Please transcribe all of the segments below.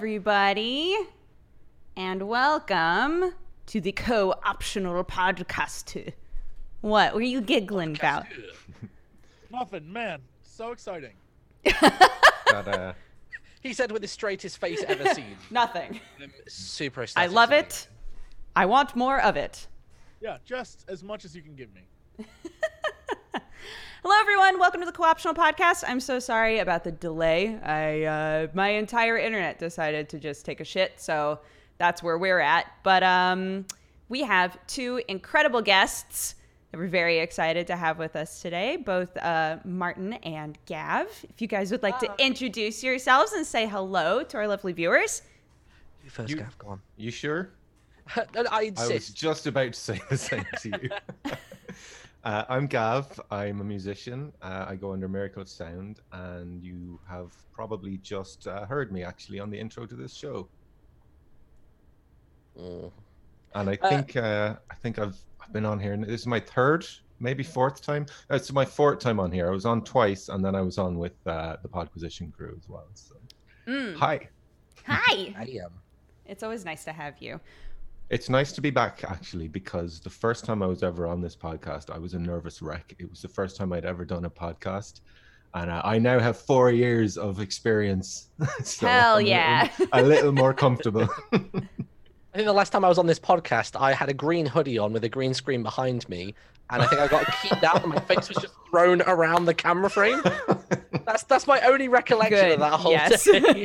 everybody, and welcome to the co optional podcast. What were you giggling about? Nothing, man. So exciting. Got, uh, He said with the straightest face ever seen. Nothing. I'm super I love it. I want more of it. Yeah, just as much as you can give me. Hello, everyone. Welcome to the Co-optional Podcast. I'm so sorry about the delay. I uh, my entire internet decided to just take a shit, so that's where we're at. But um, we have two incredible guests that we're very excited to have with us today, both uh, Martin and Gav. If you guys would like to introduce yourselves and say hello to our lovely viewers. you. You first, You- Gav, go on. you sure? I I was just about to say the same to you. uh, I'm Gav. I'm a musician. Uh, I go under Miracle Sound, and you have probably just uh, heard me actually on the intro to this show. Mm. And I Uh, think uh, I think I've I've been on here. This is my third, maybe fourth time. Uh, It's my fourth time on here. I was on twice, and then I was on with uh, the Podquisition crew as well. So Mm. hi. Hi. I am. It's always nice to have you. It's nice to be back actually because the first time I was ever on this podcast, I was a nervous wreck. It was the first time I'd ever done a podcast, and I now have four years of experience. so Hell I'm a little- yeah. A little, more comfortable. I think the last time I was on this podcast, I had a green hoodie on with a green screen behind me, and I think I got keyed out, and my face was just thrown around the camera frame. That's that's my only recollection Good, of that whole yes. day.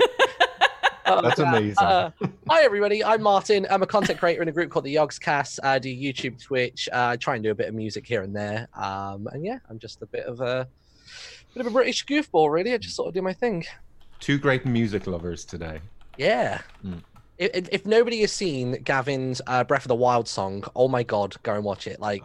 Oh, That's amazing. Uh, hi everybody, I'm Martin. I'm a content creator in a group called the Yogscast. I do YouTube, Twitch. Uh, I try and do a bit of music here and there. Um, and yeah, I'm just a bit of a bit of a British goofball, really. I just sort of do my thing. Two great music lovers today. Yeah. Mm. If, if- nobody has seen Gavin's uh, Breath of the Wild song, oh my god, go and watch it. Like,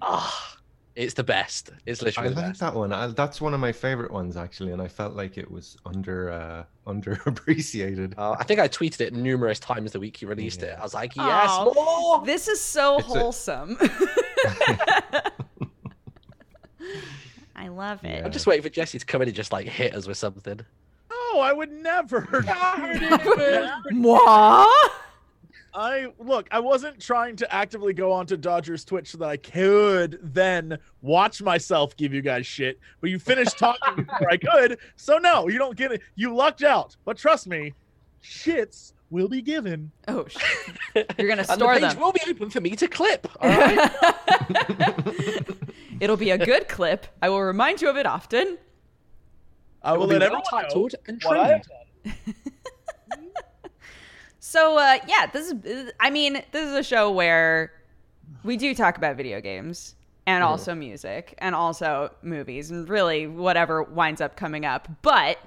ah, it's the best. It's I literally the like best. that one. I, that's one of my favorite ones actually, and I felt like it was under uh, underappreciated. Uh, I think I tweeted it numerous times the week you released it. I was like, yes, Aw. more. This is so It's wholesome. I love it. Yeah. I'm just waiting for Jesse to come in and just like hit us with something. Oh, I would never. Moi? I look, I wasn't trying to actively go onto Dodgers Twitch so that I could then watch myself give you guys shit, but you finished talking before I could. So no, you don't get it. You lucked out. But trust me, shits will be given. Oh, shit. You're gonna And the store page them. will be open for me to clip. All right. It'll be a good clip. I will remind you of it often. I It will be let everyone titled and what I have trimmed. done. So, uh, yeah, this is, I mean, this is a show where we do talk about video games and Mm-hmm. also music and also movies and really whatever winds up coming up. But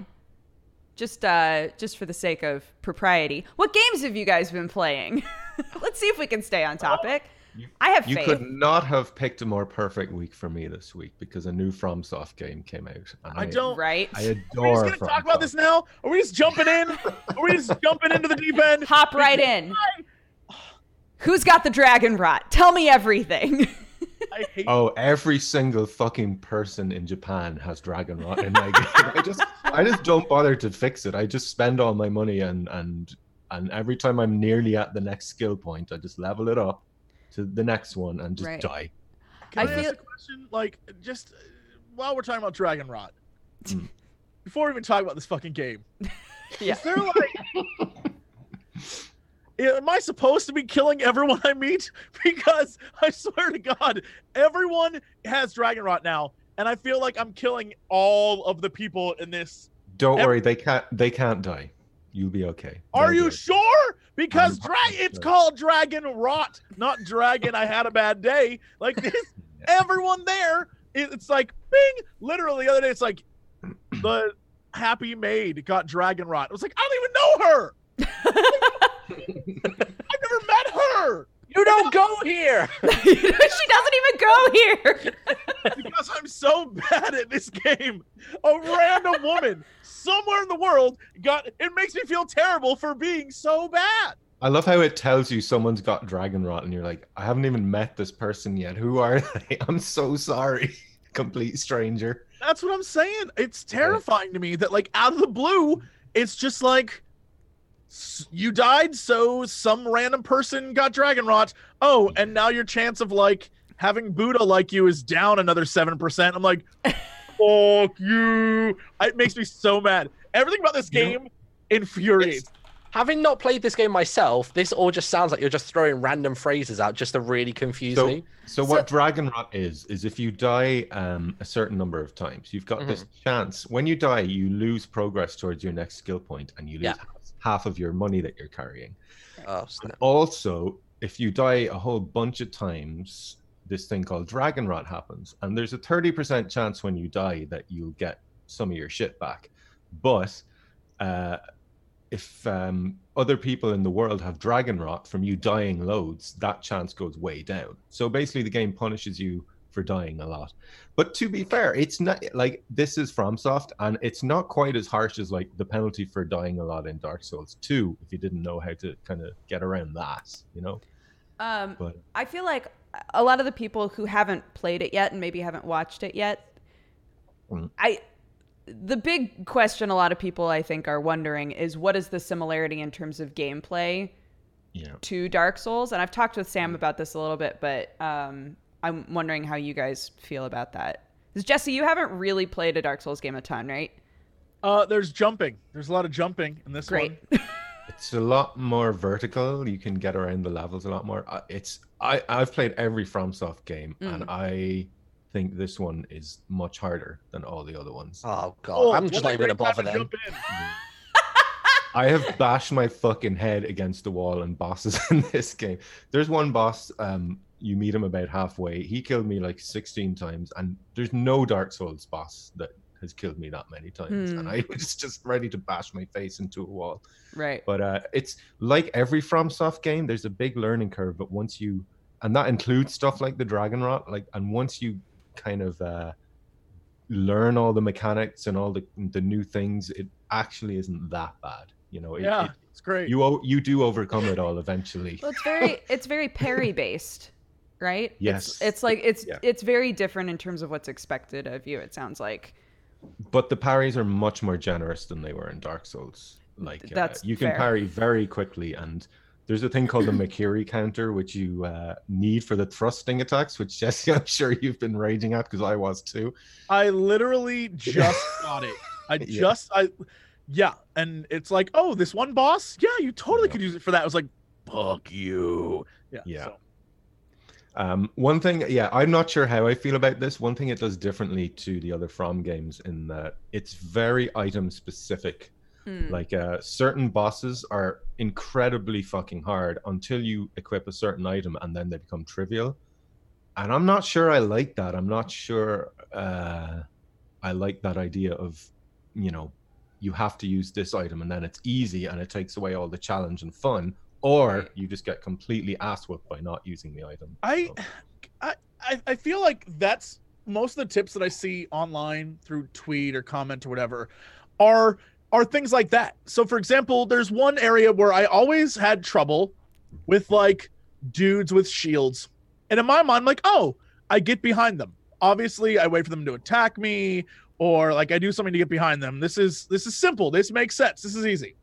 just, uh, just for the sake of propriety, what games have you guys been playing? Let's see if we can stay on topic. You- I have You faith. could not have picked a more perfect week for me this week because a new FromSoft game came out. and I don't. Right? I adore. Are we adore. just gonna talk about FromSoft. this now? Are we just jumping in? Are we just jumping into the deep end? Hop right in. Who's got the dragon rot? Tell me everything. I hate Oh, every single fucking person in Japan has dragon rot in my game. I just, I just don't bother to fix it. I just spend all my money and and and every time I'm nearly at the next skill point, I just level it up to the next one and just Right. die. Can I I, ask a question? Like, just uh, while we're talking about Dragon Rot, Mm. before we even talk about this fucking game, Yeah. is there like, am I supposed to be killing everyone I meet? Because I swear to God, everyone has Dragon Rot now, and I feel like I'm killing all of the people in this. Don't Ev- worry, they can't they can't die. You'll be okay. Are They're you good. sure? Because dra- it's called Dragon Rot, not Dragon. I had a bad day. Like this, everyone there, it's like bing. Literally, the other day, it's like the happy maid got Dragon Rot. I was like, I don't even know her. I've never met her You don't go here. she doesn't even go here. because I'm so bad at this game. A random woman somewhere in the world got. It makes me feel terrible for being so bad. I love how it tells you someone's got dragon rot, and you're like, I haven't even met this person yet. Who are they? I'm so sorry, complete stranger. That's what I'm saying. It's terrifying to me that like out of the blue, it's just like S- You died, so some random person got dragon rot. Oh, and now your chance of like having Buddha like you is down another seven percent. I'm like, fuck you. It makes me so mad. Everything about this You know- game infuriates. Having not played this game myself, this all just sounds like you're just throwing random phrases out just to really confuse So, me. so what dragon rot is is if you die um, a certain number of times, you've got this chance. When you die, you lose progress towards your next skill point, and you lose Yeah. Half of your money that you're carrying. Oh. Also, if you die a whole bunch of times, this thing called dragon rot happens, and there's a thirty percent chance when you die that you'll get some of your shit back. But uh, if um, other people in the world have dragon rot from you dying loads, that chance goes way down. So basically, the game punishes you for dying a lot. But to be fair, it's not like this is FromSoft, and it's not quite as harsh as like the penalty for dying a lot in Dark Souls 2. If you didn't know how to kind of get around that, you know. Um, But I feel like a lot of the people who haven't played it yet and maybe haven't watched it yet, Mm. I the big question a lot of people I think are wondering is what is the similarity in terms of gameplay yeah, to Dark Souls? And I've talked with Sam about this a little bit, but um, I'm wondering how you guys feel about that. 'Cause Jesse, you haven't really played a Dark Souls game a ton, right? Uh, there's jumping. There's a lot of jumping in this Great. one. it's a lot more vertical. You can get around the levels a lot more. Uh, It's I I've played every FromSoft game, and Mm. I think this one is much harder than all the other ones. Oh god, Oh, I'm just a not even gonna bother to then. jump in. I have bashed my fucking head against the wall and bosses in this game. There's one boss, um, you meet him about halfway. He killed me like 16 times, and there's no Dark Souls boss that has killed me that many times. Hmm. And I was just ready to bash my face into a wall. Right. But uh, it's like every FromSoft game, there's a big learning curve. But once you, and that includes stuff like the Dragon Rot, like, and once you kind of uh, learn all the mechanics and all the the new things, it actually isn't that bad. You know, it, Yeah, it- it's great. you you do overcome it all eventually. Well, it's very it's very parry based, right? Yes. It's, it's like it's Yeah. it's very different in terms of what's expected of you. It sounds like. But the parries are much more generous than they were in Dark Souls. Like uh, That's you can fair. parry very quickly, and there's a thing called the Mikiri counter, which you uh, need for the thrusting attacks. Which Jesse, I'm sure you've been raging at because I was too. I literally just got it. I Yeah. just I yeah, and it's like, oh, this one boss? Yeah, you totally Yeah. could use it for that. I was like, fuck you. Yeah. Yeah. so- Um, one thing, yeah, I'm not sure how I feel about this. One thing it does differently to the other From games in that it's very item specific. Hmm. Like uh, certain bosses are incredibly fucking hard until you equip a certain item and then they become trivial. And I'm not sure I like that. I'm not sure uh, I like that idea of, you know, you have to use this item and then it's easy and it takes away all the challenge and fun, or you just get completely ass whooped by not using the item. I, So- I I I feel like that's most of the tips that I see online through tweet or comment or whatever are are things like that. So for example, there's one area where I always had trouble with like dudes with shields. And in my mind, I'm like, oh, I get behind them. Obviously, I wait for them to attack me, or like I do something to get behind them. This is this is simple. This makes sense. This is easy.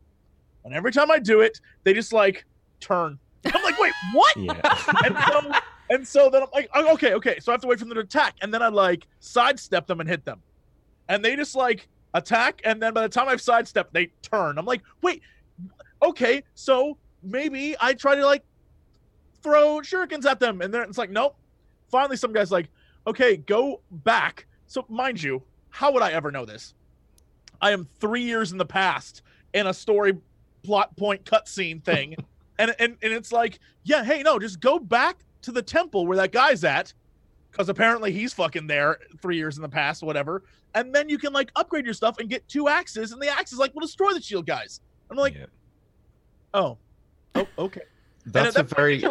And every time I do it, they just like turn. I'm like, wait, what? Yeah. and so and so then I'm like, oh, okay, okay. So I have to wait for them to attack, and then I like sidestep them and hit them, and they just like attack, and then by the time I've sidestepped, they turn. I'm like, wait, okay, so maybe I try to like throw shurikens at them, and then it's like, nope. Finally, some guy's like, okay, go back. So mind you, how would I ever know this? I am three years in the past in a story plot point cutscene thing. and, and and it's like, yeah, hey, no, just go back to the temple where that guy's at, because apparently he's fucking there three years in the past, whatever. And then you can like upgrade your stuff and get two axes, and the axes like will destroy the shield guys. I'm like, Yeah. oh, oh, okay. That's a very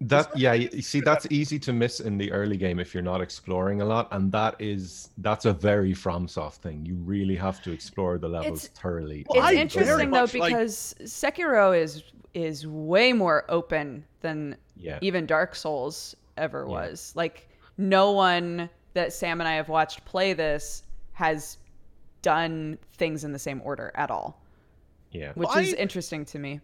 that yeah you you see that's easy to miss in the early game if you're not exploring a lot and that is that's a very FromSoft thing you really have to explore the levels It's- thoroughly Well, It's I interesting though much like- because Sekiro is is way more open than yeah even Dark Souls ever Yeah. was. Like no one that Sam and I have watched play this has done things in the same order at all. Yeah. which I- is interesting to me.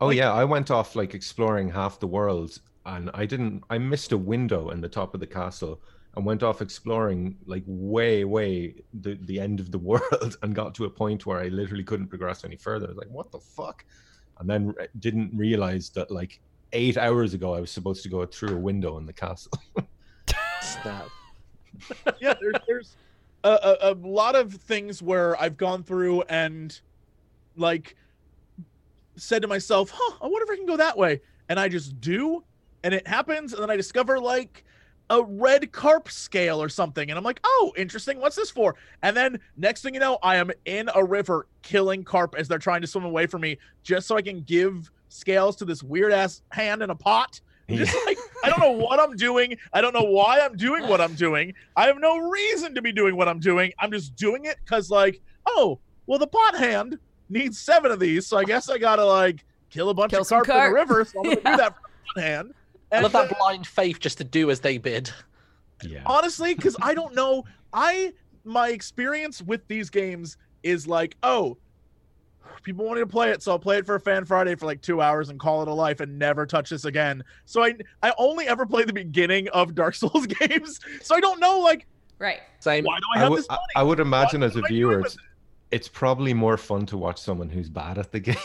Oh Like- yeah, I went off like exploring half the world, and I didn't. I missed a window in the top of the castle, and went off exploring like way, way the the end of the world, and got to a point where I literally couldn't progress any further. I was like, "What the fuck?" And then re- didn't realize that like eight hours ago I was supposed to go through a window in the castle. Snap. yeah, there's, there's a, a, a lot of things where I've gone through and like said to myself, huh, I wonder if I can go that way. And I just do, and it happens, and then I discover like a red carp scale or something. And I'm like, oh, interesting. What's this for? And then next thing you know, I am in a river killing carp as they're trying to swim away from me just so I can give scales to this weird ass hand in a pot. Just like I don't know what I'm doing. I don't know why I'm doing what I'm doing. I have no reason to be doing what I'm doing. I'm just doing it because like, oh, well, the pot hand needs seven of these, so I guess I gotta like kill a bunch Kill of some carp in the river. So I'm gonna Yeah. do that for the pot hand. I And love that uh, blind faith just to do as they bid. yeah. honestly, because I don't know. I my experience with these games is like, oh, people wanted to play it, so I'll play it for a fan Friday for like two hours and call it a life and never touch this again. So I I only ever play the beginning of Dark Souls games, so I don't know like Right. Same. why do I I have would, this money? I would imagine What as a am viewer, with it's, it's probably more fun to watch someone who's bad at the game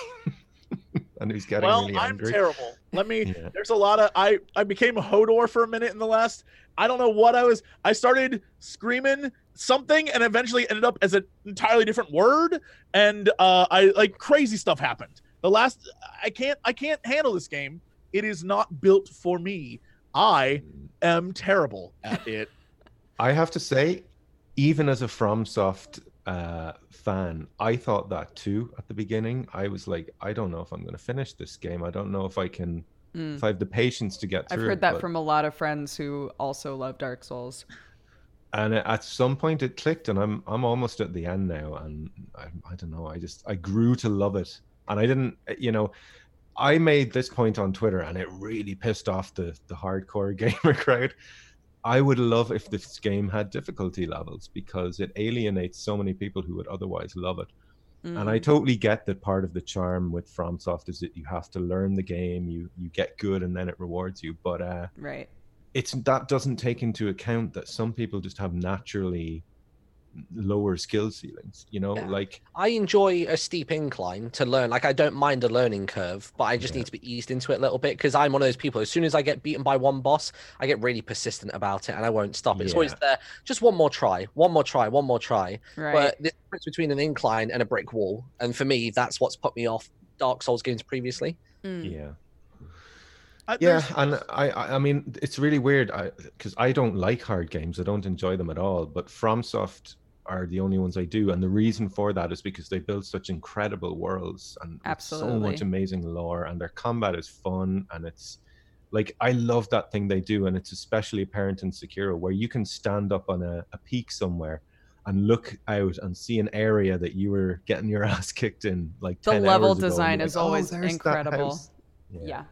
and who's getting well, really I'm terrible. Let me. Yeah. There's a lot of I. I became a Hodor for a minute in the last. I don't know what I was. I started screaming something and eventually ended up as an entirely different word. And uh, I like crazy stuff happened. The last. I can't. I can't handle this game. It is not built for me. I am terrible at it. I have to say, even as a FromSoft uh, fan, I thought that too at the beginning. I was like, I don't know if I'm going to finish this game. I don't know if I can, Mm. if I have the patience to get through. I've heard that but- from a lot of friends who also love Dark Souls. and at some point it clicked, and I'm I'm almost at the end now, and I, I don't know. I just I grew to love it, and I didn't, you know. I made this point on Twitter, and it really pissed off the the hardcore gamer crowd. I would love if this game had difficulty levels because it alienates so many people who would otherwise love it. And I Mm. totally get that part of the charm with FromSoft is that you have to learn the game, you you get good, and then it rewards you. But uh, right. it's that doesn't take into account that some people just have naturally lower skill ceilings. You know, Yeah. like I enjoy a steep incline to learn. Like I don't mind a learning curve, but I just Yeah. need to be eased into it a little bit because I'm one of those people. As soon as I get beaten by one boss, I get really persistent about it and I won't stop. It's always there. Just one more try, one more try, one more try. Right. But the difference between an incline and a brick wall, and for me, that's what's put me off Dark Souls games previously. Mm. yeah. I, Yeah, and I, I I mean, it's really weird. I because I don't like hard games. I don't enjoy them at all. But FromSoft are the only ones I do, and the reason for that is because they build such incredible worlds and so much amazing lore, and their combat is fun, and it's like I love that thing they do, and it's especially apparent in Sekiro, where you can stand up on a, a peak somewhere and look out and see an area that you were getting your ass kicked in like The 10 level hours design you're is like, "Oh, always there's incredible. house." Yeah.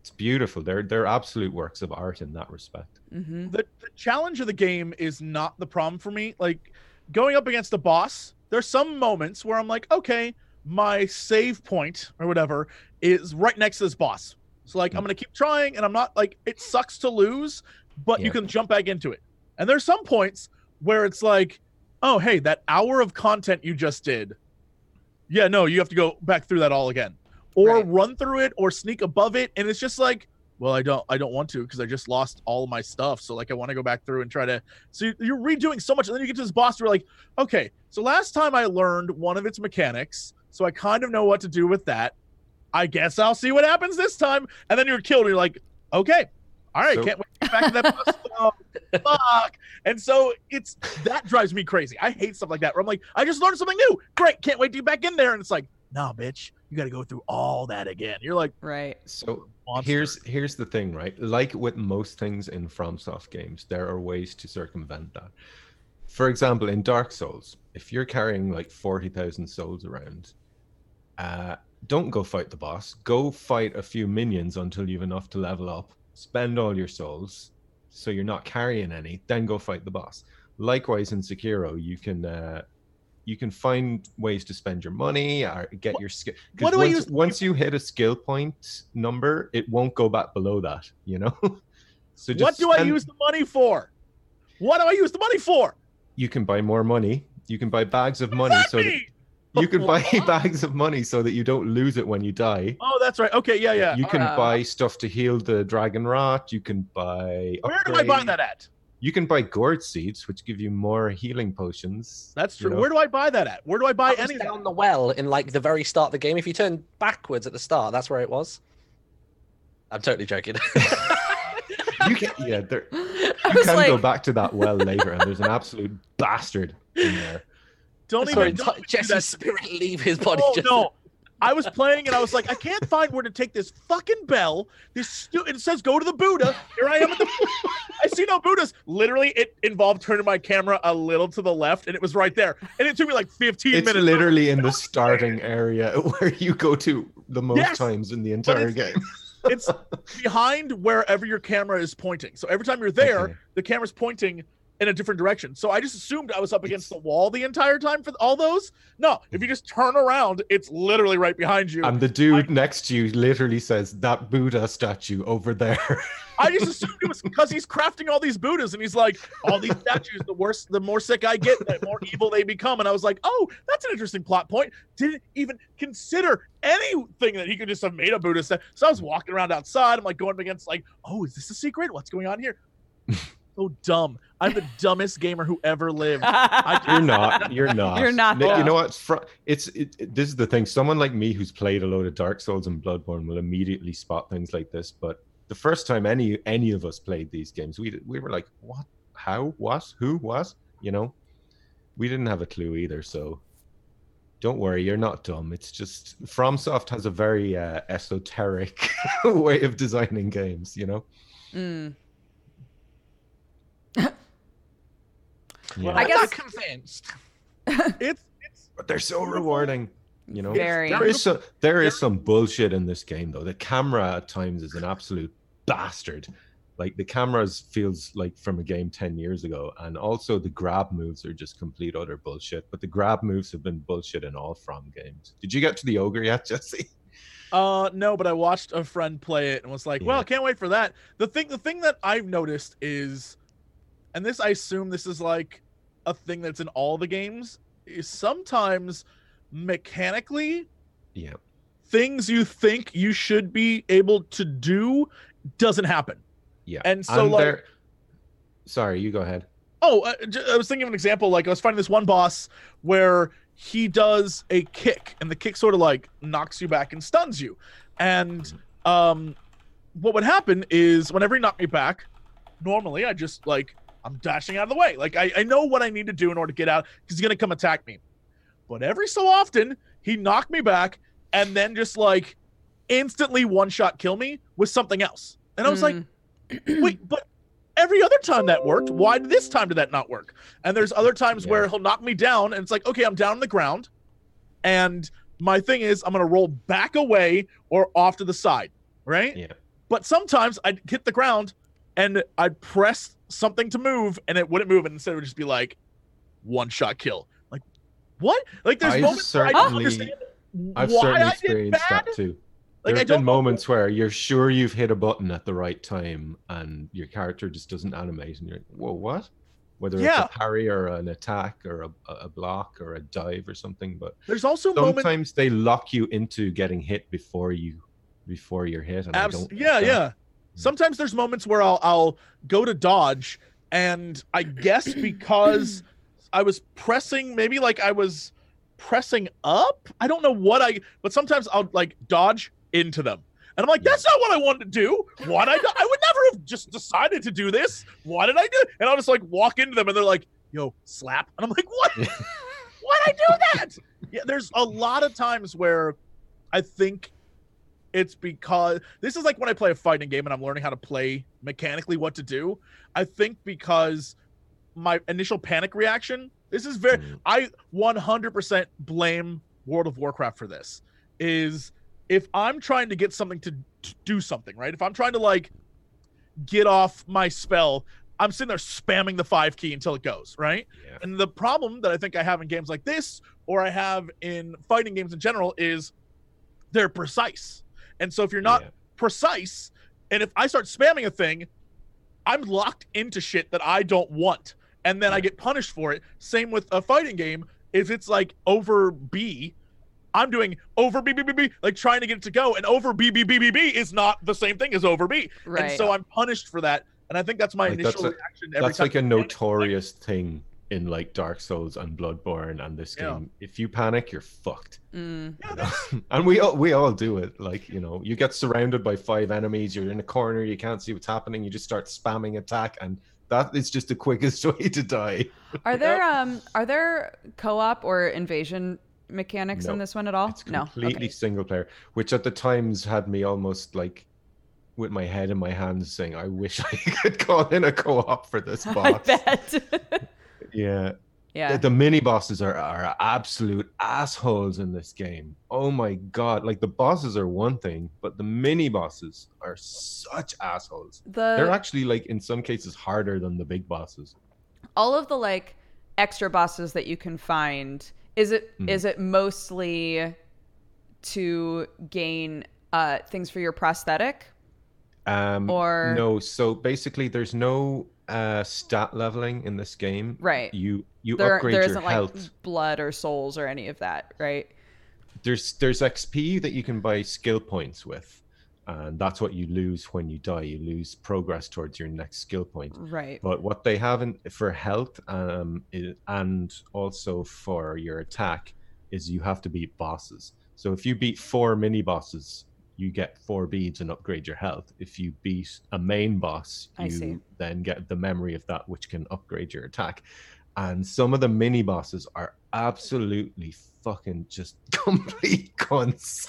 It's beautiful. They're they're absolute works of art in that respect. hmm the, the challenge of the game is not the problem for me. Like going up against the boss, there's some moments where I'm like, okay, my save point or whatever is right next to this boss. So like I'm hmm. gonna keep trying, and I'm not like it sucks to lose, but you can jump back into it. And there's some points where it's like, oh hey, that hour of content you just did. Yeah, no, you have to go back through that all again. Or Right. run through it or sneak above it. And it's just like, well, I don't I don't want to because I just lost all of my stuff. So like I want to go back through and try to so you- you're redoing so much, and then you get to this boss, you're like, okay, so last time I learned one of its mechanics, so I kind of know what to do with that. I guess I'll see what happens this time. And then you're killed, and you're like, okay, all right, So- can't wait to get back to that boss. Oh, fuck. And so it's that drives me crazy. I hate stuff like that where I'm like, I just learned something new. Great, can't wait to get back in there. And it's like, nah, bitch, you got to go through all that again. You're like, Right. So monster. here's here's the thing, right? Like with most things in FromSoft games, there are ways to circumvent that. For example, in Dark Souls, if you're carrying like forty thousand souls around, uh, don't go fight the boss. Go fight a few minions until you've enough to level up. Spend all your souls, so you're not carrying any. Then go fight the boss. Likewise, in Sekiro, you can uh, you can find ways to spend your money or get What- your skill. what do I once, use once you hit a skill point number, it won't go back below that. You know. so just what do I use the money for? What do I use the money for? You can buy more money. You can buy bags of money What so does that that mean? you can buy What? bags of money so that you don't lose it when you die. Oh, that's right. Okay, yeah, yeah. You can Uh, buy stuff to heal the dragon rot. You can buy. Where do I buy that at? You can buy gourd seeds, which give you more healing potions. That's you true. know. Where do I buy that at? Where do I buy That was any of that? down the well in like the very start of the game. If you turn backwards at the start, that's where it was. I'm totally joking. You can, yeah, there, you can like, go back to that well later, and there's an absolute bastard in there. Don't Sorry, even, don't even Jesse's that. spirit leave his body. Oh just no. I was playing and I was like, I can't find where to take this fucking bell. This stu- it says go to the Buddha. Here I am at the. I see no Buddhas. Literally, it involved turning my camera a little to the left, and it was right there. And it took me like 15 It's minutes. literally in the starting area where you go to the most Yes, times in the entire it's- game. It's behind wherever your camera is pointing. So every time you're there, Okay. the camera's pointing in a different direction. So I just assumed I was up against the wall the entire time for all those. No, if you just turn around, it's literally right behind you. And the dude next to you literally says, That Buddha statue over there. I just assumed it was because he's crafting all these Buddhas and he's like, all these statues, the worse, the more sick I get, the more evil they become. And I was like, oh, that's an interesting plot point. Didn't even consider anything that he could just have made a Buddha statue. So I was walking around outside. I'm like going against like, oh, is this a secret? What's going on here? so dumb. I'm the dumbest gamer who ever lived. You're not. You're not. You're not, Nick. You know what? It's, fr- it's it, it- this is the thing. Someone like me who's played a load of Dark Souls and Bloodborne will immediately spot things like this. But the first time any any of us played these games, we we were like, "What? How? What? Who? What?" You know, we didn't have a clue either. So don't worry, you're not dumb. It's just FromSoft has a very uh, esoteric way of designing games. You know. Mm. Yeah. I I'm not convinced. It's it's but they're so rewarding. You know, Very. there is some there is some bullshit in this game though. The camera at times is an absolute bastard. Like the cameras feels like from a game ten years ago, and also the grab moves are just complete utter bullshit. But the grab moves have been bullshit in all from games. Did you get to the ogre yet, Jesse? Uh no, but I watched a friend play it and was like, "Well, Yeah. I can't wait for that." The thing the thing that I've noticed is and this I assume this is like a thing that's in all the games is sometimes mechanically Yeah, things you think you should be able to do doesn't happen. yeah. And so, like- there- sorry, you go ahead. Oh, I, j- I was thinking of an example. Like I was finding this one boss where he does a kick, and the kick sort of like knocks you back and stuns you. And um, what would happen is whenever he knocked me back, normally I just like I'm dashing out of the way. Like I, I know what I need to do in order to get out because he's gonna come attack me. But every so often he knocked me back and then just like instantly one shot kill me with something else. And I was like, Mm. wait, but every other time that worked. Why this time did that not work? And there's other times Yeah. where he'll knock me down, and it's like, okay, I'm down on the ground, and my thing is I'm gonna roll back away or off to the side, right? Yeah. But sometimes I'd hit the ground and I'd press something to move, and it wouldn't move, and instead it would just be like one shot kill. Like what? Like there's I've moments where I don't understand I've why certainly I experienced that too. Like, There's I been moments where you're sure you've hit a button at the right time and your character just doesn't animate, and you're like, "Whoa, what?" Whether Yeah. it's a parry or an attack or a, a block or a dive or something, but There's also moments sometimes they lock you into getting hit before you before you're hit. And I Abs- yeah, yeah. Sometimes there's moments where I'll I'll go to dodge, and I guess because I was pressing, maybe like I was pressing up. I don't know what I, but sometimes I'll like dodge into them, and I'm like, that's not what I wanted to do. Why did I? do- I would never have just decided to do this. Why did I do? it? And I'll just like walk into them, and they're like, "Yo, slap," and I'm like, "What? Why'd I do that?" Yeah, there's a lot of times where I think it's because this is like when I play a fighting game and I'm learning how to play mechanically what to do. I think because my initial panic reaction, this is very Mm. I 100% blame World of Warcraft for this. Is if I'm trying to get something to, to do something, right? If I'm trying to like get off my spell, I'm sitting there spamming the five key until it goes, right? Yeah. And the problem that I think I have in games like this, or I have in fighting games in general, is they're precise. And so if you're not Yeah. precise, and if I start spamming a thing, I'm locked into shit that I don't want. And then I get punished for it. Same with a fighting game. If it's like over B, I'm doing over B, B, B, B, like trying to get it to go. And over B, B, B, B, B is not the same thing as over B. Right. And so I'm punished for that. And I think that's my Like, that's initial a- reaction every That's time. like a panic. notorious thing in like Dark Souls and Bloodborne and this Yeah. game. If you panic, you're fucked. Mm. Yeah, you and we all we all do it. Like you know, you get surrounded by five enemies. You're in a corner. You can't see what's happening. You just start spamming attack, and that is just the quickest way to die. Are there um are there co-op or invasion mechanics in this one at all? It's no. completely Okay. single player, which at the times had me almost like with my head in my hands, saying, "I wish I could call in a co-op for this I bet. Yeah. yeah. The, mini bosses are, are absolute assholes in this game. Oh my god! Like the bosses are one thing, but the mini bosses are such assholes. The... They're actually like in some cases harder than the big bosses. all of the like extra bosses that you can find is it is Mhm. it mostly to gain uh things for your prosthetic? Um, Or- no, so basically, there's no uh, stat leveling in this game. Right. You you There upgrade there your isn't health. like blood or souls or any of that, right? there's there's XP that you can buy skill points with, and that's what you lose when you die. You lose progress towards your next skill point. Right. But what they have in, for health um, i and also for your attack is you have to beat bosses. So if you beat four mini bosses, you get four beads and upgrade your health. If you beat a main boss, you then get the memory of that, which can upgrade your attack. And some of the mini bosses are absolutely fucking just complete cunts.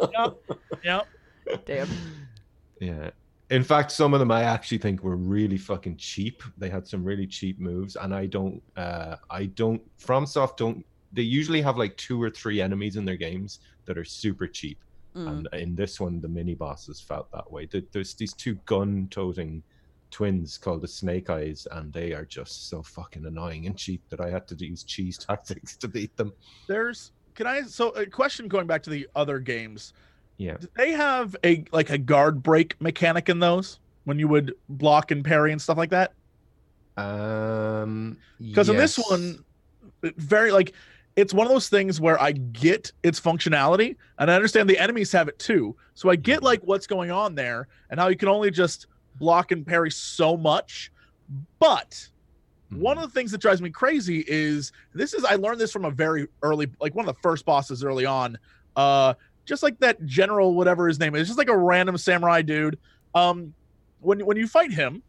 Yep. Yep. Damn. Yeah. In fact, some of them I actually think were really fucking cheap. They had some really cheap moves, and I don't, uh, I don't. FromSoft don't. They usually have like two or three enemies in their games that are super cheap, Mm. and in this one, the mini bosses felt that way. There- There's these two gun-toting twins called the Snake Eyes, and they are just so fucking annoying and cheap that I had to use cheese tactics to beat them. There's can I so a question going back to the other games. Yeah. Did they have a like a guard break mechanic in those when you would block and parry and stuff like that? Um. Because in this one, very like it's one of those things where I get its functionality and I understand the enemies have it too. So I get like what's going on there and how you can only just block and parry so much. But one Mhm. of the things that drives me crazy is this is I learned this from a very early like one of the first bosses early on. Uh just like that general whatever his name is, just like a random samurai dude. Um when when you fight him,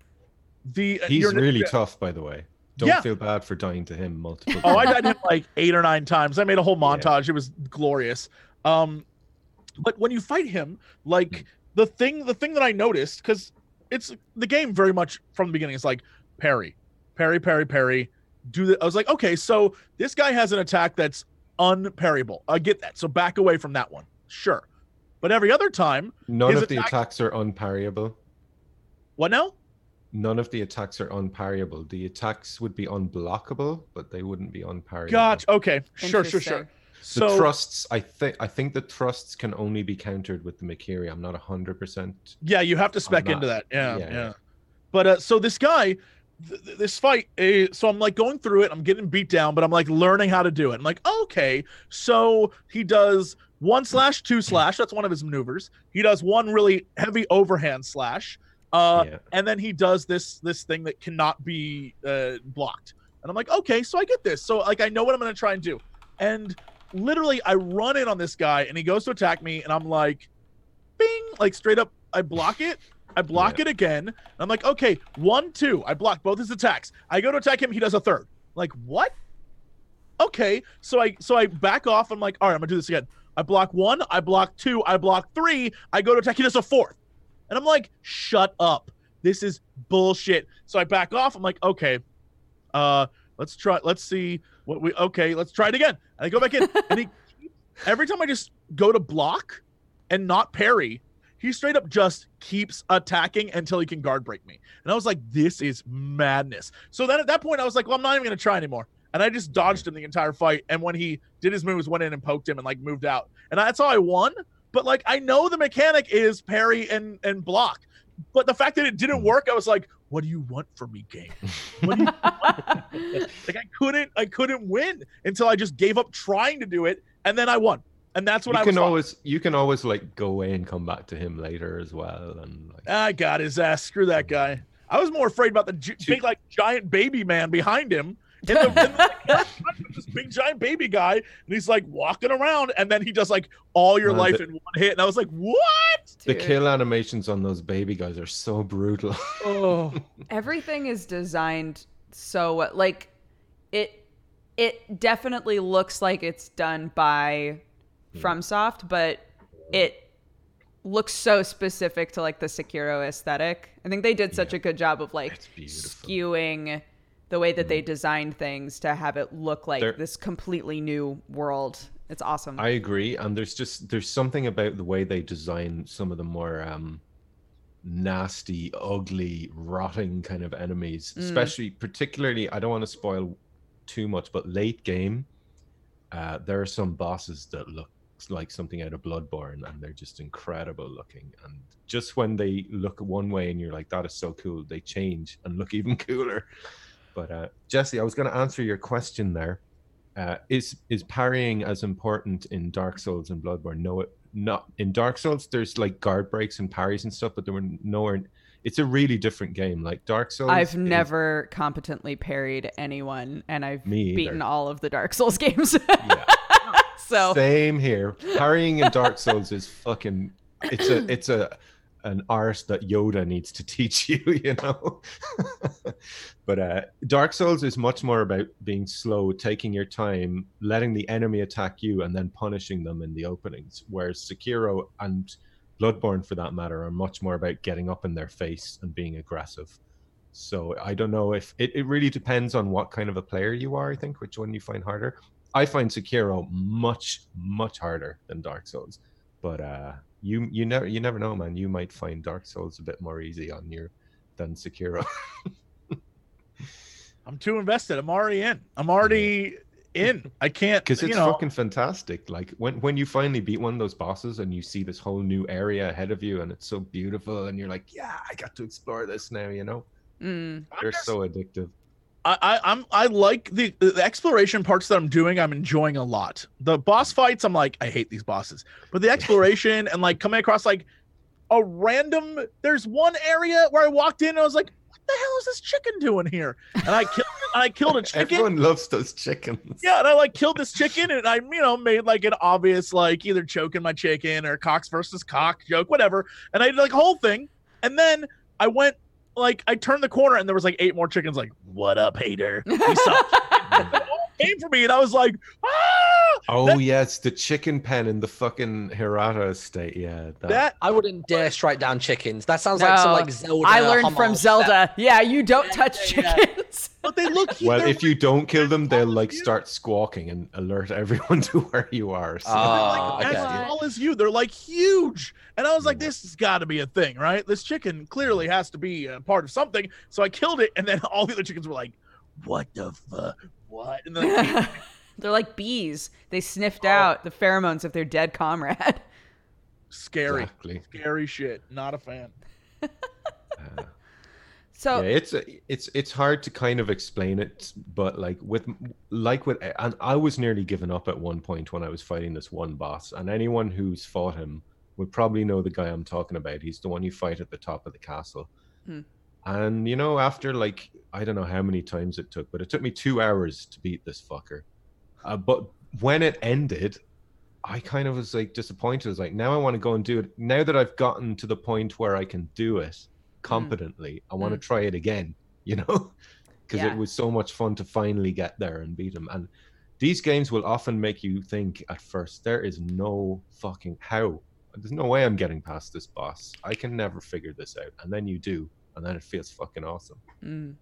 the He's your- really tough, by the way. Don't Yeah. feel bad for dying to him multiple Oh, I times. died him like eight or nine times. I made a whole Yeah. montage. It was glorious. Um, but when you fight him, like Mm. the thing, the thing that I noticed, because it's the game very much from the beginning is like parry, parry, parry, parry. Do the. I was like, okay, so this guy has an attack that's unparryable. I get that. So back away from that one. Sure. But every other time, None of the attacks are unparryable. what now? None of the attacks are unparryable. The attacks would be unblockable, but they wouldn't be unparryable. Gotcha. Okay. Sure, sure, sure. The So thrusts, I think, I think the thrusts can only be countered with the Mikiri. I'm not hundred percent. Yeah, you have to spec not- into that. Yeah, yeah. yeah, yeah. But uh, so this guy, th- th- this fight, uh, so I'm like going through it. I'm getting beat down, but I'm like learning how to do it. I'm like, okay, so he does one slash, two slash. That's one of his maneuvers. He does one really heavy overhand slash, uh, yeah. and then he does this this thing that cannot be uh, blocked. And I'm like, okay, so I get this. So like I know what I'm gonna try and do. And literally, I run in on this guy, and he goes to attack me, and I'm like, bing, like straight up, I block it. I block Yeah. it again. And I'm like, okay, one, two. I block both his attacks. I go to attack him. He does a third. Like what? Okay, so I so I back off. I'm like, all right, I'm gonna do this again. I block one. I block two. I block three. I go to attack. He does a fourth. And I'm like, shut up. This is bullshit. So I back off. I'm like, okay, uh, let's try. Let's see what we. Okay, let's try it again. And I go back in, and he every time I just go to block and not parry, he he straight up just keeps attacking until he can guard break me. And I was like, this is madness. So then at that point, I was like, well, I'm not even gonna try anymore. And I just dodged him the entire fight. And when he did his moves, went in and poked him and like moved out. And that's how I won. But like I know the mechanic is parry and and block. But the fact that it didn't work, I was like, what do you want from me, game? What do you want? like I couldn't I couldn't win until I just gave up trying to do it and then I won. And that's what you I can was always you can always like go away and come back to him later as well and like, ah, I got his ass. Screw that guy. I was more afraid about the gi- big, like giant baby man behind him. In the, in the, this big giant baby guy, and he's like walking around, and then he does like all your Man, life the- in one hit, and I was like, "What?" the Dude. kill animations on those baby guys are so brutal. Oh, everything is designed so like it it definitely looks like it's done by hmm. FromSoft, but it looks so specific to like the Sekiro aesthetic. I think they did such a good job of like skewing the way that they designed things to have it look like There- this completely new world. It's awesome. I agree, and there's just there's something about the way they design some of the more um, nasty, ugly, rotting kind of enemies, Mm. especially particularly. I don't want to spoil too much, but late game, uh, there are some bosses that look like something out of Bloodborne, and they're just incredible looking. And just when they look one way, and you're like, "That is so cool," they change and look even cooler. But uh, Jesse, I was going to answer your question there. Uh, is is parrying as important in Dark Souls and Bloodborne? No, it not in Dark Souls. There's like guard breaks and parries and stuff, but there were nowhere. It's a really different game. Like Dark Souls, I've is- never competently parried anyone, and I've beaten all of the Dark Souls games. Yeah. so Same here. Parrying in Dark Souls is fucking. It's a it's a an art that Yoda needs to teach you. You know. but uh, Dark Souls is much more about being slow, taking your time, letting the enemy attack you, and then punishing them in the openings. Whereas Sekiro and Bloodborne, for that matter, are much more about getting up in their face and being aggressive. So I don't know if it, it really depends on what kind of a player you are, I think, which one you find harder. I find Sekiro much, much harder than Dark Souls. But uh you you never you never know, man. You might find Dark Souls a bit more easy on you than Sekiro. I'm too invested. I'm already in. I'm already in. I can't Because it's know. fucking fantastic. Like when when you finally beat one of those bosses and you see this whole new area ahead of you and it's so beautiful and you're like, Yeah, I got to explore this now, you know? mm, They're just- so addictive. I, I I'm I like the the exploration parts that I'm doing. I'm enjoying a lot. The boss fights, I'm like, I hate these bosses. But the exploration and like coming across like a random. There's one area where I walked in and I was like, what the hell is this chicken doing here? And I killed I killed a chicken. Everyone loves those chickens. Yeah, and I like killed this chicken, and I, you know, made like an obvious like either choking my chicken or cocks versus cock joke, whatever. And I did like a whole thing, and then I went like I turned the corner, and there was like eight more chickens. Like, what up, hater? You suck." They all came for me, and I was like, ah! Oh That- yes, the chicken pen in the fucking Hirata estate. Yeah, that, That I wouldn't dare strike down chickens. That sounds like some like Zelda. I learned from homage. Zelda. Yeah, you don't touch yeah. chickens. but they look. Well, if you don't kill them, they'll like you. start squawking and alert everyone to where you are. So. They're Ah, like okay. as tall as you. They're like huge. And I was like, this has got to be a thing, right? This chicken clearly has to be a part of something. So I killed it, and then all the other chickens were like, what the fuck? What? And then they came They're like bees. They sniffed Oh. out the pheromones of their dead comrade. scary, Exactly. scary shit. Not a fan. Uh, So yeah, it's it's it's hard to kind of explain it, but like with like with and I was nearly given up at one point when I was fighting this one boss, and anyone who's fought him would probably know the guy I'm talking about. He's the one you fight at the top of the castle. Hmm. And you know, after like I don't know how many times it took, but it took me two hours to beat this fucker. Uh, but when it ended, I kind of was like disappointed. I was like, now I want to go and do it. Now that I've gotten to the point where I can do it competently, I want to try it again, you know? Because Yeah. it was so much fun to finally get there and beat him. And these games will often make you think at first, there is no fucking how. There's no way I'm getting past this boss. I can never figure this out. And then you do, and then it feels fucking awesome. mm,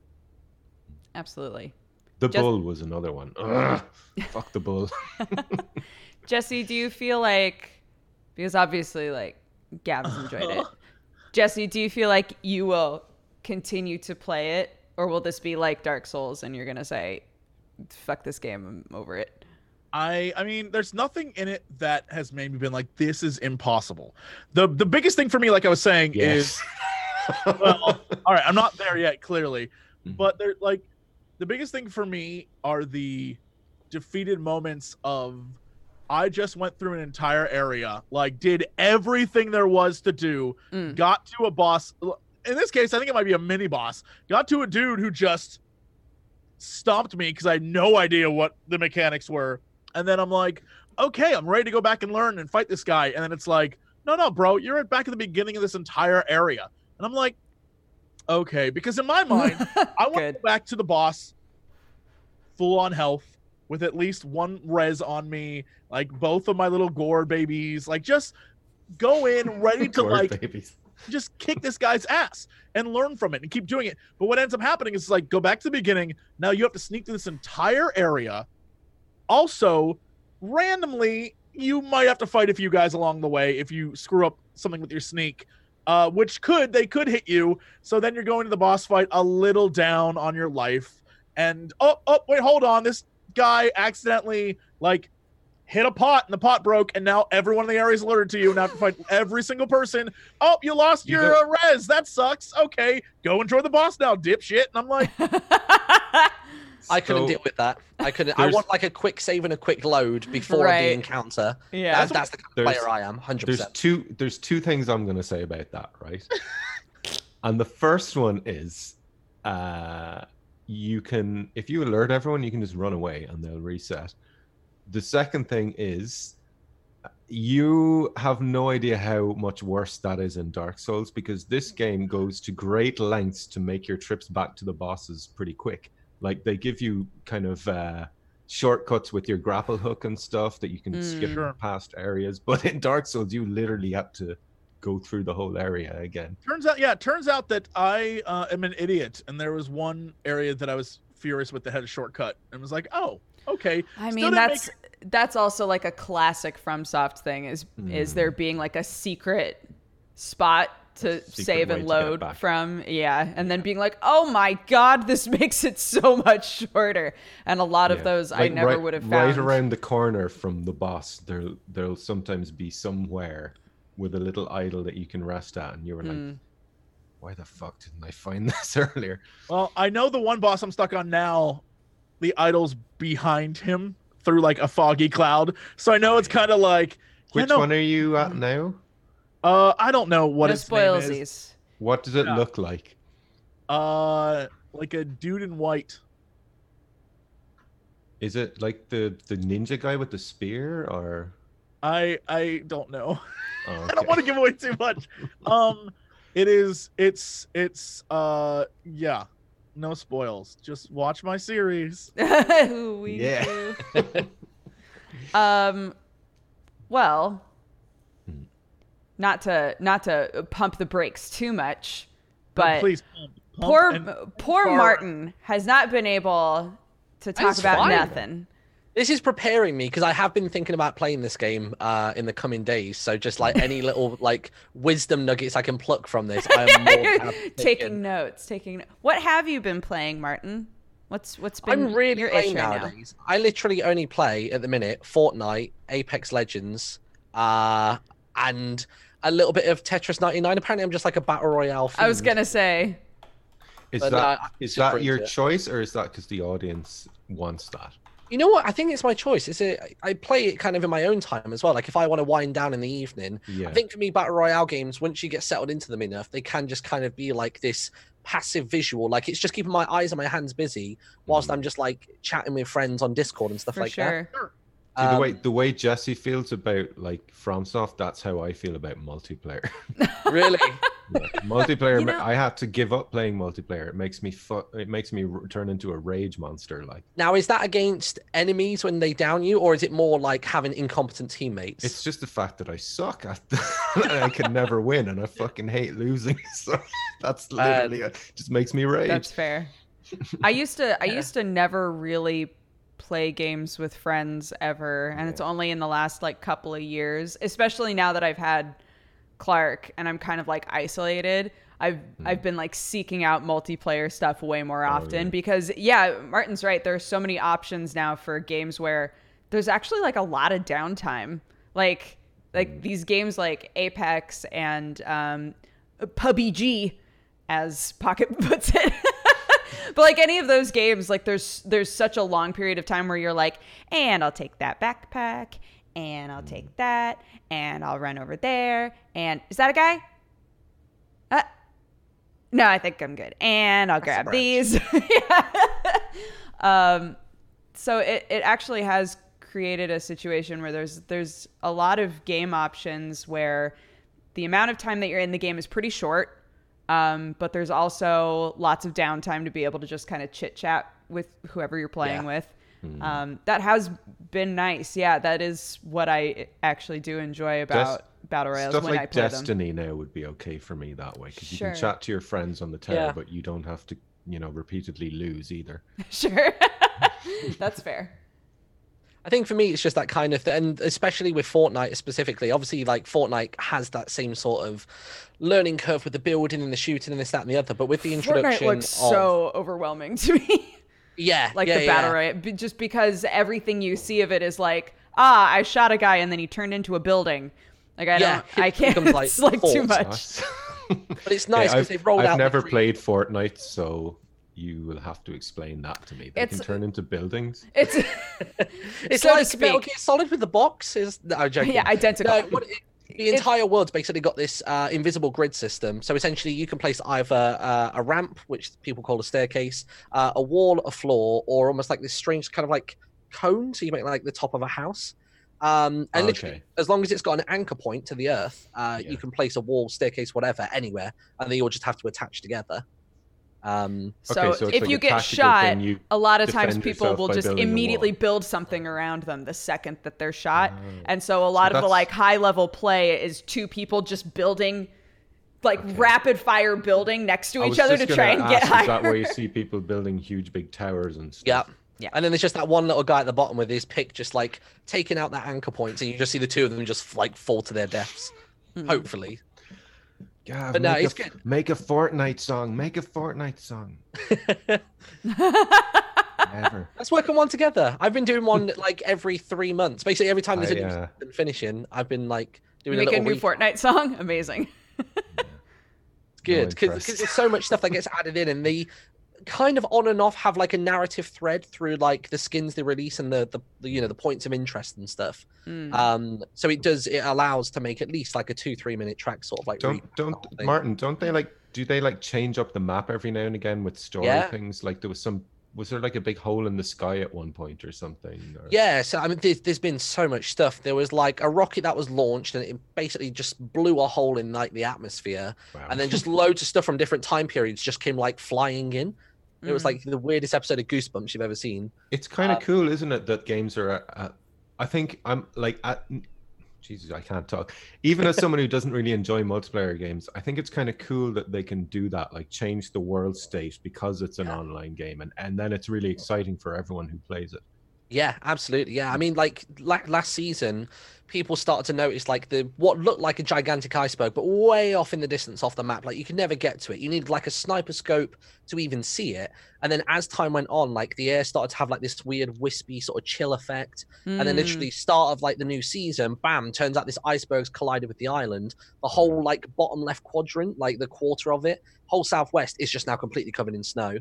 absolutely. The Just- bull was another one. Ugh, fuck the bull. Jesse, do you feel like because obviously like Gav has enjoyed it. Jesse, do you feel like you will continue to play it, or will this be like Dark Souls and you're gonna say, "Fuck this game, I'm over it"? I I mean, there's nothing in it that has made me been like, this is impossible. The the biggest thing for me, like I was saying, is well, all right, I'm not there yet, clearly, Mhm. but they're like the biggest thing for me are the defeated moments of I just went through an entire area, like did everything there was to do, Mm. got to a boss. In this case, I think it might be a mini boss. Got to a dude who just stomped me because I had no idea what the mechanics were. And then I'm like, okay, I'm ready to go back and learn and fight this guy. And then it's like, no, no, bro, you're back at the beginning of this entire area. And I'm like, okay, because in my mind, I want to go back to the boss full on health with at least one res on me, like both of my little gore babies, like just go in ready to like babies. just kick this guy's ass and learn from it and keep doing it. But what ends up happening is like go back to the beginning. Now you have to sneak through this entire area. Also, randomly, you might have to fight a few guys along the way if you screw up something with your sneak. Uh, which could they could hit you. So then you're going to the boss fight a little down on your life. And oh oh wait, hold on. This guy accidentally like hit a pot and the pot broke and now everyone in the area is alerted to you and have to fight every single person oh you lost You your uh, res that sucks okay go enjoy the boss now dipshit and i'm like I couldn't So, deal with that. I couldn't. I want like a quick save and a quick load before Right. the encounter. yeah. That's, that's the kind of player I am. Hundred percent. There's two there's two things I'm gonna say about that, right? and the first one is uh you can if you alert everyone, you can just run away and they'll reset. The second thing is you have no idea how much worse that is in Dark Souls because this game goes to great lengths to make your trips back to the bosses pretty quick. Like they give you kind of uh shortcuts with your grapple hook and stuff that you can Mm. skip Sure. past areas. But in Dark Souls, you literally have to go through the whole area again. turns out yeah it turns out that i uh, am an idiot and there was one area that i was furious with that had a shortcut and was like oh okay I Still mean, didn't that's that's also like a classic FromSoft thing is is Mm. there being like a secret spot to Secret save and load from yeah and then being like oh my god this makes it so much shorter and a lot of Yeah. those i never right- would have found Right around the corner from the boss, there there'll sometimes be somewhere with a little idol that you can rest at, and you were like, Mm. "Why the fuck didn't I find this earlier?" Well, I know the one boss I'm stuck on now, the idol's behind him through like a foggy cloud. So I know it's kind of like yeah, Which no, one are you at now? Uh, I don't know what no its name is. What does it Yeah. look like? Uh, like a dude in white. Is it like the the ninja guy with the spear, or? I I don't know. Oh, I don't want to give away too much. Um, it is. It's. It's. Uh, yeah. No spoils. Just watch my series. we Yeah. do. um well. Not to not to pump the brakes too much No, but please. Pump, pump poor and- poor far- martin has not been able to talk That's about fine. nothing This is preparing me because I have been thinking about playing this game uh, in the coming days. So just like any little like wisdom nuggets I can pluck from this, I am more than happy to take taking notes taking no- what have you been playing martin what's what's been I'm really your playing itch right now nowadays. I literally only play at the minute Fortnite, Apex Legends, uh, and a little bit of Tetris 99. Apparently, I'm just like a battle royale. i was gonna say Is But, that uh, is that your choice, or is that because the audience wants that? You know what? I think it's my choice. It's a, I play it kind of in my own time as well. Like if I want to wind down in the evening, Yeah. I think for me, battle royale games, once you get settled into them enough, they can just kind of be like this passive visual. Like it's just keeping my eyes and my hands busy whilst Mhm. I'm just like chatting with friends on Discord and stuff for like sure that. See, the way Um, the way Jesse feels about like FromSoft, that's how I feel about multiplayer. really, Yeah, multiplayer, You know- I had to give up playing multiplayer. It makes me fu- It makes me r- turn into a rage monster. Like now is that against enemies when they down you, or is it more like having incompetent teammates? it's just the fact that I suck at the, I can never win, and I fucking hate losing. So that's literally it. Just makes me rage. That's fair. I used to I used to never really play games with friends ever, and it's only in the last like couple of years, especially now that I've had Clark and I'm kind of like isolated, I've I've been like seeking out multiplayer stuff way more often yeah. because yeah, Martin's right. There are so many options now for games where there's actually like a lot of downtime. Like like these games like Apex and um, PUBG, as Pocket puts it. But like any of those games, like there's there's such a long period of time where you're like, and I'll take that backpack, and I'll take that, and I'll run over there, and is that a guy? Uh, no, I think I'm good, and I'll grab these. yeah. um, so it it actually has created a situation where there's there's a lot of game options where the amount of time that you're in the game is pretty short um, but there's also lots of downtime to be able to just kind of chit chat with whoever you're playing Yeah. with. Um, that has been nice. Yeah, that is what I actually do enjoy about battle royals. Stuff when I like play them. Destiny now would be okay for me that way because you can chat to your friends on the tower, Yeah. but you don't have to, you know, repeatedly lose either. sure, that's fair. I think for me, it's just that kind of, thing, and especially with Fortnite specifically. Obviously, like Fortnite has that same sort of learning curve with the building and the shooting and this, that, and the other. But with the introduction Fortnite looks of so overwhelming to me. yeah, like yeah, the yeah. battle royale, b- just because everything you see of it is like, ah, I shot a guy and then he turned into a building. Like I Yeah, don't, I can't. becomes, like, it's like too much. Nice. But it's nice because I've, they've rolled I've out. the never free- played Fortnite, so you will have to explain that to me. They It's- can turn into buildings. It's It's so to like Metal speak. Gear Solid with the box. Is no, I'm joking. yeah, identical. No, what it, the entire world's basically got this uh, invisible grid system. So essentially, you can place either uh, a ramp, which people call a staircase, uh, a wall, a floor, or almost like this strange kind of like cone. So you make like the top of a house. Um, and literally, Okay. as long as it's got an anchor point to the earth, uh, Yeah. you can place a wall, staircase, whatever, anywhere, and they all just have to attach together. Um, So, Okay, so if like you get shot, thing, you a lot of times people will just immediately build something around them the second that they're shot. Oh. And so a lot of the like high level play is two people just building like Okay. rapid fire building next to I each other to try and get ask, higher. Is that where you see people building huge big towers and yeah. stuff? Yeah. And then there's just that one little guy at the bottom with his pick just like taking out that anchor point, so you just see the two of them just like fall to their deaths. Hmm. Hopefully. Yeah, But no, make it's a, good. Make a Fortnite song. Make a Fortnite song. Never. Let's work on one together. I've been doing one like every three months. Basically, every time there's a I, new uh, season finishing, I've been like doing Make a a new recap. Fortnite song. Amazing. It's good because interest. there's so much stuff that gets added in, and they kind of on and off have like a narrative thread through like the skins they release and the the, the you know the points of interest and stuff. Mm. Um, so it does it allows to make at least like a two three minute track sort of like Don't don't thing. Martin? Don't they like? Do they like change up the map every now and again with story Yeah. things? Like there was some. Was there like a big hole in the sky at one point or something? Or... Yeah, so I mean, there's, there's been so much stuff. There was like a rocket that was launched, and it basically just blew a hole in like the atmosphere, Wow. and then just loads of stuff from different time periods just came like flying in. It was Mm. like the weirdest episode of Goosebumps you've ever seen. It's kind of Uh, cool, isn't it, that games are. At, at, I think I'm like at. Jesus, I can't talk. Even as someone who doesn't really enjoy multiplayer games, I think it's kind of cool that they can do that, like change the world state because it's an Yeah. online game, and and then it's really exciting for everyone who plays it. Yeah, absolutely. Yeah, I mean, like la- last season, people started to notice like the what looked like a gigantic iceberg, but way off in the distance off the map. Like you could never get to it. You needed like a sniper scope to even see it. And then as time went on, like the air started to have like this weird wispy sort of chill effect. And then Mm. literally start of like the new season, bam, turns out this iceberg's collided with the island. The whole like bottom left quadrant, like the quarter of it, whole southwest is just now completely covered in snow.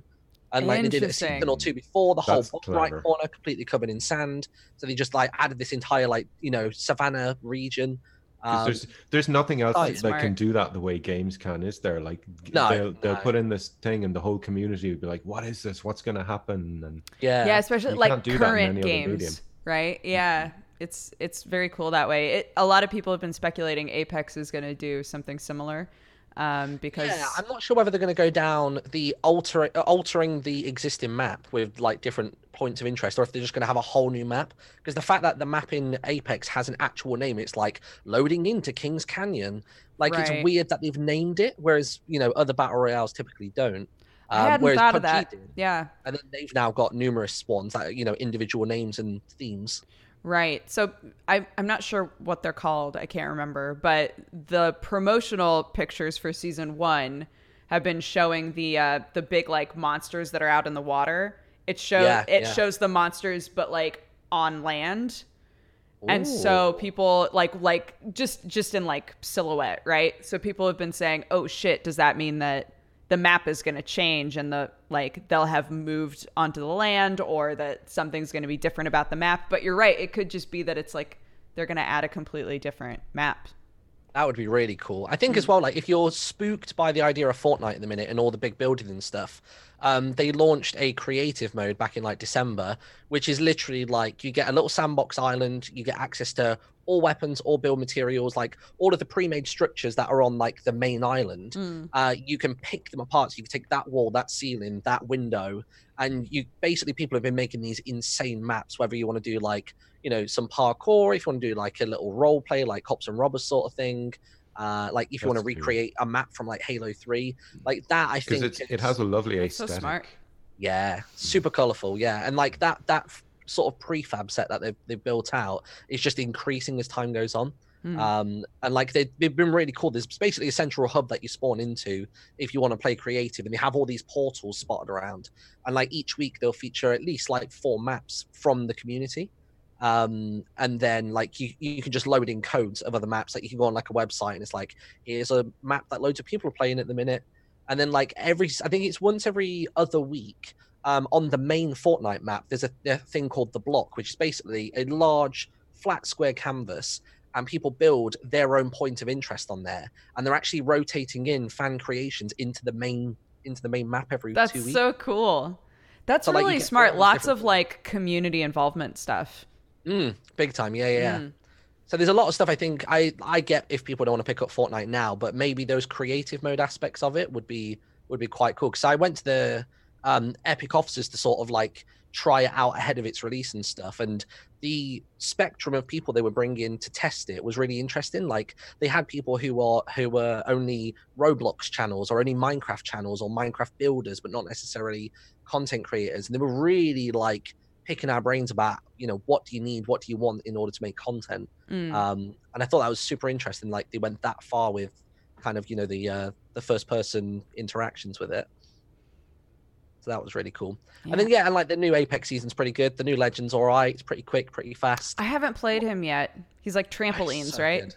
And like they did it a season or two before, the whole bottom right corner completely covered in sand. So they just like added this entire like you know savannah region. Um, there's there's nothing else oh, that smart. can do that the way games can, is there? Like No, they'll they'll no. put in this thing and the whole community would be like, "What is this? What's going to happen?" And yeah, yeah, especially like can't do that in current games, right? Yeah, it's it's very cool that way. It, a lot of people have been speculating Apex is going to do something similar, um, because Yeah, I'm not sure whether they're going to go down the alter uh, altering the existing map with like different points of interest, or if they're just going to have a whole new map. Because the fact that the map in Apex has an actual name, it's like loading into Kings Canyon. Like Right. it's weird that they've named it, whereas you know other battle royales typically don't. I Um, hadn't whereas thought of that. did. Yeah, and then they've now got numerous ones that you know individual names and themes. Right. So I, I'm not sure what they're called. I can't remember. But the promotional pictures for season one have been showing the uh, the big like monsters that are out in the water. It shows Yeah, it yeah. shows the monsters, but like on land. And so people like like just just in like silhouette, right? So people have been saying, "Oh shit, does that mean that the map is going to change and the like they'll have moved onto the land or that something's going to be different about the map?" But you're right, it could just be that it's like they're going to add a completely different map. That would be really cool. I think as well, like if you're spooked by the idea of Fortnite at the minute and all the big building and stuff, um, they launched a creative mode back in like December, which is literally like you get a little sandbox island, you get access to all weapons, all build materials, like all of the pre-made structures that are on like the main island. Mm. Uh, you can pick them apart. So you can take that wall, that ceiling, that window, and you basically people have been making these insane maps. Whether you want to do like you know some parkour, if you want to do like a little role play, like cops and robbers sort of thing. Uh, like if you want to That's cool. recreate a map from like Halo Three, like that, I think it's it is- has a lovely aesthetic. So aesthetic. smart. yeah, super colorful. Yeah, and like that that f- sort of prefab set that they've they've built out is just increasing as time goes on. Mm. Um, and like they, they've been really cool. There's basically a central hub that you spawn into if you want to play creative, and they have all these portals spotted around. And like each week, they'll feature at least like four maps from the community. Um, and then like you, you can just load in codes of other maps. Like you can go on like a website, and it's like here's a map that loads of people are playing at the minute. And then like every, I think it's once every other week. Um, on the main Fortnite map, there's a, a thing called the block, which is basically a large flat square canvas and people build their own point of interest on there and they're actually rotating in fan creations into the main into the main map every That's two weeks so cool. That's So, really smart. Lots of like community involvement stuff. mm, big time yeah yeah, yeah. Mm. so there's a lot of stuff i think i i get if people don't want to pick up fortnite now but maybe those creative mode aspects of it would be would be quite cool because i went to the um epic offices to sort of like try it out ahead of its release and stuff and the spectrum of people they were bringing to test it was really interesting. Like they had people who are who were only roblox channels or only minecraft channels or minecraft builders but not necessarily content creators and they were really like picking our brains about you know what do you need what do you want in order to make content? Mm. um and i thought that was super interesting like they went that far with kind of you know the uh the first person interactions with it so that was really cool and then yeah and like the new apex season's pretty good the new legends all right it's pretty quick pretty fast I haven't played him yet. He's like trampolines, so right?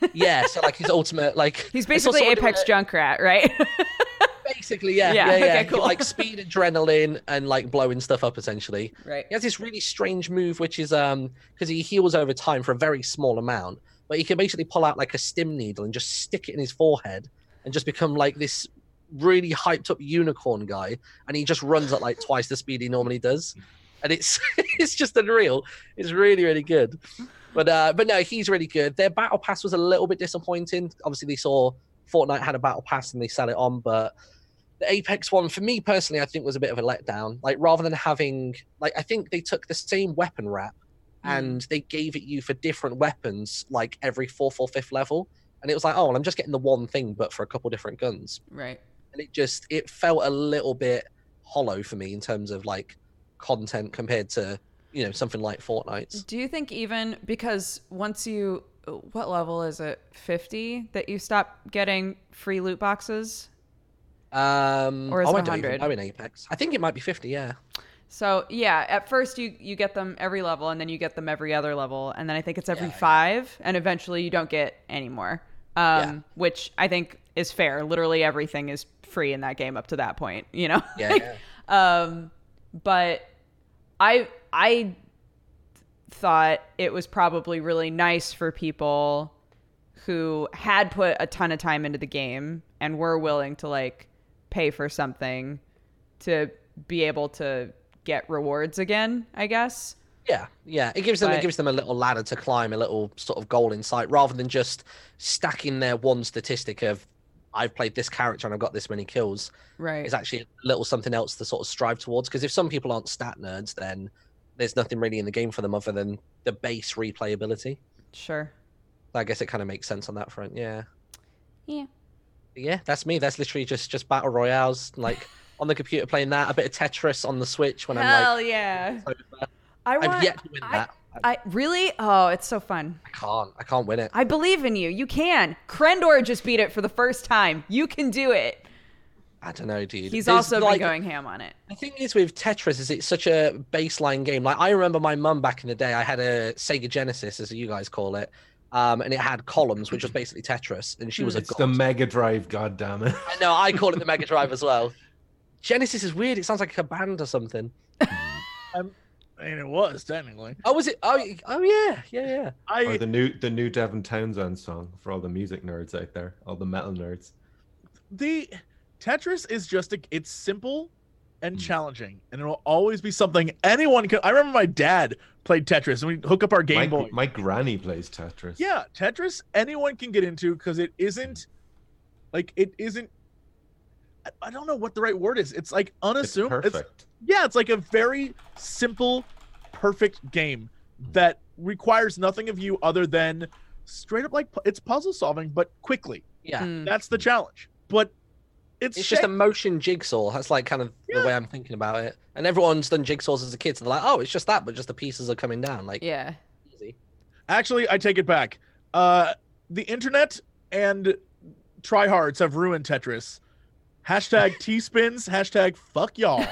good. yeah so like his ultimate like He's basically doing Apex Junkrat, right? basically yeah Yeah, yeah yeah, okay, He, cool. like speed adrenaline and like blowing stuff up essentially right. He has this really strange move, which is um because he heals over time for a very small amount, but he can basically pull out like a stim needle and just stick it in his forehead and just become like this really hyped up unicorn guy, and he just runs at like twice the speed he normally does, and it's it's just unreal. It's really really good, but uh but no, he's really good. Their battle pass was a little bit disappointing. Obviously, they saw Fortnite had a battle pass and they sell it on, but the Apex one, for me personally, I think was a bit of a letdown. Like rather than having, like I think they took the same weapon wrap Mm. and they gave it you for different weapons, like every fourth or fifth level. And it was like, oh, well, I'm just getting the one thing, but for a couple different guns. Right. And it just it felt a little bit hollow for me in terms of like content compared to you know something like Fortnite's. Do you think even because once you what level is it? 50 that you stop getting free loot boxes? Um, Or is oh, it I don't 100? know in Apex. I think it might be 50. Yeah. So, yeah, at first you you get them every level and then you get them every other level and then I think it's every Yeah, yeah. 5 and eventually you don't get any more. Um Yeah. which I think is fair. Literally everything is free in that game up to that point, you know? Yeah. yeah. Um, but I I thought it was probably really nice for people who had put a ton of time into the game and were willing to like pay for something to be able to get rewards again, I guess. Yeah, yeah. It gives them But- it gives them a little ladder to climb, a little sort of goal in sight, rather than just stacking their one statistic of I've played this character and I've got this many kills. Right. It's actually a little something else to sort of strive towards. Because if some people aren't stat nerds, then there's nothing really in the game for them other than the base replayability. Sure. I guess it kind of makes sense on that front. Yeah. Yeah. Yeah, that's me. That's literally just just battle royales, like on the computer playing that, a bit of Tetris on the Switch when I'm Hell like. yeah. I want I've yet to win I- that. I really? Oh, it's so fun. I can't. I can't win it. I believe in you. You can. Krendor just beat it for the first time. You can do it. I don't know, dude. He's There's, also like, been going ham on it. The thing is with Tetris is it's such a baseline game. Like I remember my mum back in the day. I had a Sega Genesis, as you guys call it, um, and it had columns, which was basically Tetris, and she was a god. the Mega Drive, God damn it! I know. I call it the Mega Drive as well. Genesis is weird. It sounds like a band or something. I mean, it was technically. Oh, was it? Oh, oh yeah, yeah, yeah. I Or the new the new Devin Townsend song for all the music nerds out there, all the metal nerds. the Tetris is just a, it's simple and Mm. challenging, and it will always be something anyone can. I remember my dad played Tetris, and we hook up our Game my, Boy. my granny plays Tetris. Yeah, Tetris anyone can get into because it isn't like it isn't. I, I don't know what the right word is. It's like it's unassuming. It's, perfect. yeah, it's like a very simple, perfect game that requires nothing of you other than straight up like it's puzzle solving, but quickly. Yeah. Mm. That's the challenge. But it's, It's just a motion jigsaw. That's like kind of Yeah. the way I'm thinking about it. And everyone's done jigsaws as a kid, so they're like, "Oh, it's just that, but just the pieces are coming down." Like, Yeah. easy. Actually, I take it back. Uh, the internet and tryhards have ruined Tetris. Hashtag T spins. Hashtag fuck y'all.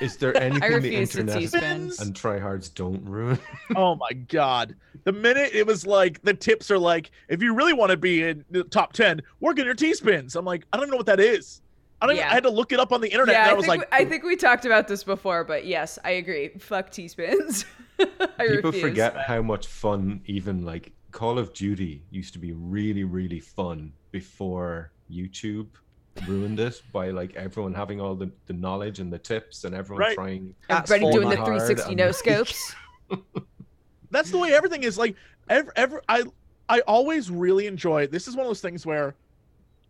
Is there anything the refuse to internet T-spins. and tryhards don't ruin? oh my god. The minute it was like the tips are like, if you really want to be in the top ten, work on your T spins. I'm like, I don't even know what that is. I don't. Even, I had to look it up on the internet. Yeah, and I I was think, like, we, I think we talked about this before, but yes, I agree. Fuck T spins. People forget how much fun even like Call of Duty used to be really really fun before YouTube ruined it by like everyone having all the, the knowledge and the tips and everyone Right. trying Everybody doing the 360 no scopes. that's the way everything is. Like, ever, ever, I, I always really enjoy. This is one of those things where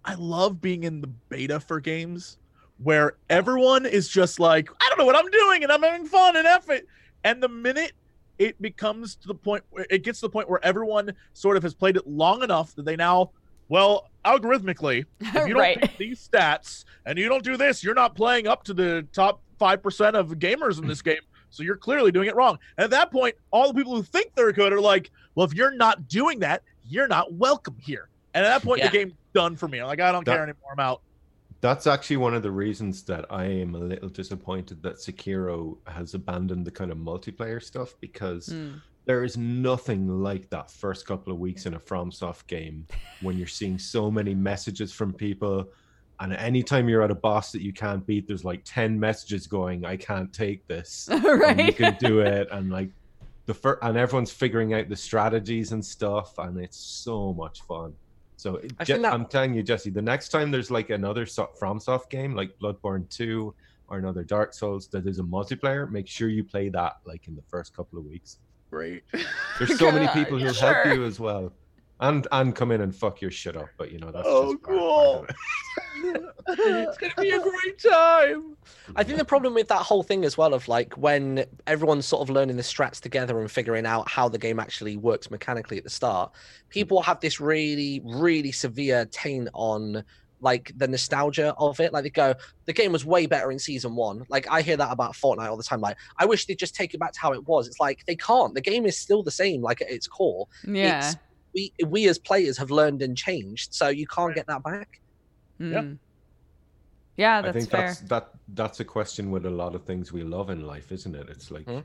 I love being in the beta for games where everyone is just like, I don't know what I'm doing, and I'm having fun and effort. And the minute it becomes to the point where it gets to the point where everyone sort of has played it long enough that they now, well, algorithmically, if you don't right. hit these stats and you don't do this, you're not playing up to the top five percent of gamers in this game. So you're clearly doing it wrong. And at that point, all the people who think they're good are like, well, if you're not doing that, you're not welcome here. And at that point, Yeah. the game's done for me. I'm like, I don't That- care anymore. I'm out. That's actually one of the reasons that I am a little disappointed that Sekiro has abandoned the kind of multiplayer stuff because Mm. There is nothing like that first couple of weeks in a FromSoft game when you're seeing so many messages from people. And anytime you're at a boss that you can't beat, there's like 10 messages going, I can't take this. And you can do it. And like the first, and everyone's figuring out the strategies and stuff. And it's so much fun. So it, I Je- think that- I'm telling you, Jesse, the next time there's like another so- FromSoft game like Bloodborne 2 or another Dark Souls that is a multiplayer, make sure you play that like in the first couple of weeks. Great. There's so many people who sure. help you as well. And and come in and fuck your shit up, but you know that's Oh, just part- part cool. it. it's gonna be a great time. I think the problem with that whole thing as well of like when everyone's sort of learning the strats together and figuring out how the game actually works mechanically at the start, hmm. people have this really, really severe taint on like the nostalgia of it. Like they go, the game was way better in season one. Like I hear that about Fortnite all the time. Like I wish they'd just take it back to how it was. It's like they can't. The game is still the same, like at its core. Yeah. It's, we we as players have learned and changed, so you can't get that back. Mm. Yeah, I that's think fair. that's that that's a question with a lot of things we love in life, isn't it? It's like Hmm.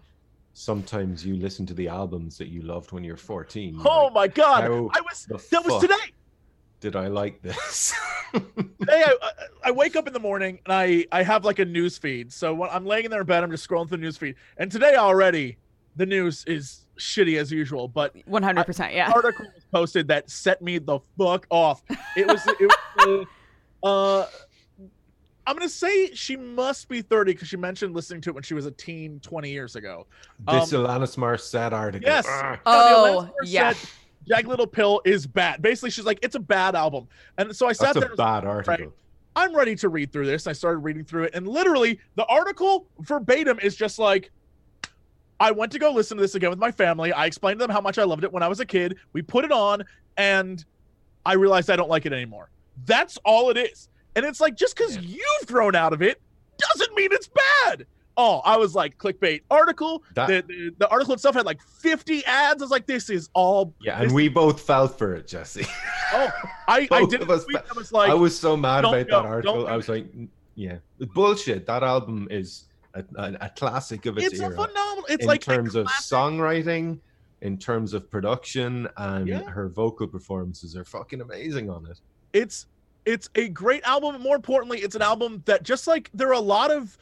sometimes you listen to the albums that you loved when you're 14. Oh like, my god. I was the that was today. Did I like this? Today I, I I wake up in the morning and I I have like a news feed. So when I'm laying in there in bed, I'm just scrolling through the news feed. And today already the news is shitty as usual, but 100%. Yeah. article was posted that set me the fuck off. It was it was uh, uh I'm gonna say she must be 30 because she mentioned listening to it when she was a teen 20 years ago. this Um, Alanis Morissette article. Yes. Ugh. Oh, Alanis yeah. Morissette, Jagged Little Pill is bad. Basically, she's like, it's a bad album. And so I sat That's there a and like, bad article. I'm ready to read through this. I started reading through it, and literally the article verbatim is just like, I went to go listen to this again with my family. I explained to them how much I loved it when I was a kid. We put it on, and I realized I don't like it anymore. That's all it is. And it's like, just because you've grown out of it doesn't mean it's bad. Oh, I was like clickbait article. That- the, the the article itself had like 50 ads. I was like, this is all. Yeah, and we both fell for it, Jesse. Oh, I I did. of us tweet, I was like, I was so mad about go, that article. I was like, yeah, bullshit. That album is a, a, a classic of its, it's a phenomenal. It's in like terms of songwriting, in terms of production, and Yeah. her vocal performances are fucking amazing on it. it's it's a great album. More importantly, it's an album that just like there are a lot of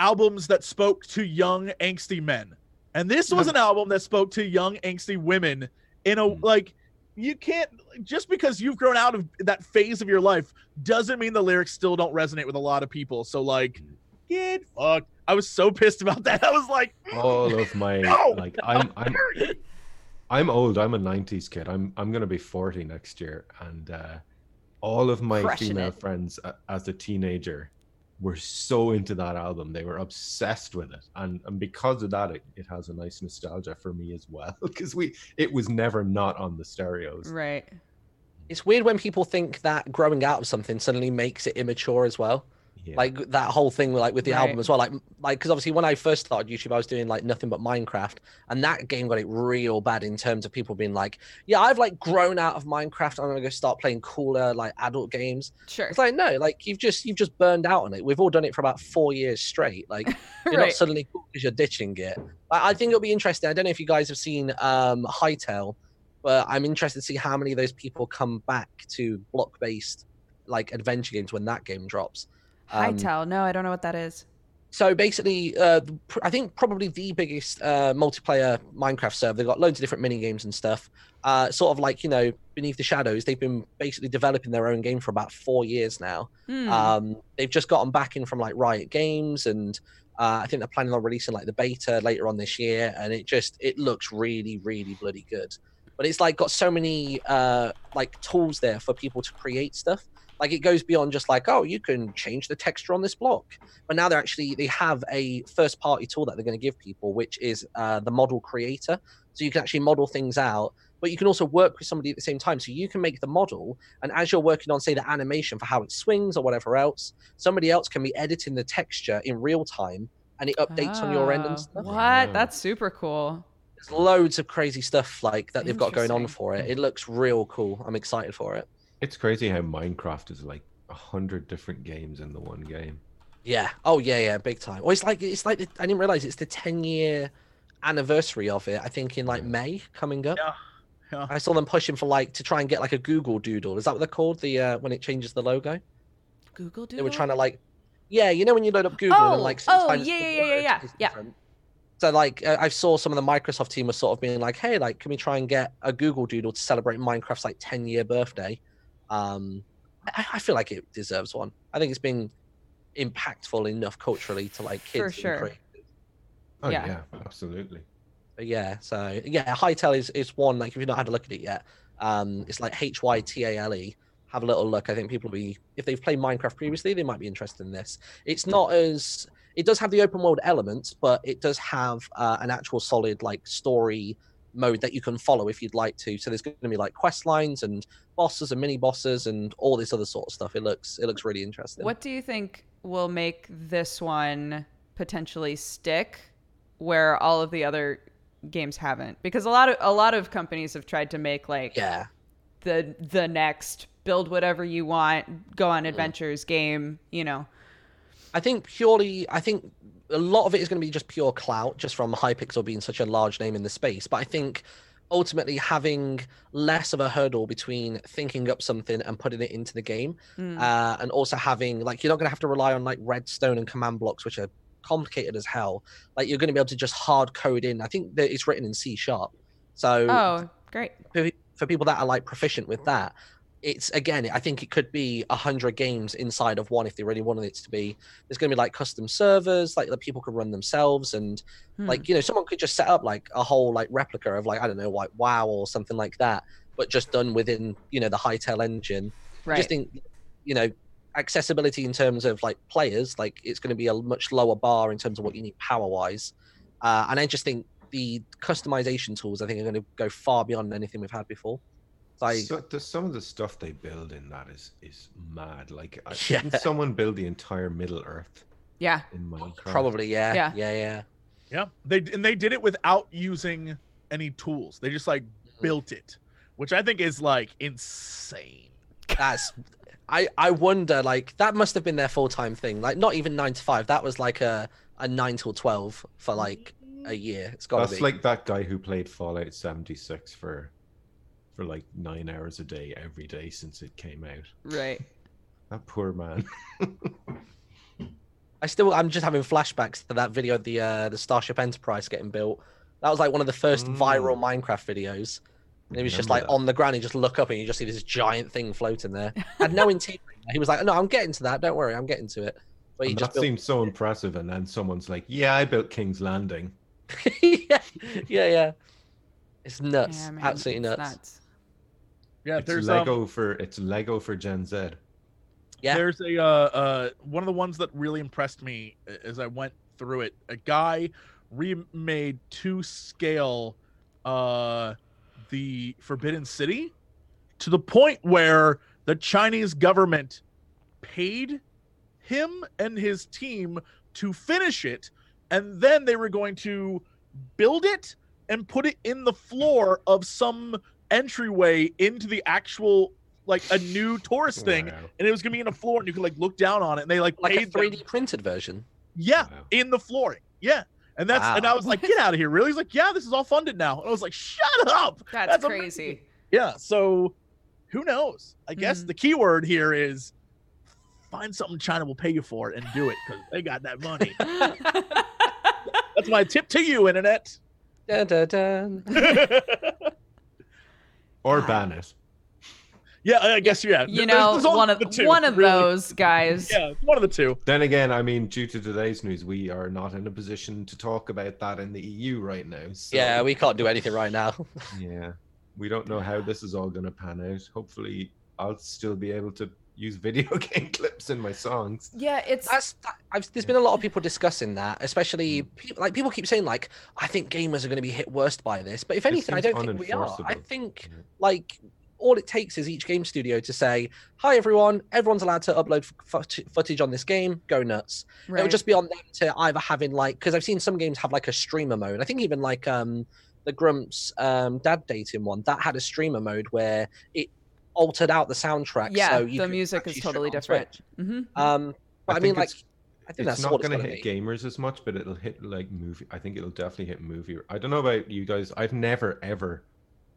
albums that spoke to young angsty men, and this was an album that spoke to young angsty women in a Mm. like. You can't just because you've grown out of that phase of your life doesn't mean the lyrics still don't resonate with a lot of people. So like, get fucked. I was so pissed about that. I was like, All of my No! like, I'm I'm I'm old. I'm a '90s kid. I'm I'm gonna be 40 next year, and uh, all of my Crushing female it. friends a- as a teenager were so into that album. They were obsessed with it, and and because of that, it, it has a nice nostalgia for me as well. Because we it was never not on the stereos. Right. It's weird when people think that growing out of something suddenly makes it immature as well. Yeah. Like that whole thing, like with the Right. album as well. Like, like because obviously when I first started YouTube, I was doing like nothing but Minecraft, and that game got it real bad in terms of people being like, "Yeah, I've like grown out of Minecraft. I'm gonna go start playing cooler like adult games." Sure. It's like no, like you've just you've just burned out on it. We've all done it for about four years straight. Like you're not right. suddenly cool because you're ditching it. I, I think it'll be interesting. I don't know if you guys have seen um Hytale, but I'm interested to see how many of those people come back to block based like adventure games when that game drops. Um, Hytale. No, I don't know what that is. so basically, uh, I think probably the biggest uh, multiplayer Minecraft server. They've got loads of different mini games and stuff. Uh, sort of like you know, Beneath the Shadows. They've been basically developing their own game for about four years now. Hmm. Um, they've just gotten back in from like Riot Games, and uh, I think they're planning on releasing like the beta later on this year. And it just it looks really, really bloody good. But it's like got so many uh, like tools there for people to create stuff. Like it goes beyond just like oh you can change the texture on this block, but now they're actually they have a first party tool that they're going to give people, which is uh, the model creator. So you can actually model things out but you can also work with somebody at the same time. So you can make the model, and as you're working on, say, the animation for how it swings or whatever else, somebody else can be editing the texture in real time, and it updates on your end Oh, and stuff. What? Wow. That's super cool. There's loads of crazy stuff like that they've got going on for it. It looks real cool. I'm excited for it. It's crazy how Minecraft is like a hundred different games in the one game. Yeah. Oh yeah, yeah, big time. Well, it's like it's like I didn't realize it's the 10 year anniversary of it. I think in like May coming up. Yeah, yeah. I saw them pushing for like to try and get like a Google Doodle. Is that what they're called? The uh, when it changes the logo. Google Doodle. They were trying to like, yeah, you know when you load up Google and Oh, then, like oh, sometimes yeah, the yeah, yeah, yeah, yeah, yeah. So like uh, I saw some of the Microsoft team was sort of being like, hey, like can we try and get a Google Doodle to celebrate Minecraft's like 10 year birthday? Um, I, I feel like it deserves one. I think it's been impactful enough culturally to like kids. For sure. creators. Oh Yeah. yeah, absolutely. But yeah, so yeah, Hytale is, is one like if you've not had a look at it yet, um, it's like H Y T A L E. Have a little look. I think people will be if they've played Minecraft previously, they might be interested in this. It's not as it does have the open world elements, but it does have uh, an actual solid like story mode that you can follow if you'd like to. So there's going to be like quest lines and bosses and mini bosses and all this other sort of stuff. It looks it looks really interesting. What do you think will make this one potentially stick where all of the other games haven't? Because a lot of a lot of companies have tried to make like Yeah, the the next build whatever you want, go Mm. on adventures game, you know. I think purely, I think a lot of it is going to be just pure clout, just from Hypixel being such a large name in the space. But I think ultimately having less of a hurdle between thinking up something and putting it into the game, Mm. uh, and also having like you're not going to have to rely on like redstone and command blocks, which are complicated as hell. Like you're going to be able to just hard code in. I think that it's written in C sharp, so oh, great. for, for people that are like proficient with that it's again i think it could be a hundred games inside of one if they really wanted it to be there's going to be like custom servers like that people could run themselves and Hmm. like you know someone could just set up like a whole like replica of like i don't know like wow or something like that but just done within you know the Hytale engine I right. just think you know accessibility in terms of like players like it's going to be a much lower bar in terms of what you need power wise uh, and i just think the customization tools i think are going to go far beyond anything we've had before so I, So, the, some of the stuff they build in that is is mad. Like, I, Yeah. didn't someone build the entire Middle Earth Yeah. in Minecraft. Probably, yeah. Yeah. Yeah, yeah. Yeah, they and they did it without using any tools. They just like built it, which I think is like insane. That's I I wonder like that must have been their full time thing. Like not even nine to five. That was like a a nine till twelve for like a year. It's got to That's be. like that guy who played Fallout 76 for for like nine hours a day every day since it came out. Right. That poor man. I still I'm just having flashbacks to that video of the uh the Starship Enterprise getting built. That was like one of the first viral Minecraft videos. And he was just like that. on the ground, you just look up and you just see this giant thing floating there. Had no interior. He was like, No, I'm getting to that, don't worry, I'm getting to it. But he And just that built seems so impressive, and then someone's like, "Yeah, I built King's Landing." yeah, yeah, yeah. It's nuts. Yeah, man, Absolutely it's nuts. Yeah, it's there's um, Lego for it's Lego for Gen Z. Yeah. There's a uh, uh one of the ones that really impressed me as I went through it. A guy remade to scale uh the Forbidden City to the point where the Chinese government paid him and his team to finish it and then they were going to build it and put it in the floor of some entryway into the actual like a new tourist thing Wow. and it was gonna be in a floor and you could like look down on it and they like Like a 3D printed version. yeah Wow. in the flooring yeah and that's and I was like get out of here really he's like yeah this is all funded now and I was like shut up That's, That's crazy. amazing. yeah so who knows I guess Mhm. the key word here is find something China will pay you for and do it because they got that money that's my tip to you internet Dun, dun, dun. Or God. ban it. yeah I guess yeah you know, there's only one of the two, one of really. those guys. yeah one of the two Then again, I mean, due to today's news, we are not in a position to talk about that in the EU right now. So, Yeah, we can't do anything right now. yeah, we don't know how this is all going to pan out. Hopefully, I'll still be able to use video game clips in my songs. Yeah, it's That's that, I've, there's been a lot of people discussing that, especially people, like people keep saying like I think gamers are going to be hit worst by this, but if anything, I don't think we are. I think Yeah. like all it takes is each game studio to say, "Hi everyone, everyone's allowed to upload f- footage- footage on this game. Go nuts." It would just be on them to either having like because I've seen some games have like a streamer mode. I think even like um the Grumps um dad dating one that had a streamer mode where it altered out the soundtrack. yeah, so you the music is totally different. Twitch. hmm Um, but I I, mean like I think It's that's not going going to to hit be. gamers as much, but it'll hit like movie. I think it'll definitely hit movie. I don't know about you guys. I've never ever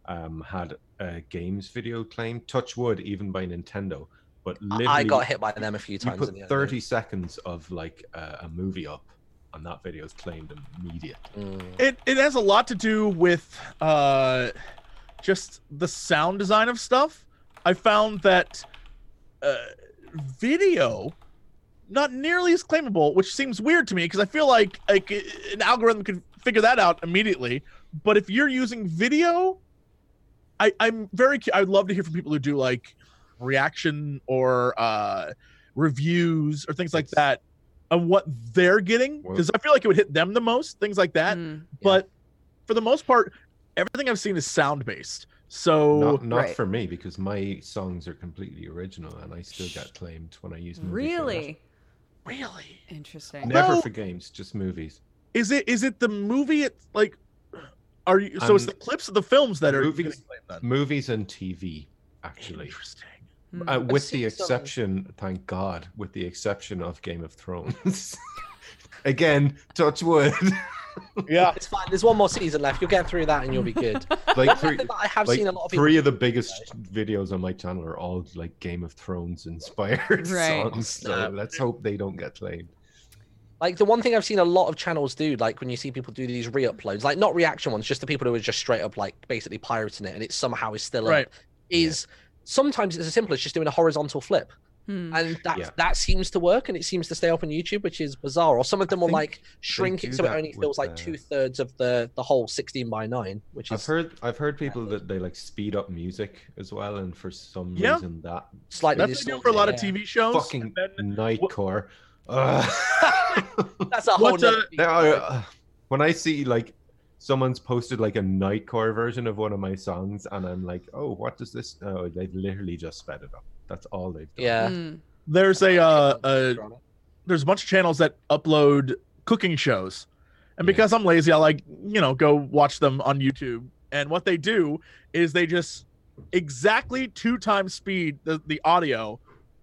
um, had a games video claim. Touch wood, even by Nintendo. But literally, I got hit by them a few times. You times. put in the end. 30 seconds of like uh, a movie up, and that video is claimed immediately. Mm. it it has a lot to do with uh just the sound design of stuff i found that uh video not nearly as claimable which seems weird to me because i feel like like an algorithm could figure that out immediately but if you're using video i i'm very i'd love to hear from people who do like reaction or uh reviews or things like that on what they're getting because i feel like it would hit them the most things like that Mm. but for the most part, everything I've seen is sound based. So Not, not Right. for me because my songs are completely original, and I still get claimed when I use movies. Really really, interesting. Never No. for games, just movies. is it is it the movie? It's like, are you? So it's Um, the clips of the films that are movies- claimed? Movies and TV, actually. Interesting. Mm. Uh, with the some- exception, thank God, with the exception of Game of Thrones. Again, touch wood. Yeah, It's fine. There's one more season left. You'll get through that and you'll be good. like three, I have like seen a lot of people. three of the biggest videos on my channel are all like Game of Thrones inspired Right. songs. So Snap. let's hope they don't get claimed. Like the one thing I've seen a lot of channels do, like when you see people do these re-uploads, like not reaction ones, just the people who are just straight up like basically pirating it and it somehow is still Right. up. Is sometimes it's as simple as just doing a horizontal flip, Hmm. and that Yeah. that seems to work and it seems to stay up on YouTube, which is bizarre. Or some of them will like shrink it so it only feels like uh, two thirds of the the whole 16 by 9, which I've is heard I've heard people that they like speed up music as well, and for some Yeah. reason that slightly that's what they for a lot of TV shows. fucking then- nightcore. Ugh. yeah. That's a whole What, uh, nother There are- uh, when I see like someone's posted like a nightcore version of one of my songs, and I'm like, oh, what does this? Oh, they've literally just sped it up. That's all they've done. Yeah. Mm. there's a uh, a there's a bunch of channels that upload cooking shows, and Yeah. because I'm lazy, I like you know go watch them on YouTube. And what they do is they just exactly two times speed the, the audio,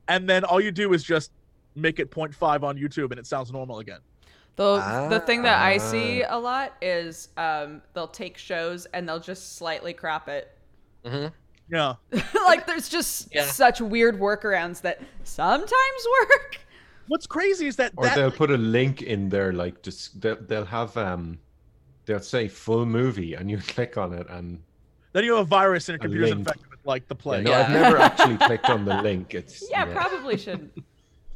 and then all you do is just make it 0.5 on YouTube, and it sounds normal again. The the thing that I see Ah. a lot is um, they'll take shows and they'll just slightly crop it. hmm Yeah. like there's just Yeah. such weird workarounds that sometimes work. What's crazy is that Or that they'll put a link in there, like just they'll, they'll have um, they'll say full movie, and you click on it, and then you have a virus and your A computer's link. infected with like the play. yeah, plague. no, I've never actually clicked on the link. It's Yeah, probably shouldn't.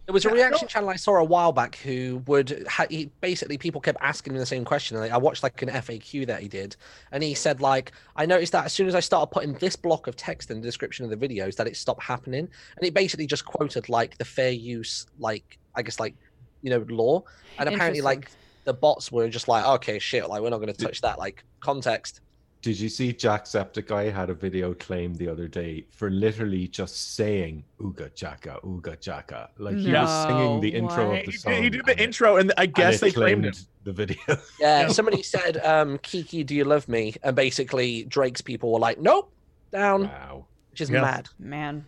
There was a Yeah, reaction channel I saw a while back who would ha- he, basically people kept asking him the same question. And I watched like an FAQ that he did, and he said like, I noticed that as soon as I started putting this block of text in the description of the videos, that it stopped happening, and it basically just quoted like the fair use, like I guess like you know law, and apparently like the bots were just like, okay, shit, like we're not going to touch that, like context. Did you see Jacksepticeye had a video claim the other day for literally just saying "Ooga Jacka, Ooga Jacka"? Like he was singing the intro what? of the He song. did, he did the and intro, and I and guess it they claimed him. the video. Yeah, Yeah. somebody said, um, Kiki, do you love me? And basically Drake's people were like, nope, down, wow. which is Yeah. mad. Man.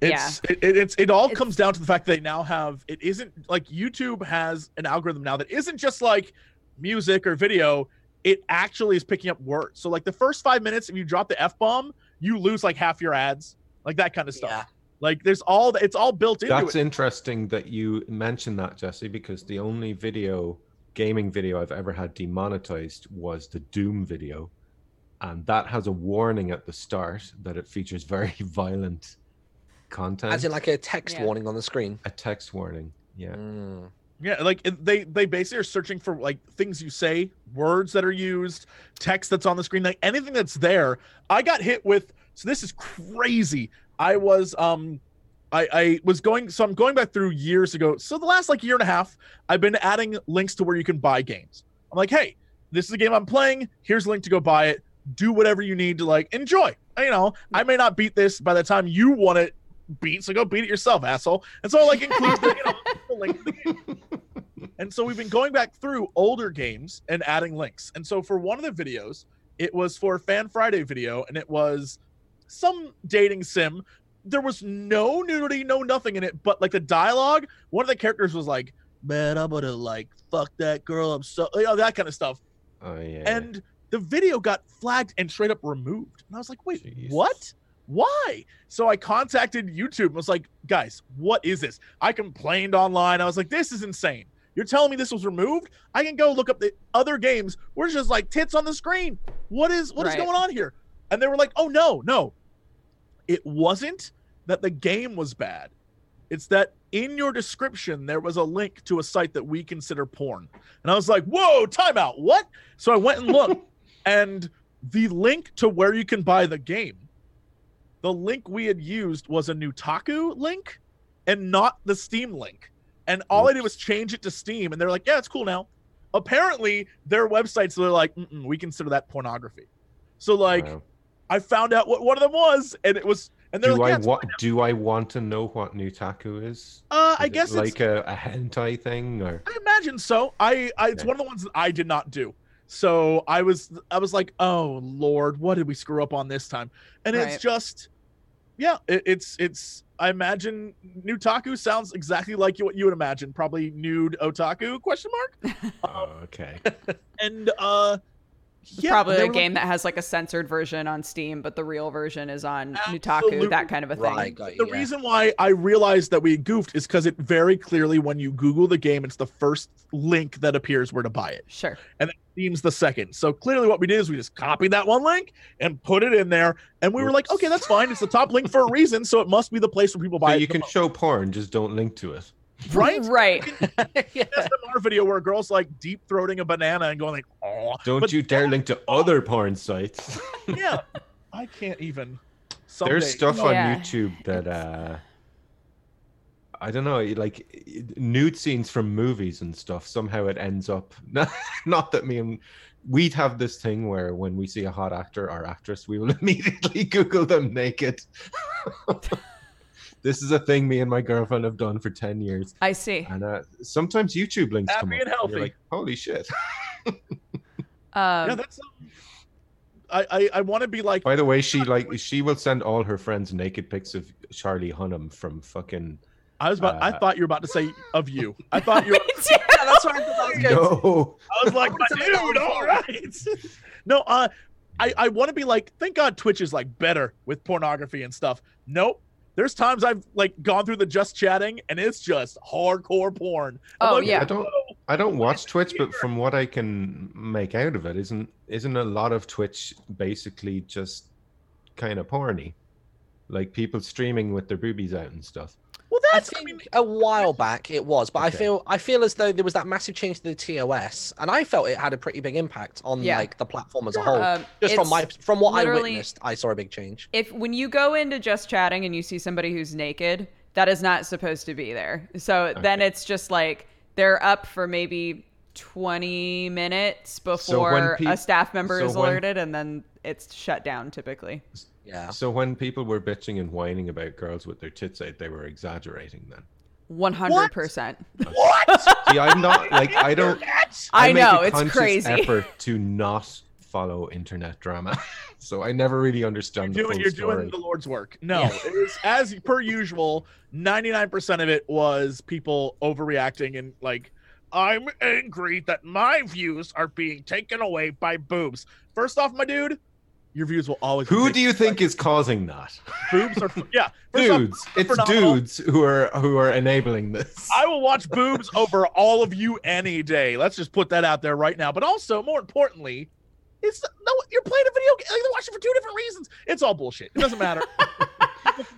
It's it, it- it's it all It's- comes down to the fact that they now have it isn't like YouTube has an algorithm now that isn't just like music or video. It actually is picking up words. So like the first five minutes, if you drop the f bomb, you lose like half your ads, like that kind of stuff. Yeah. Like there's all the, it's all built into That's it. interesting that you mentioned that, Jesse, because the only video, gaming video I've ever had demonetized was the Doom video. And that has a warning at the start that it features very violent content. As in like a text Yeah. warning on the screen. a text warning. Yeah. Mm. Yeah, like they they basically are searching for like things you say, words that are used, text that's on the screen, like anything that's there. I got hit with so this is crazy. I was um I, I was going so I'm going back through years ago. So the last like year and a half, I've been adding links to where you can buy games. I'm like, hey, this is a game I'm playing. Here's a link to go buy it. Do whatever you need to like enjoy. You know, I may not beat this by the time you want it beat, so go beat it yourself, asshole. And so I like include the, you know, the link the game. And so we've been going back through older games and adding links. And so for one of the videos, it was for a Fan Friday video, and it was some dating sim. There was no nudity, no nothing in it, but like the dialogue, one of the characters was like, Man, I'm gonna like fuck that girl. I'm so you know, that kind of stuff. Oh yeah. And the video got flagged and straight up removed. And I was like, wait, Jesus. what? Why? So I contacted YouTube and was like, guys, what is this? I complained online. I was like, this is insane. You're telling me this was removed? I can go look up the other games where it's just like tits on the screen. What is what is Right. going on here? And they were like, oh no, no. It wasn't that the game was bad. It's that in your description there was a link to a site that we consider porn. And I was like, whoa, timeout. What? So I went and looked, and the link to where you can buy the game, the link we had used was a Nutaku link and not the Steam link. And all I did was change it to Steam, and they're like, yeah, it's cool now. Apparently, their websites, they're like, Mm-mm, we consider that pornography. So, like, Wow. I found out what one of them was, and it was, and they're do like, yeah, I it's want? Do I want to know what Nutaku is? uh, I Is it guess it's like a, a hentai thing, or I imagine so. I, I it's Okay. one of the ones that I did not do. So I was I was like, oh lord, what did we screw up on this time? And Right. it's just, yeah, it, it's it's. I imagine Nutaku sounds exactly like what you would imagine, probably nude otaku question mark. oh, okay. And uh, yeah, probably a were game that has like a censored version on Steam, but the real version is on Absolutely. Nutaku, that kind of a thing. Right, you. the yeah. reason why I realized that we goofed is because it very clearly, when you Google the game, it's the first link that appears where to buy it. Sure. And then Steam's the second. So clearly, what we did is we just copied that one link and put it in there, and we were like, okay, that's fine. It's the top link for a reason, so it must be the place where people buy So it. you can most, show porn, just don't link to it. Right? Right. yeah. SMR video where a girl's like deep throating a banana and going like, oh, Don't But you dare link to other porn sites. yeah. I can't even. Someday. There's stuff Yeah. on YouTube that uh I don't know, like nude scenes from movies and stuff. Somehow it ends up not, not that me and we'd have this thing where when we see a hot actor or actress, we will immediately Google them naked. This is a thing me and my girlfriend have done for 10 years. I see. And uh, sometimes YouTube links come Happy up. and healthy. You're like, holy shit. Um, yeah, that's. I I, I want to be like. By the way, she like she will send all her friends naked pics of Charlie Hunnam from fucking I was about. I uh, thought you were about to say of you. I thought you. Were, yeah, that's what I thought that was good. No. I was like, my What's that dude, on all for? right. no, uh, I, I want to be like, thank God Twitch is like better with pornography and stuff. Nope. There's times I've like gone through the just chatting and it's just hardcore porn. I'm Oh, like, yeah. I don't I don't watch Twitch, but from what I can make out of it, isn't isn't a lot of Twitch basically just kind of porny? Like people streaming with their boobies out and stuff. Well, I that's. I, think mean, a while back it was, but I feel I feel as though there was that massive change to the TOS, and I felt it had a pretty big impact on Yeah. like the platform as a whole. um, Just from my from what I witnessed, I saw a big change. if when you go into just chatting and you see somebody who's naked, that is not supposed to be there. So then it's just like they're up for maybe 20 minutes before peop- a staff member so is when- alerted and then it's shut down typically. Yeah. So when people were bitching and whining about girls with their tits out, they were exaggerating then. 100%. what? See, I'm not like I don't I, make know, a it's conscious crazy. effort to not follow internet drama. so I never really understand You're the doing, full you're story. doing the Lord's work. No, Yeah. it was as per usual. Ninety nine percent of it was people overreacting and like, I'm angry that my views are being taken away by boobs. First off, my dude, your views will always. be Who do you think is causing that? boobs? Are yeah, first off, dudes. It's dudes who are who are enabling this. I will watch boobs over all of you any day. Let's just put that out there right now. But also, more importantly, it's no, you're playing a video game. They're watching for two different reasons. It's all bullshit. It doesn't matter.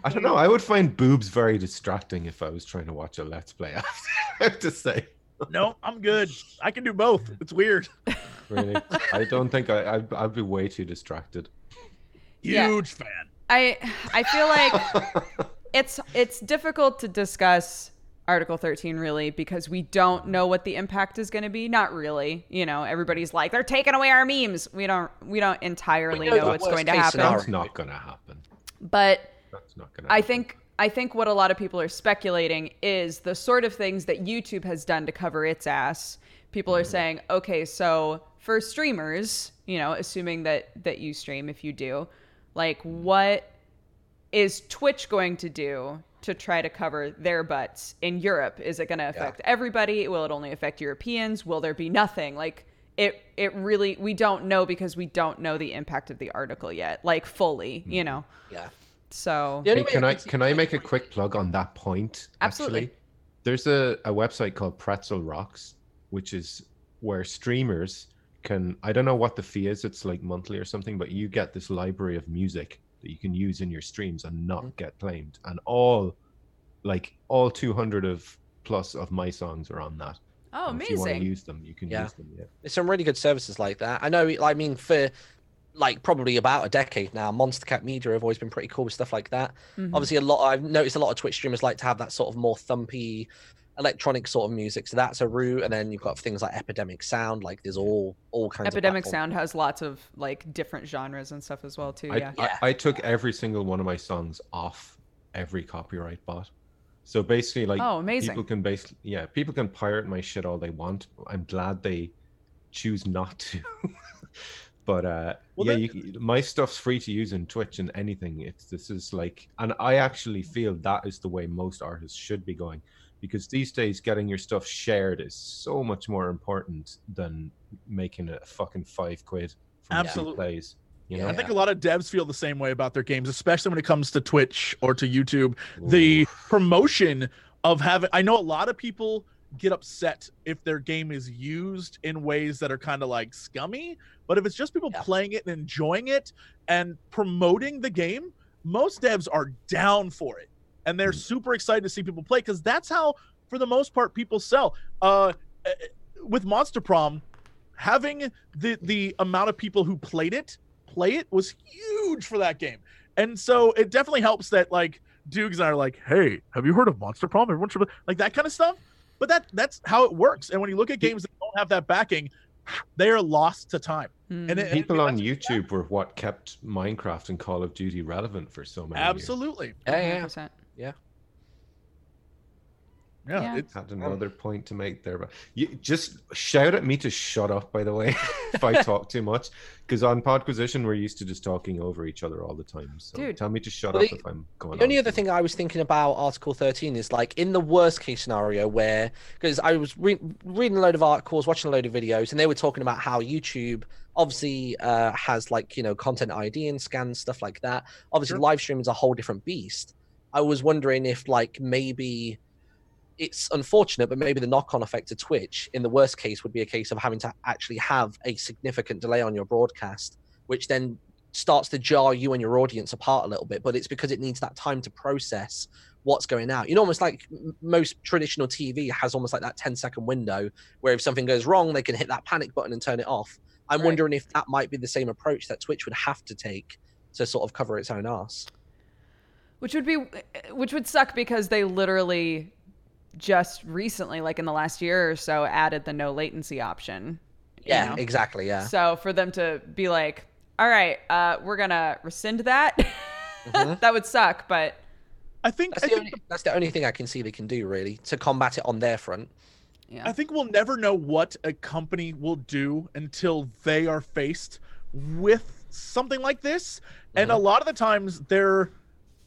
I don't know. I would find boobs very distracting if I was trying to watch a let's play. I have to say, no, I'm good. I can do both. It's weird. Really, I don't think I. I'd, I'd be way too distracted. Yeah. Huge fan. I I feel like it's it's difficult to discuss Article 13 really because we don't know what the impact is going to be. Not really, you know. Everybody's like they're taking away our memes. We don't we don't entirely We know know what's going to happen. scenario. That's not gonna happen. But That's not gonna. I think I think what a lot of people are speculating is the sort of things that YouTube has done to cover its ass. People are mm-hmm. saying, okay, so for streamers, you know, assuming that that you stream, if you do, like what is Twitch going to do to try to cover their butts in Europe? Is it going to affect everybody? Will it only affect Europeans? Will there be nothing? Like it it really we don't know because we don't know the impact of the article yet, like fully, you mm-hmm. know. Yeah. So Hey, can I can I make a quick plug on that point? Absolutely. Actually? There's a, a website called Pretzel Rocks, which is where streamers can I don't know what the fee is, it's like monthly or something, but you get this library of music that you can use in your streams and not Mhm. get claimed. And all like all 200 of plus of my songs are on that. Oh, And If you want to amazing. use them, you can Yeah. use them. Yeah. There's some really good services like that. I know. I mean, for like probably about a decade now, Monstercat Media have always been pretty cool with stuff like that. Mhm. Obviously, a lot. I've noticed a lot of Twitch streamers like to have that sort of more thumpy, electronic sort of music. So that's a route. And then you've got things like Epidemic Sound. Like there's all all kinds. Epidemic of Sound has lots of like different genres and stuff as well too. I, yeah. Yeah. I, I took every single one of my songs off every copyright bot. So basically, like, Oh, amazing. people can basically, yeah, people can pirate my shit all they want. I'm glad they choose not to. but uh, Well, yeah, then- you, my stuff's free to use in Twitch and anything. It's this is like, and I actually feel that is the way most artists should be going, because these days getting your stuff shared is so much more important than making a fucking five quid from two Absolutely. plays. You Yeah. know, I think a lot of devs feel the same way about their games, especially when it comes to Twitch or to YouTube. The promotion of having, I know a lot of people get upset if their game is used in ways that are kind of like scummy, but if it's just people Yeah. playing it and enjoying it and promoting the game, most devs are down for it. And they're Mm. super excited to see people play because that's how, for the most part, people sell. Uh, uh, with Monster Prom, having the the amount of people who played it play it was huge for that game. And so it definitely helps that like Dukes and I are like, hey, have you heard of Monster Prom? Everyone should like that kind of stuff. But that that's how it works. And when you look at games that don't have that backing, they are lost to time. Mm. And it, people on YouTube were what kept Minecraft and Call of Duty relevant for so many years. absolutely. Yeah, yeah. 100%. Yeah, Yeah. it's Had another point to make there, but you just shout at me to shut up. By the way, if I talk too much, because on Podquisition we're used to just talking over each other all the time. So Dude. tell me to shut Well, up the- if I'm going. On. The only on other thing. I was thinking about Article 13 is like in the worst case scenario where, because I was re- reading a load of articles, watching a load of videos, and they were talking about how YouTube obviously uh, has like, you know, content ID and scans, stuff like that. Obviously, Sure. live stream is a whole different beast. I was wondering if like maybe it's unfortunate, but maybe the knock on effect to Twitch in the worst case would be a case of having to actually have a significant delay on your broadcast, which then starts to jar you and your audience apart a little bit. But it's because it needs that time to process what's going out. You know, almost like most traditional TV has almost like that 10 second window where if something goes wrong, they can hit that panic button and turn it off. I'm Right. wondering if that might be the same approach that Twitch would have to take to sort of cover its own ass. Which would be which would suck because they literally just recently like in the last year or so added the no latency option Yeah, know? exactly. Yeah. so for them to be like all right uh we're gonna rescind that Mhm. that would suck but I think That's I the, think only, that's the only thing I can see they can do really to combat it on their front. yeah I think we'll never know what a company will do until they are faced with something like this. And a lot of the times their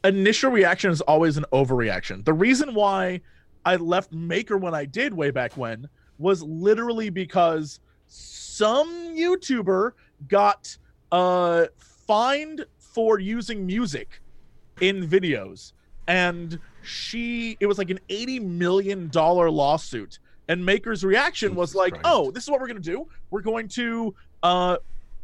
initial reaction is always an overreaction. The reason why I left Maker when I did way back when was literally because some YouTuber got uh fined for using music in videos. And she it was like an 80 million dollar lawsuit. And maker's reaction was like oh this is what we're going to do. We're going to uh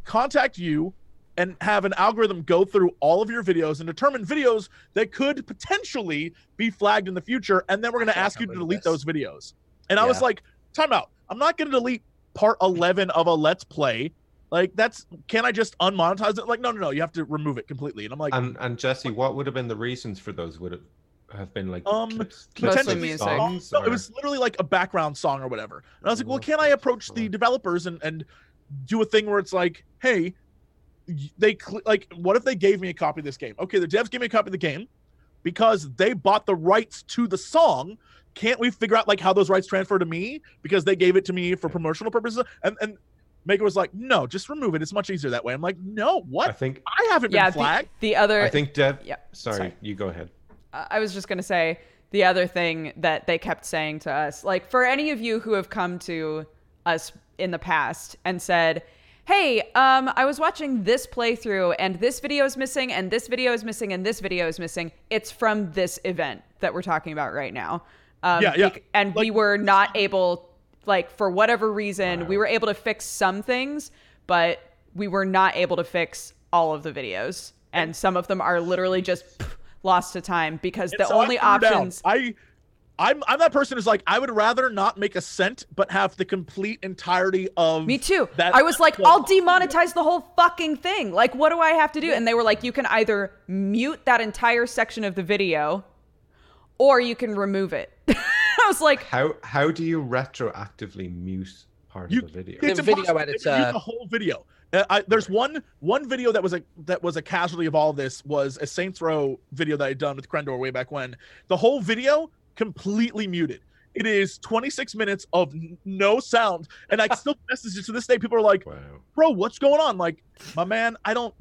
contact you and have an algorithm go through all of your videos and determine videos that could potentially be flagged in the future and then we're going to ask you to delete this. those videos and i was like time out i'm not going to delete part 11 of a let's play like that's can i just unmonetize it like no no no you have to remove it completely and i'm like And and Jesse, what would have been the reasons for those? Would it have been like Um, clips, Mostly clips of music. songs? No, it was literally like a background song or whatever. And I was like, well, can I approach the developers and and do a thing where it's like, hey, y- they cl- like, what if they gave me a copy of this game? Okay, the devs gave me a copy of the game because they bought the rights to the song. Can't we figure out like how those rights transfer to me because they gave it to me for promotional purposes? And and Maker was like, no, just remove it. It's much easier that way. I'm like, no, what? I think I haven't yeah been the, flagged. the other I think Dev. yeah Sorry, sorry. you go ahead. Uh, I was just going to say the other thing that they kept saying to us, like for any of you who have come to us in the past and said, "Hey, um, I was watching this playthrough and this video is missing and this video is missing and this video is missing. It's from this event that we're talking about right now." Um, Yeah, yeah. And we were not able, like for whatever reason, we were able to fix some things, but we were not able to fix all of the videos. And some of them are literally just pff, lost to time because the so only options I, I'm I'm that person who's like I would rather not make a cent, but have the complete entirety of. Me too. That- I was like, I'll demonetize the whole fucking thing. Like, what do I have to do? And they were like, you can either mute that entire section of the video or you can remove it. I was like, How how do you retroactively mute part You- of the video? It's The video impossible. They editor- can the whole video. Uh, I, there's one one video that was a that was a casualty of all this was a Saints Row video that I'd done with Krendor way back when. The whole video completely muted. It is 26 minutes of n- no sound, and I still message it to this day. People are like, Wow. bro, what's going on? Like, my man, I don't.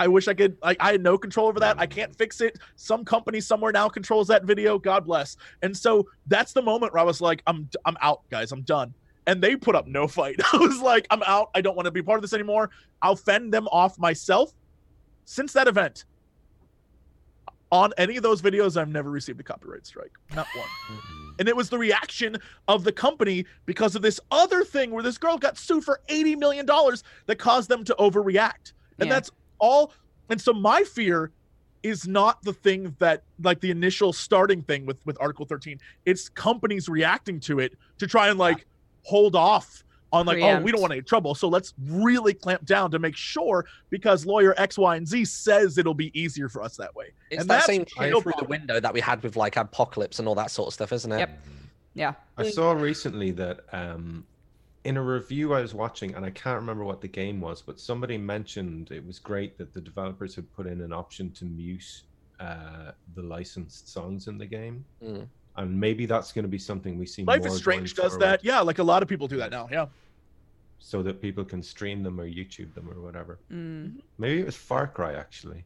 I wish I could. Like, I had no control over that. I mm. can't fix it. Some company somewhere now controls that video. God bless. And so that's the moment where I was like, I'm, I'm out, guys. I'm done. And they put up no fight. I was like, I'm out. I don't want to be part of this anymore. I'll fend them off myself. Since that event, on any of those videos, I've never received a copyright strike. Not one. Mm-mm. And it was the reaction of the company because of this other thing where this girl got sued for $80 million that caused them to overreact. And Yeah. that's all. And so my fear is not the thing that like the initial starting thing with with Article 13. It's companies reacting to it to try and like hold off on like, oh, we don't want any trouble. So let's really clamp down to make sure because lawyer X, Y, and Z says it'll be easier for us that way. It's And that that's same my shit real through the problem. window that we had with like Apocalypse and all that sort of stuff, isn't it? Yep. yeah. I saw recently that um, in a review I was watching, and I can't remember what the game was, but somebody mentioned it was great that the developers had put in an option to mute uh, the licensed songs in the game. Mm. And maybe that's going to be something we see. Life more is Strange does forward, that. Yeah, like a lot of people do that now. Yeah. so that people can stream them or YouTube them or whatever. Mm. Maybe it was Far Cry actually.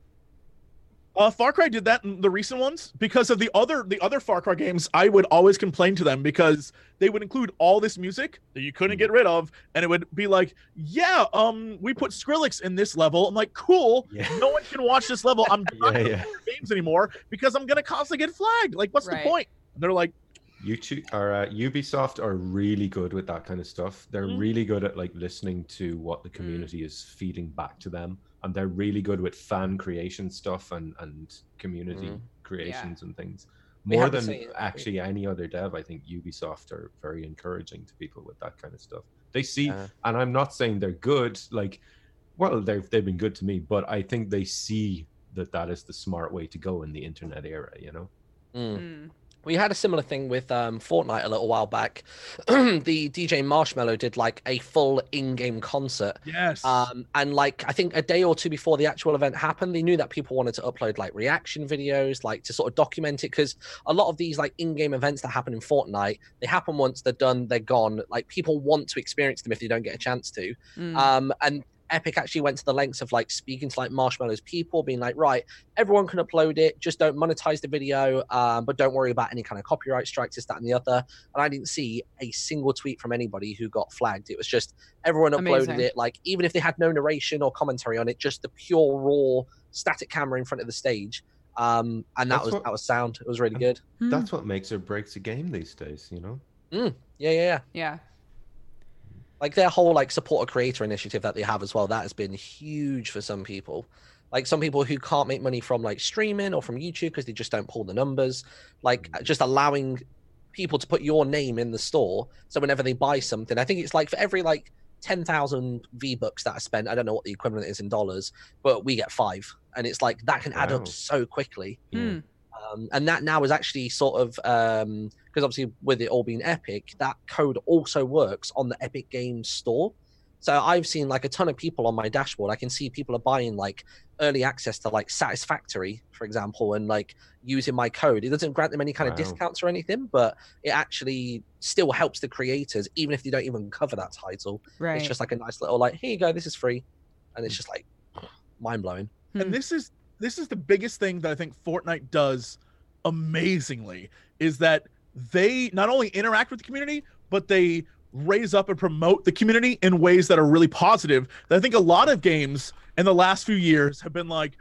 Uh, Far Cry did that in the recent ones because of the other the other Far Cry games. I would always complain to them because they would include all this music that you couldn't get rid of, and it would be like, "Yeah, um, we put Skrillex in this level." I'm like, "Cool, Yeah. no one can watch this level. I'm not Yeah, yeah. games anymore because I'm gonna constantly get flagged. Like, what's Right. the point?" And they're like, YouTube or uh, Ubisoft are really good with that kind of stuff. They're Mhm. really good at like listening to what the Mm. community is feeding back to them, and they're really good with fan creation stuff and and community Mm. creations and things. More than same- actually any other dev, I think Ubisoft are very encouraging to people with that kind of stuff. They see, Uh, and I'm not saying they're good. Like, well, they've they've been good to me, but I think they see that that is the smart way to go in the internet era. You know. mm. Mm. We had a similar thing with um, Fortnite a little while back. the DJ Marshmello did like a full in-game concert, "Yes, um, and like I think a day or two before the actual event happened, they knew that people wanted to upload like reaction videos, like to sort of document it, because a lot of these like in-game events that happen in Fortnite, they happen once, they're done, they're gone. Like people want to experience them if they don't get a chance to. Mm. Um, and Epic actually went to the lengths of like speaking to like Marshmello's people, being like, right, everyone can upload it, just don't monetize the video, um, but don't worry about any kind of copyright strikes, this, that, and the other. And I didn't see a single tweet from anybody who got flagged. It was just everyone uploaded Amazing. it, like even if they had no narration or commentary on it, just the pure raw static camera in front of the stage. Um, and that That's was what- that was sound. It was really good. Mm. That's what makes or breaks a game these days. You know. Yeah, yeah, yeah. yeah. Like their whole like support a creator initiative that they have as well that has been huge for some people like some people who can't make money from like streaming or from youtube because they just don't pull the numbers like just allowing people to put your name in the store so whenever they buy something i think it's like for every like 10,000 V bucks that I spent, I don't know what the equivalent is in dollars, but we get five. And it's like that can add Wow. up so quickly Mm. um, and that now is actually sort of because obviously with it all being epic that code also works on the epic games store. So i've seen like a ton of people on my dashboard. I can see people are buying like early access to like satisfactory for example and like using my code. It doesn't grant them any kind of discounts or anything but it actually still helps the creators even if they don't even cover that title. Right. it's just like a nice little like here you go this is free and it's just like mind-blowing. Hmm. and this is this is the biggest thing that I think Fortnite does amazingly is that they not only interact with the community, but they raise up and promote the community in ways that are really positive. That I think a lot of games in the last few years have been like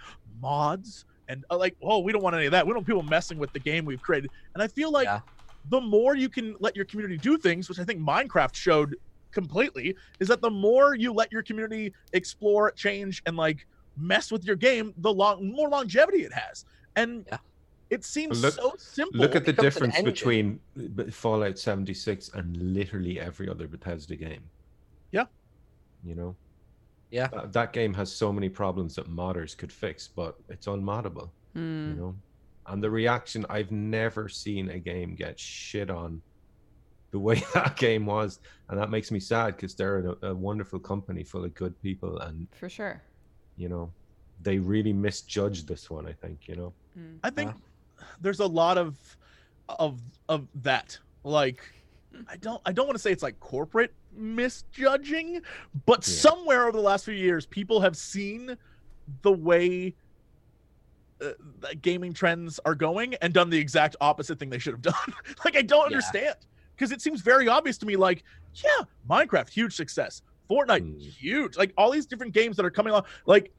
mods and uh, like, oh, we don't want any of that. We don't want people messing with the game we've created. And I feel like Yeah. the more you can let your community do things, which I think Minecraft showed completely, is that the more you let your community explore, change, and like mess with your game, the long more longevity it has. And Yeah. It seems Look- so simple. Look at the difference engine. between Fallout 76 and literally every other Bethesda game. Yeah. You know? Yeah. That, that game has so many problems that modders could fix, but it's unmoddable, you Mm. know? And the reaction, I've never seen a game get shit on the way that game was. And that makes me sad because they're a, a wonderful company full of good people. And, For sure. you know, they really misjudged this one, I think, you know? Mm. I think there's a lot of of of that. Like I don't I don't want to say it's like corporate misjudging, but Yeah. somewhere over the last few years people have seen the way uh, gaming trends are going and done the exact opposite thing they should have done. like I don't Yeah. understand because it seems very obvious to me like yeah, Minecraft huge success. Fortnite Hmm. huge. Like all these different games that are coming along like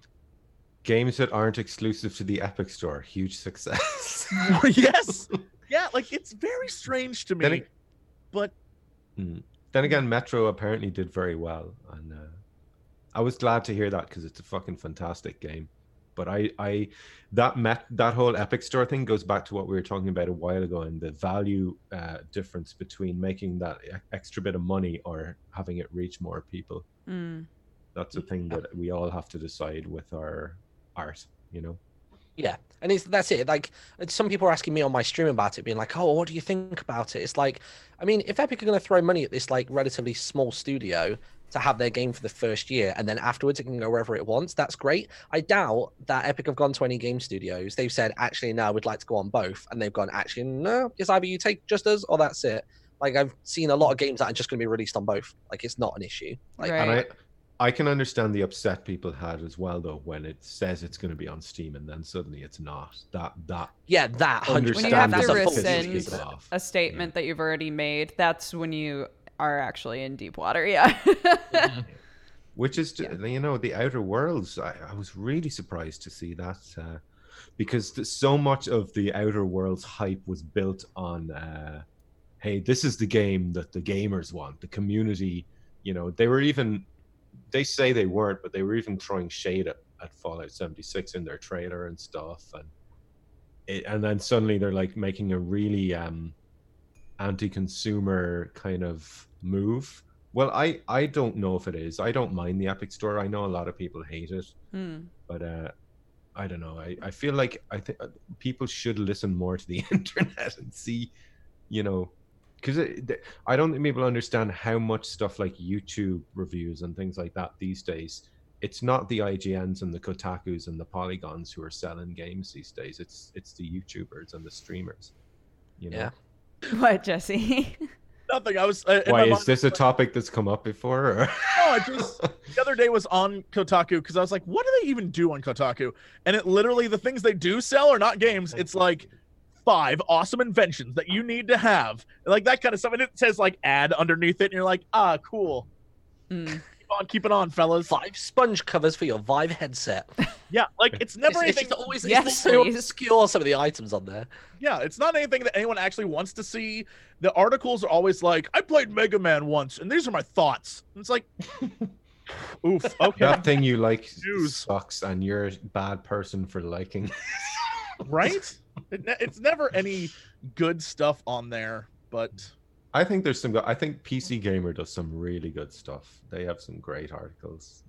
Games that aren't exclusive to the Epic Store, huge success. yes. Yeah, like it's very strange to me. Then it- but Mm. Then again, Metro apparently did very well, and uh, I was glad to hear that because it's a fucking fantastic game. But I, I, that met that whole Epic Store thing goes back to what we were talking about a while ago, and the value uh, difference between making that extra bit of money or having it reach more people. Mm. That's a thing that we all have to decide with our art. You know. Yeah, and it's that's it. Like some people are asking me on my stream about it, being like, "Oh, what do you think about it?" It's like, I mean, if Epic are going to throw money at this like relatively small studio, to have their game for the first year and then afterwards it can go wherever it wants. That's great. I doubt that Epic have gone to any game studios. They've said, actually, no, we'd like to go on both. And they've gone, actually, no, it's either you take just us or that's it. Like I've seen a lot of games that are just going to be released on both. Like it's not an issue. Like Right. And I, I can understand the upset people had as well, though, when it says it's going to be on Steam and then suddenly it's not. That that yeah, that hundred When you have percent. to That's a rescind piece. people off. a statement that you've already made, that's when you are actually in deep water. Yeah. which is you know the outer worlds I, I was really surprised to see that uh, because th- so much of the outer worlds hype was built on uh, hey this is the game that the gamers want the community you know they were even they say they weren't but they were even throwing shade at, at fallout 76 in their trailer and stuff and it, and then suddenly they're like making a really um anti-consumer kind of move well, I I don't know if it is. I don't mind the Epic Store. I know a lot of people hate it, Hmm. but uh, I don't know. I, I feel like I think people should listen more to the internet and see, you know, because I don't think people understand how much stuff like YouTube reviews and things like that these days. It's not the IGNs and the Kotaku's and the Polygons who are selling games these days. It's it's the YouTubers and the streamers. You know. Yeah. What, Jesse? Nothing. I was. Uh, Why is mind, this a topic that's come up before? Or? No, I just the other day was on Kotaku because I was like, what do they even do on Kotaku? And it literally the things they do sell are not games. It's like five awesome inventions that you need to have, like that kind of stuff. And it says like ad underneath it, and you're like, ah, cool. Hmm. Keep on, keep it on, fellas. Five sponge covers for your Vive headset. Yeah, like it's never It's, it's anything. just always Yes, it's so obscure. Some of the items on there. Yeah, it's not anything that anyone actually wants to see. The articles are always like, I played Mega Man once, and these are my thoughts. And it's like, oof. Okay, that thing you like News. sucks, and you're a bad person for liking. right? It, ne- it's never any good stuff on there, but I think there's some. go- I think PC Gamer does some really good stuff. They have some great articles.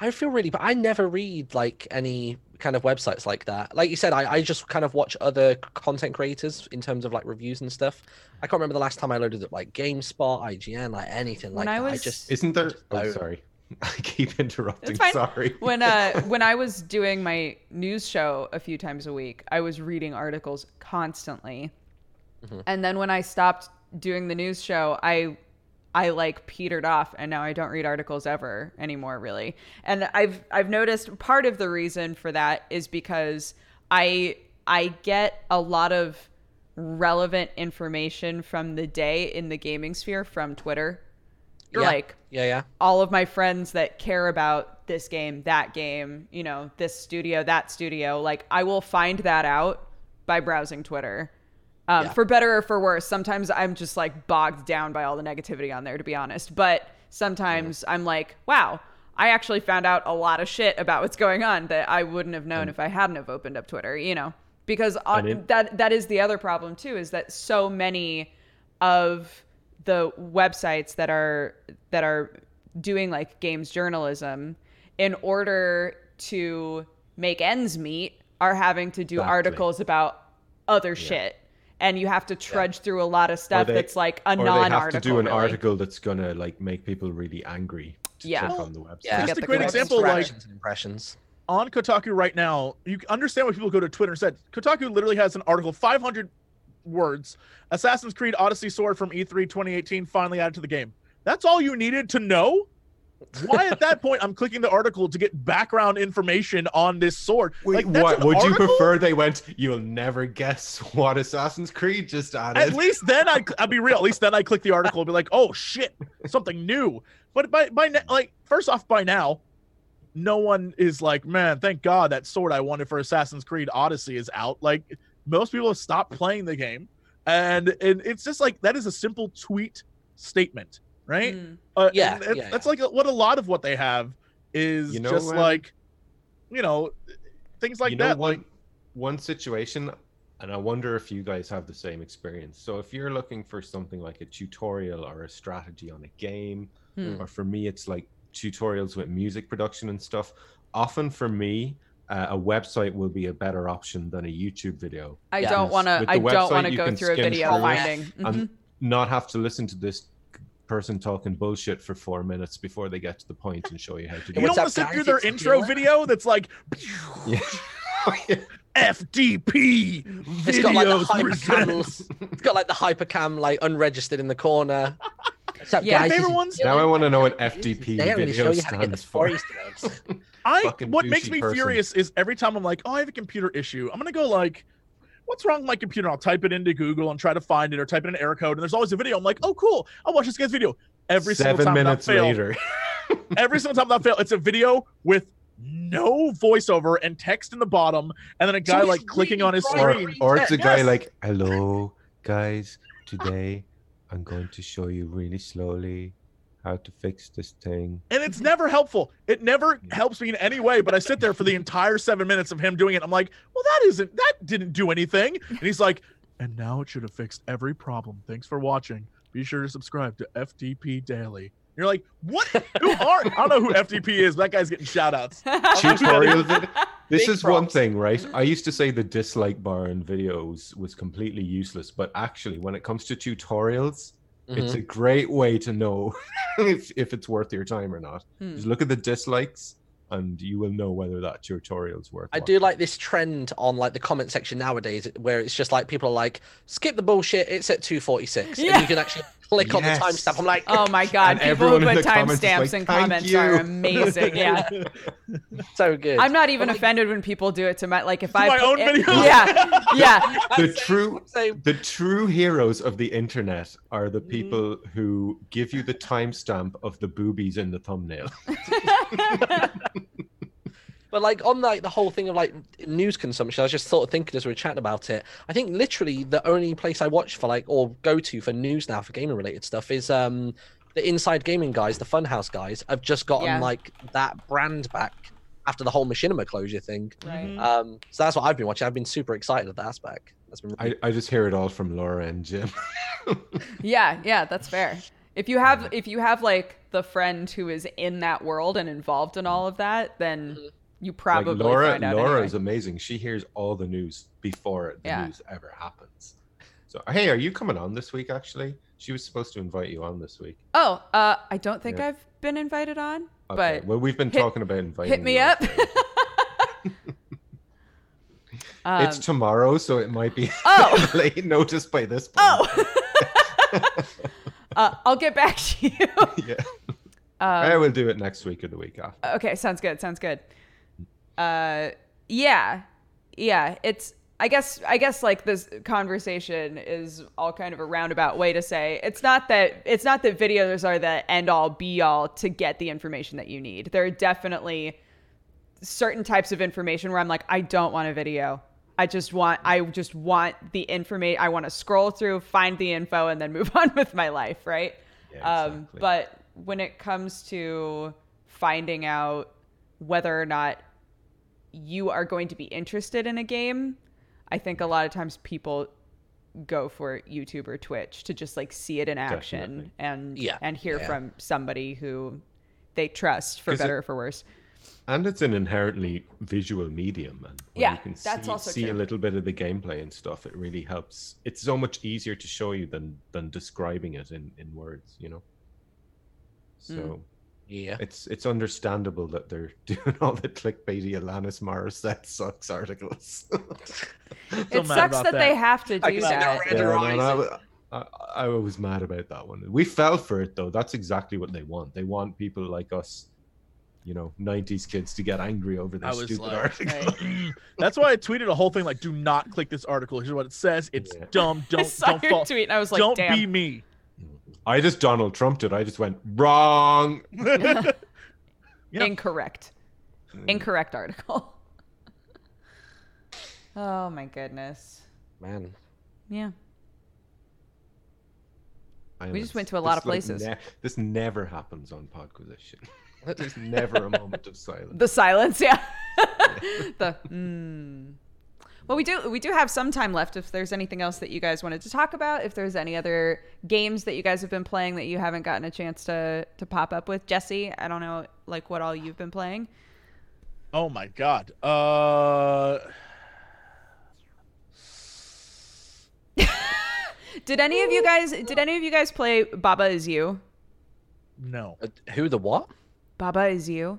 I feel really, but I never read like any kind of websites like that. Like you said, I, I just kind of watch other content creators in terms of like reviews and stuff. I can't remember the last time I loaded up like GameSpot, IGN, like anything When like I that. I was- just Isn't there? just Oh, sorry. I keep interrupting. Sorry. when uh when I was doing my news show a few times a week, I was reading articles constantly. Mhm. And then when I stopped doing the news show, I I like petered off and now I don't read articles ever anymore really. And I've I've noticed part of the reason for that is because I I get a lot of relevant information from the day in the gaming sphere from Twitter. Yeah. Like yeah, yeah. all of my friends that care about this game, that game, you know, this studio, that studio, like I will find that out by browsing Twitter. Um, Yeah. For better or for worse, sometimes I'm just like bogged down by all the negativity on there, to be honest. But sometimes I'm like, wow, I actually found out a lot of shit about what's going on that I wouldn't have known if I hadn't have opened up Twitter, you know, because on, that that is the other problem too, is that so many of the websites that are that are doing like games journalism in order to make ends meet are having to do Exactly. articles about other shit and you have to trudge through a lot of stuff they- that's like a or they non-article have to do an really. article that's gonna like make people really angry to Yeah. click Well, on the website. Yeah, get just a the great clicks. example, like impressions. on Kotaku right now, you understand why people go to Twitter and said Kotaku literally has an article, 500 words, Assassin's Creed Odyssey Sword from E E3 2018 finally added to the game. That's all you needed to know? Why at that point I'm clicking the article to get background information on this sword? Wait, Like, what would you prefer? They went. You'll never guess what Assassin's Creed just added. At least then I I'll be real. At least then I click the article and be like, oh shit, something new. But by by like first off, by now, no one is like, man, thank God that sword I wanted for Assassin's Creed Odyssey is out. Like most people have stopped playing the game, and and it's just like that is a simple tweet statement, right? Mm. Uh, Yeah, and that's, yeah, that's like what a lot of what they have is You know, just like, you know, things like you know that. one like, one situation, and I wonder if you guys have the same experience. So if you're looking for something like a tutorial or a strategy on a game, Hmm. or for me it's like tutorials with music production and stuff. Often for me, uh, a website will be a better option than a YouTube video. I Yeah. don't want to With the I don't want to go through a video through finding. and Mhm. not have to listen to this person talking bullshit for four minutes before they get to the point and show you how to do You What's don't it. want to up, sit through their intro Killer. video that's like Yeah. FDP It's got like the videos hypercam. It's got like the hypercam like unregistered in the corner. What's up, Yeah. guys? Favorite ones- now I want to know what FDP there, I'm gonna show video you how to get the stands for. Easter eggs. I what makes me person. furious is every time I'm like, oh, I have a computer issue. I'm gonna go like, what's wrong with my computer? I'll type it into Google and try to find it, or type in an error code, and there's always a video. I'm like, oh, cool. I'll watch this guy's video. Every single Seven time minutes that fail, later. every single time that fail, it's a video with no voiceover and text in the bottom, and then a guy he's like clicking on his bright. or, screen. or it's a guy Yes. like, hello, guys. Today I'm going to show you really slowly how to fix this thing. and it's never helpful. It never helps me in any way. But I sit there for the entire seven minutes of him doing it. I'm like, well, that isn't that didn't do anything. And he's like, and now it should have fixed every problem. Thanks for watching. Be sure to subscribe to FDP Daily. You're like, what? Who are? I don't know who FDP is. That guy's getting shout outs. Tutorial vid- This Big is one thing, right? I used to say the dislike bar in videos was completely useless, but actually, when it comes to tutorials, it's Mhm. a great way to know if, if it's worth your time or not. Hmm. Just look at the dislikes, and you will know whether that tutorial's worth. I do like this trend on like the comment section nowadays where it's just like people are like, skip the bullshit, it's at 246. Yeah. And you can actually click on the timestamp. I'm like, Oh my god, And people who in put the comments timestamps like, in "Thank comments are amazing. Yeah. so good. I'm not even like- offended when people do it to my like if To I my put own it- videos? Yeah. Yeah. The Same- true- same. The true heroes of the internet are Mm-hmm. the people who give you the timestamp of the boobies in the thumbnail. But like on like the whole thing of like news consumption, I was just sort of thinking as we were chatting about it. I think literally the only place I watch for like or go to for news now for gaming related stuff is um the Inside Gaming guys, the Funhaus guys. I've just gotten Yeah. like that brand back after the whole machinima closure thing. Right. Um, so that's what I've been watching. I've been super excited at that aspect. That's been I, I just hear it all from Laura and Jim. Yeah, yeah, that's fair. If you have if you have like the friend who is in that world and involved in all of that, then Mhm. You probably like Laura, find out Laura anyway. is amazing. She hears all the news before the Yeah. news ever happens. So, hey, are you coming on this week? Actually, she was supposed to invite you on this week. Oh, uh, I don't think Yeah. I've been invited on, Okay. but well, we've been hit- talking about inviting. hit me up. Um, it's tomorrow, so it might be Oh. late notice by this point. oh, uh, I'll get back to you. yeah. Um, I will do it next week or the week after. Okay, sounds good. Sounds good. Uh, yeah, yeah. It's I guess I guess like this conversation is all kind of a roundabout way to say it's not that it's not that videos are the end all be all to get the information that you need. There are definitely certain types of information where I'm like I don't want a video. I just want I just want the information. I want to scroll through, find the info, and then move on with my life. Right. Yeah, Um, but when it comes to finding out whether or not you are going to be interested in a game, I think a lot of times people go for YouTube or Twitch to just like see it in action Definitely. and Yeah, and hear yeah. from somebody who they trust for 'Cause it- better or for worse. and it's an inherently visual medium, and Yeah, you can that's see, also see a little bit of the gameplay and stuff. It really helps. It's so much easier to show you than than describing it in in words. You know. So. Mm. Yeah. It's it's understandable that they're doing all the clickbaity Alanis Morissette sucks articles. It mad sucks about that, they have to do can see that. Yeah, man, I, eyes. I, I was mad about that one. We fell for it though. That's exactly what they want. They want people like us, you know, '90s kids to get angry over this stupid like, article. That's why I tweeted a whole thing like, "Do not click this article. Here's what it says. It's Yeah. dumb. I Don't saw don't your fall. tweet and I was like, don't damn. be me." I just Donald Trumped it. I just went wrong. Yeah. Incorrect. Incorrect article. oh my goodness. Man. Yeah. I We just went to a lot of like, places. ne- this never happens on Podquisition. There's never a moment of silence. The silence, yeah. the mm. Well, we do we do have some time left. If there's anything else that you guys wanted to talk about, if there's any other games that you guys have been playing that you haven't gotten a chance to to pop up with, Jesse, I don't know, like what all you've been playing. Oh my god. Uh. Did any of you guys did any of you guys play Baba Is You? No. Uh, who the what? Baba is you.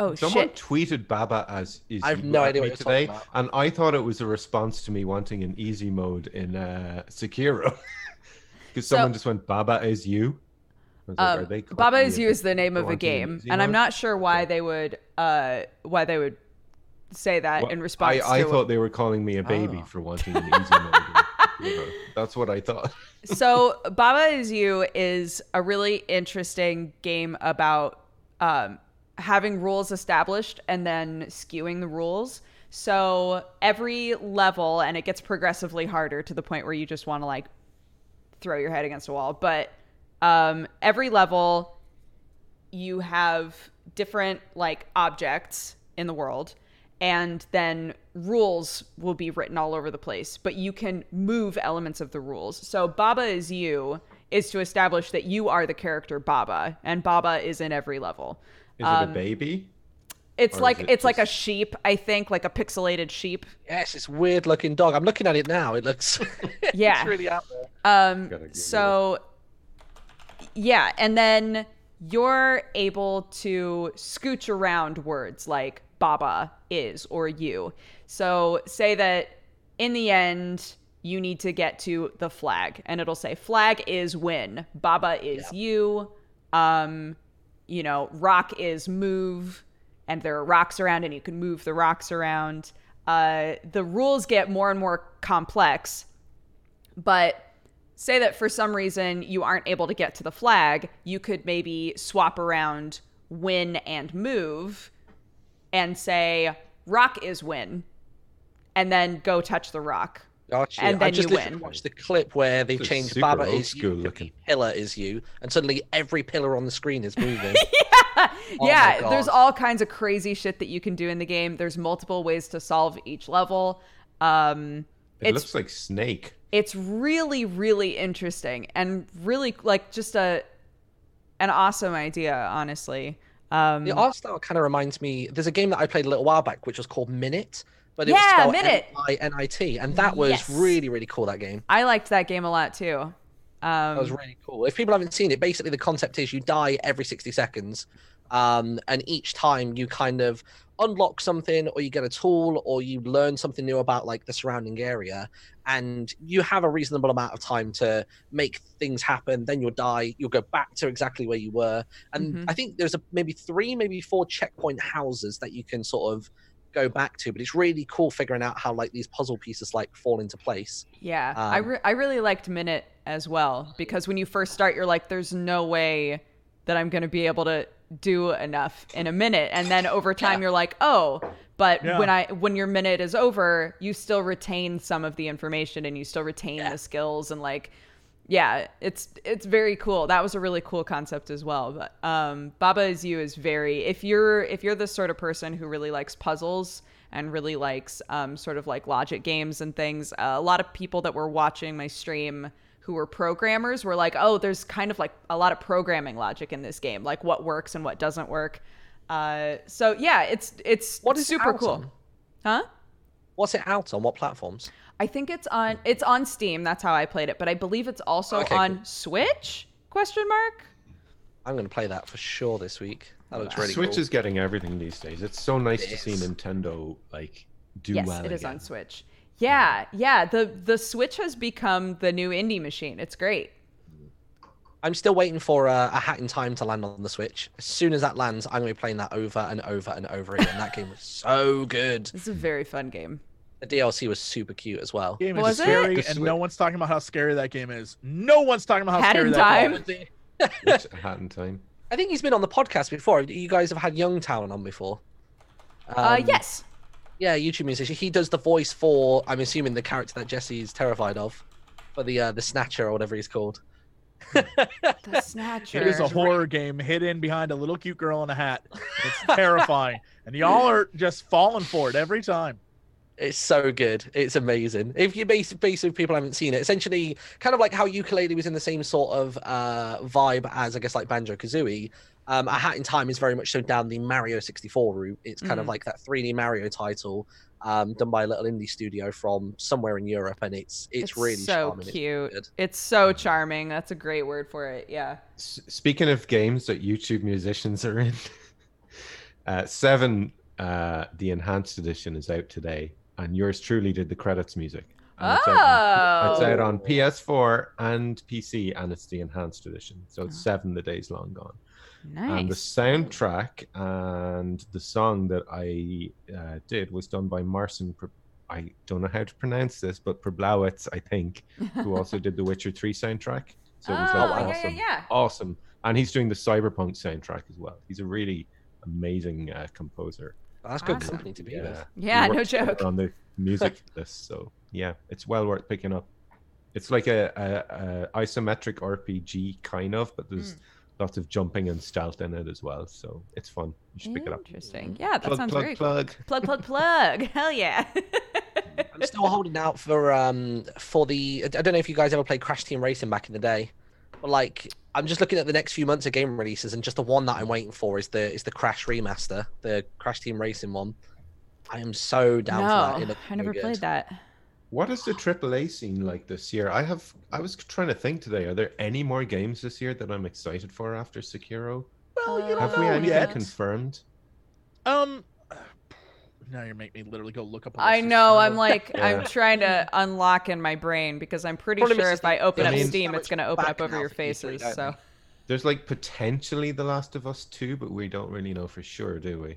Oh Someone shit. tweeted Baba as is I have you no idea what today, and I thought it was a response to me wanting an easy mode in uh, Sekiro, because So- someone just went Baba is you. I like, Um, "Are they calling Baba is you is the name of a game, easy and I'm not sure why Okay. they would uh why they would say that Well, in response to I, I to thought they were calling me a baby Oh. for wanting an easy mode. in Sekiro. That's what I thought. so Baba is You is a really interesting game about um, having rules established and then skewing the rules. So every level, and it gets progressively harder to the point where you just want to like throw your head against a wall. But um, every level, you have different like objects in the world and then rules will be written all over the place but you can move elements of the rules so baba is you is to establish that you are the character baba and baba is in every level Is Um, it a baby? it's Or like it it's like a sheep i think like a pixelated sheep Yes, it's weird looking dog. I'm looking at it now. It looks Yeah. it's really out there. Um, Gotta so yeah, and then you're able to scooch around words like Baba is or you. So say that in the end you need to get to the flag and it'll say flag is win, Baba is you, um you know, rock is move and there are rocks around and you can move the rocks around. Uh the rules get more and more complex but say that for some reason you aren't able to get to the flag, you could maybe swap around win and move and say rock is win and then go touch the rock. Gotcha. And I then just you literally win. watched the clip where they've This is changed Baba is you school looking. pillar is you, and suddenly every pillar on the screen is moving. Oh yeah, there's all kinds of crazy shit that you can do in the game. There's multiple ways to solve each level. Um It looks like Snake. it's really really interesting and really like just a an awesome idea honestly. Um the art style kind of reminds me. There's a game that I played a little while back, which was called Minit, but it Yeah, was spelled. M-I-N-I-T, and that was Yes. really really cool. That game. I liked that game a lot too. Um, That was really cool. If people haven't seen it, basically the concept is you die every 60 seconds, um, and each time you kind of unlock something, or you get a tool, or you learn something new about like the surrounding area, and you have a reasonable amount of time to make things happen. Then you'll die. You'll go back to exactly where you were, and Mhm. I think there's a maybe three, maybe four checkpoint houses that you can sort of go back to. But it's really cool figuring out how like these puzzle pieces like fall into place. yeah, I, um, re- I really liked Minit as well because when you first start, you're like, there's no way that I'm going to be able to do enough in a minute. And then over time, you're like, oh, but Yeah. when I when your minute is over, you still retain some of the information and you still retain Yeah. the skills and like. Yeah, it's it's very cool. That was a really cool concept as well. But um, Baba is you is very if you're if you're the sort of person who really likes puzzles and really likes um, sort of like logic games and things. Uh, a lot of people that were watching my stream who were programmers were like, "Oh, there's kind of like a lot of programming logic in this game, like what works and what doesn't work." Uh, so yeah, it's it's What is super cool, on? huh? What's it out on? What platforms? I think it's on it's on Steam. That's how I played it, but I believe it's also Okay, on cool. Switch? Question mark. I'm going to play that for sure this week. That looks really Switch cool. is getting everything these days. It's so nice It to see. Nintendo like do yes, well it is again. on Switch. Yeah, yeah. The the Switch has become the new indie machine. It's great. I'm still waiting for uh, a Hat in Time to land on the Switch. As soon as that lands, I'm going to be playing that over and over and over again. that game was so good. It's a very fun game. The DLC was super cute as well. Game Was is scary, The and no one's talking about how scary that game is. No one's talking about how Hat scary that Time? game is. Which hat in time. I think he's been on the podcast before. You guys have had Young Youngtown on before. uh, Um, yes. Yeah, YouTube musician. He does the voice for, I'm assuming, the character that Jesse's terrified of, for the uh, the Snatcher or whatever he's called. The Snatcher. It is a horror game hidden behind a little cute girl in a hat. It's terrifying, and y'all are just falling for it every time. It's so good. It's amazing. If you base basically people haven't seen it, essentially kind of like how Yooka-Laylee was in the same sort of uh, vibe as I guess like Banjo Kazooie. Um, A Hat in Time is very much so down the Mario 64 route. It's kind of Mhm. like that 3D Mario title, um, done by a little indie studio from somewhere in Europe, and it's it's, really so charming. Cute. good. It's so charming. That's a great word for it. Yeah. S- Speaking of games that YouTube musicians are in, uh, Seven, uh, the enhanced edition, is out today, and yours truly did the credits music. And it's, out on, it's out Oh. on PS4 and PC, and it's the enhanced edition. So it's Oh. Seven, the days long gone. Nice. And the soundtrack and the song that I uh, did was done by Marcin. Pr- I don't know how to pronounce this, but Preblowitz, I think, who also did the Witcher 3 soundtrack. So it was oh, like yeah, awesome yeah, yeah. awesome and he's doing the cyberpunk soundtrack as well he's a really amazing uh, composer That's good Awesome. company to be with. he Yeah, no joke. on the music for this so yeah it's well worth picking up it's like a, a, a isometric rpg kind of but there's Mm. lots of jumping and stealth in it as well so it's fun you should pick it up Interesting. Yeah, that plug sounds plug very plug plug plug plug. Hell yeah. I'm still holding out for um for the. I don't know if you guys ever played Crash Team Racing back in the day, but like I'm just looking at the next few months of game releases, and just the one that I'm waiting for is the is the Crash remaster, the Crash Team Racing one. I am so down for that. It no, I so never good. played that. what is the AAA scene like this year? I have. I was trying to think today. Are there any more games this year that I'm excited for after Sekiro? Well, you don't Have we anything yet. confirmed? Um, now you're making me literally go look up. I know. I'm like, I'm trying to unlock in my brain because I'm pretty Problem is sure if I open up Steam, so it's going to open up over your for E3, faces. don't So? There's like potentially The Last of Us 2, but we don't really know for sure, do we?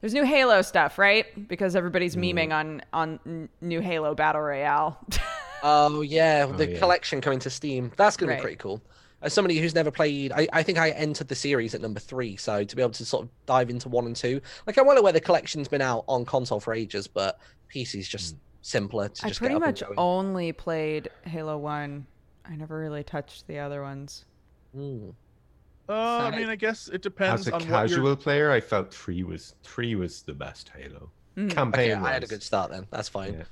there's new Halo stuff, right? Because everybody's Mm. memeing on on new Halo Battle Royale. Oh yeah, Oh, the yeah. collection coming to Steam. That's gonna Right. be pretty cool. As somebody who's never played, I, I think I entered the series at number three, so to be able to sort of dive into one and two, like I'm well aware the collection's been out on console for ages, but PC's just simpler to I just pretty get up much and only played Halo One. I never really touched the other ones. Mm. Uh, I mean, I guess it depends As a on what you're. casual player, I felt three was three was the best Halo Mm. campaign. Okay, I had a good start then. That's fine. Yeah.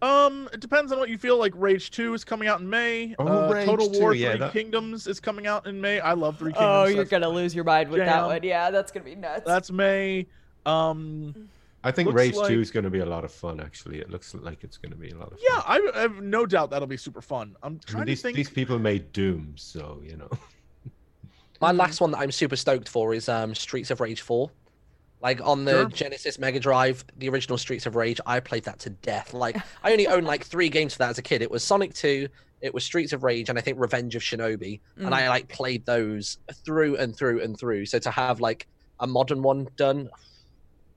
Um, it depends on what you feel like. Rage Two is coming out in May. Oh, uh, Rage Total 2, War yeah, Three that- Kingdoms is coming out in May. I love Three Kingdoms. Oh, you're that's, gonna lose your mind with that one. Yeah, that's gonna be nuts. that's May. Um, I think Rage like- 2 is going to be a lot of fun, actually. It looks like it's going to be a lot of yeah, fun. I, I have no doubt that'll be super fun. I'm I mean, trying these, to think. these people made Doom, so, you know. My last one that I'm super stoked for is um Streets of Rage 4. Like on the Sure. Genesis Mega Drive, the original Streets of Rage, I played that to death. Like I only owned like three games for that as a kid. It was Sonic 2, it was Streets of Rage, and I think Revenge of Shinobi. Mm. And I like played those through and through and through. So to have like a modern one done,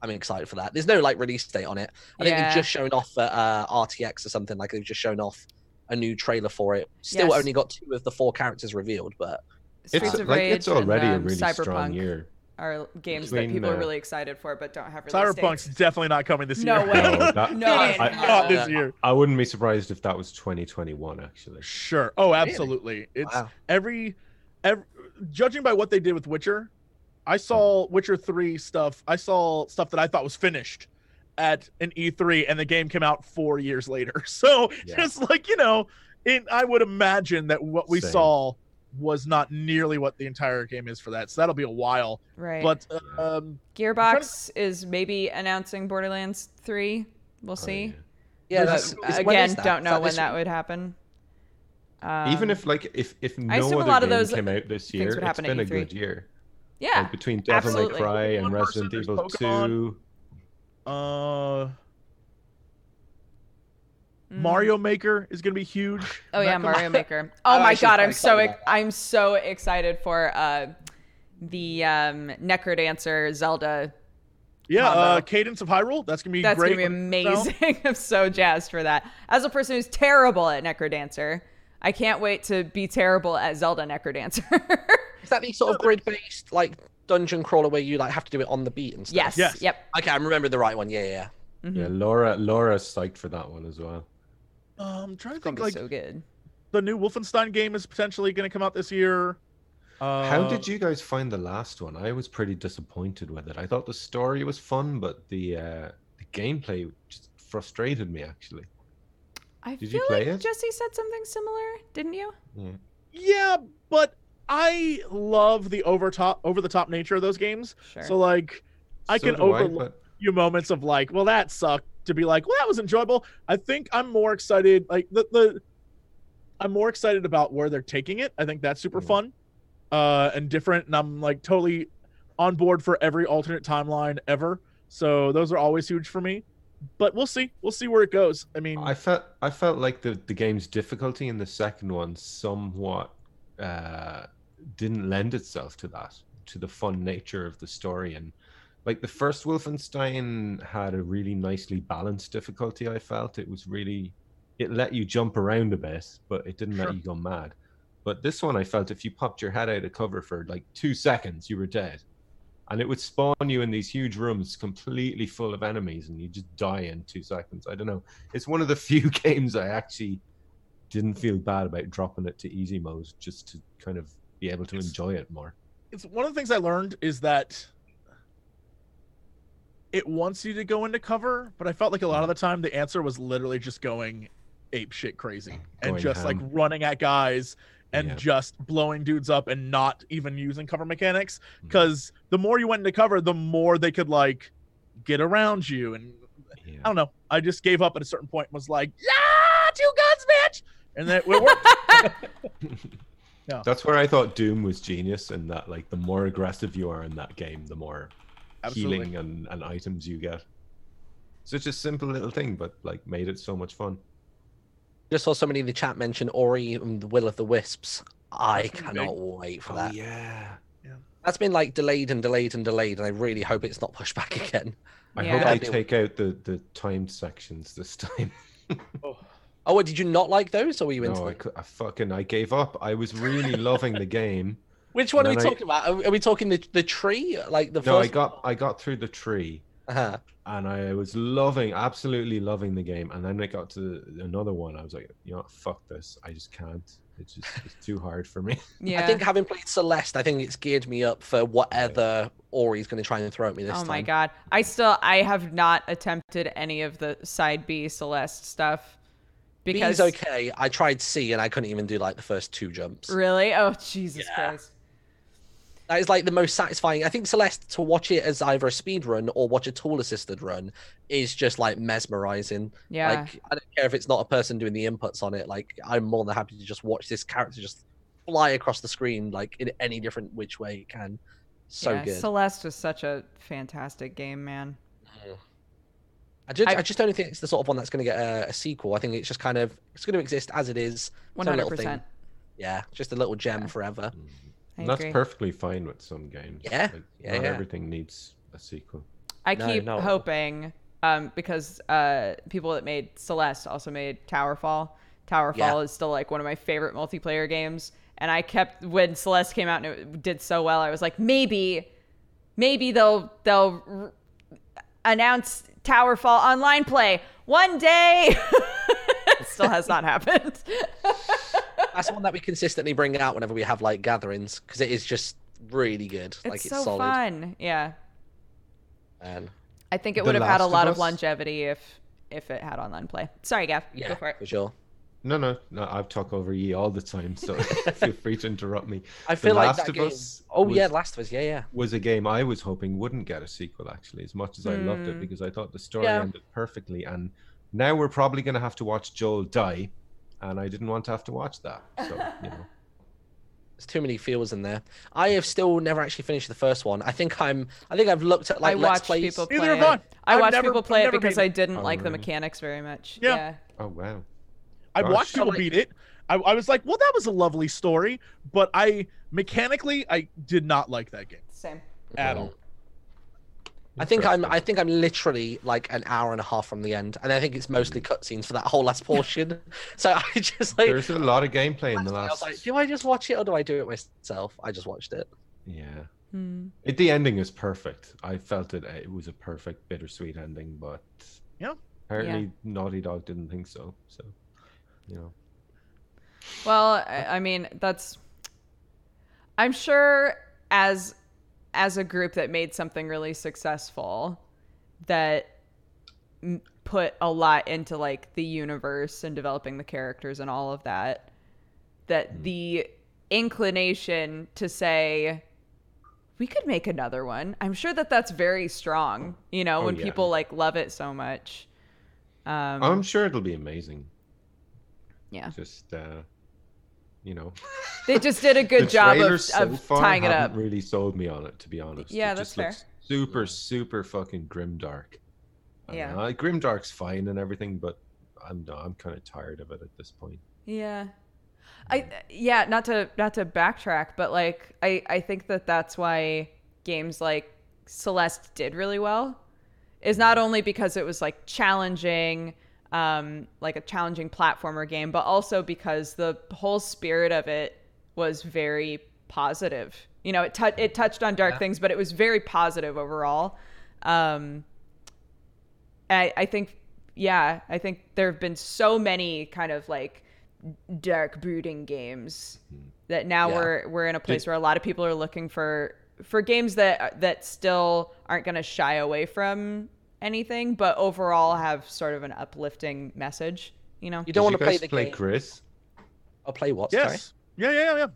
I'm excited for that. There's no like release date on it. I think they've just shown off at uh, RTX or something. Like they've just shown off a new trailer for it. Still Yes. only got two of the four characters revealed, but Streets It's of like Rage it's already and, a um, really Cyberpunk strong year. Are games that Between, people are really excited for, but don't have release Cyberpunk's dates. definitely not coming this No year. way. No, that- No, I- I- not this year. I wouldn't be surprised if that was 2021, actually. Sure. Oh, absolutely. It's wow. every, every judging by what they did with Witcher, I saw Witcher 3 stuff. I saw stuff that I thought was finished at an E3 and the game came out 4 years later. So, Yeah. it's like, you know, it, I would imagine that what we Same. saw was not nearly what the entire game is for that. So that'll be a while. Right. But um Gearbox is maybe announcing Borderlands 3. We'll Oh, see. Yeah, There's- that's is- Again, is that? don't Is know when this that would happen. Even Um, if like if if no assume a other lot of game those came out this year, would it's happen at been a E3. good year. yeah, Like, between Devil absolutely. May Cry and Resident Evil Pokemon. 2. uh Mhm. Mario Maker is going to be huge. Oh yeah, comes- Mario Maker. Oh I'm my god, I'm so excited I'm so excited for uh the um Necrodancer Zelda. Yeah, uh. Cadence of Hyrule. That's gonna be That's great. gonna be when it amazing. I'm so jazzed for that. As a person who's terrible at Necrodancer, I can't wait to be terrible at Zelda Necrodancer. Is that the sort of grid-based like dungeon crawler where you like have to do it on the beat and stuff? yes. Yes. Yep. Okay, I'm remembering the right one. Yeah, yeah. Mhm. Yeah, Laura Laura's psyched for that one as well. Um, I'm trying to It's gonna think like so good. the new Wolfenstein game is potentially going to come out this year. Uh, How did you guys find the last one? I was pretty disappointed with it. I thought the story was fun, but the uh, the gameplay just frustrated me actually. I Did you feel play like it? Jesse said something similar, didn't you? Yeah. Yeah, but I love the over top over the top nature of those games. Sure. So like I So can do I, overlook but few moments of like, well, that sucked to be like, well, that was enjoyable. I think I'm more excited. Like the the, I'm more excited about where they're taking it. I think that's super Mm. fun, uh, and different. And I'm like totally on board for every alternate timeline ever. So those are always huge for me. But we'll see. We'll see where it goes. I mean, I felt I felt like the the game's difficulty in the second one somewhat uh, didn't lend itself to that, to the fun nature of the story, and like the first Wolfenstein had a really nicely balanced difficulty. I felt it was really it let you jump around a bit, but it didn't Sure. let you go mad. But this one, I felt if you popped your head out of cover for like two seconds, you were dead. And it would spawn you in these huge rooms completely full of enemies, and you just die in two seconds. I don't know. It's one of the few games I actually didn't feel bad about dropping it to easy mode just to kind of be able to It's- enjoy it more. it's one of the things I learned is that it wants you to go into cover, but I felt like a lot of the time the answer was literally just going ape shit crazy and Going just like running at guys and Yeah. just blowing dudes up and not even using cover mechanics hmm. because the more you went into cover, the more they could like get around you and I don't know. I just gave up at a certain point and was like, yeah, two guns, bitch, and then it worked. Yeah. That's where I thought Doom was genius, and that like the more aggressive you are in that game, the more Absolutely. healing and, and items you get. Such a simple little thing, but like made it so much fun. Just saw somebody in the chat mention Ori and the Will of the Wisps. I That's gonna cannot wait for oh, that. Oh, yeah. That's been like delayed and delayed and delayed, and I really hope it's not pushed back again. I Yeah. hope they take out the the timed sections this time. Oh, Oh, what, did you not like those, or were you into no, I, them? cou- I fucking I gave up. I was really loving the game. Which one are we I- talking about? Are, are we talking the the tree, like the No, I first? got I got through the tree. Uh-huh. and I was loving, absolutely loving the game. And then I got to another one. I was like, you know, what, fuck this. I just can't. It's just it's too hard for me. yeah. I think having played Celeste, I think it's geared me up for whatever Ori's going to try and throw at me this oh time. Oh my god. I still I have not attempted any of the side B Celeste stuff because B's okay. I tried C and I couldn't even do like the first two jumps. really oh Jesus Yeah. Christ. That is like the most satisfying. I think Celeste to watch it as either a speed run or watch a tool assisted run is just like mesmerizing. Yeah. Like I don't care if it's not a person doing the inputs on it. Like I'm more than happy to just watch this character just fly across the screen like in any different which way it can. So yeah, good. Celeste is such a fantastic game, man. Mm-hmm. I just, I- I, just don't think it's the sort of one that's going to get a, a sequel. I think it's just kind of it's going to exist as it is. One hundred little thing. percent. Yeah, just a little gem Yeah. forever. Mm-hmm. I And that's agree. perfectly fine with some games. Yeah, Like, yeah, not yeah. everything needs a sequel. I No, keep no. hoping, um, because uh, people that made Celeste also made Towerfall. Towerfall Yeah. is still like one of my favorite multiplayer games, and I kept when Celeste came out and it did so well, I was like, maybe, maybe they'll they'll r- announce Towerfall online play one day. it still has not happened. That's one that we consistently bring out whenever we have like gatherings because it is just really good. it's like it's so solid. fun. Yeah, And I think it The would have had a Last of lot of longevity if if it had online play. Sorry, Gav. yeah, Go for it. for sure. No, no, no. I've talked over ye all the time, so feel free to interrupt me. I The feel like Last that of game. Us Oh yeah, Last of Us. Yeah, yeah. was a game I was hoping wouldn't get a sequel actually, as much as I loved it Hmm. because I thought the story Yeah. ended perfectly. And now we're probably going to have to watch Joel die, and I didn't want to have to watch that. So you know, There's too many feels in there. I have still never actually finished the first one. I think I'm. I think I've looked at like I let's watched plays. people play Neither it. have I. I I've watched never- people play it because beat I didn't Oh, like the really? mechanics very much. Yeah. Yeah. oh wow, I Gosh. watched people like- beat it. I, I was like, well, that was a lovely story, but I mechanically I did not like that game Same. at Wow. all. I think I'm. I think I'm literally like an hour and a half from the end, and I think it's mostly cutscenes for that whole last portion. so I just like. There's a lot of gameplay in the I was last. like, do I just watch it or do I do it myself? I just watched it. Yeah, Hmm. it, the ending is perfect. I felt it. It was a perfect bittersweet ending, but Yeah. apparently Naughty Dog didn't think so. So, you know, Well, I, I mean, that's. I'm sure as as a group that made something really successful, that m- put a lot into like the universe and developing the characters and all of that, that the inclination to say we could make another one. I'm sure that that's very strong, you know, Oh, when yeah. people like love it so much. Um, I'm sure it'll be amazing. yeah. Just uh, you know, They just did a good job of, so of tying it up. Really sold me on it, to be honest. Yeah, it that's just looks Super, super fucking grimdark. I Yeah. know, grimdark's fine and everything, but I'm I'm kind of tired of it at this point. Yeah. I yeah, not to not to backtrack, but like I I think that that's why games like Celeste did really well. Is not mm-hmm. only because it was like challenging um like a challenging platformer game, but also because the whole spirit of it was very positive. You know, it it touched on dark Yeah. things, but it was very positive overall. Um I, I think yeah i think there have been so many kind of like dark brooding games that now Yeah. we're we're in a place Did- where a lot of people are looking for for games that that still aren't going to shy away from anything but overall have sort of an uplifting message you know You don't want to you play the play game. Chris. I'll play what? Sorry. Yes. Yeah, yeah, yeah, yeah.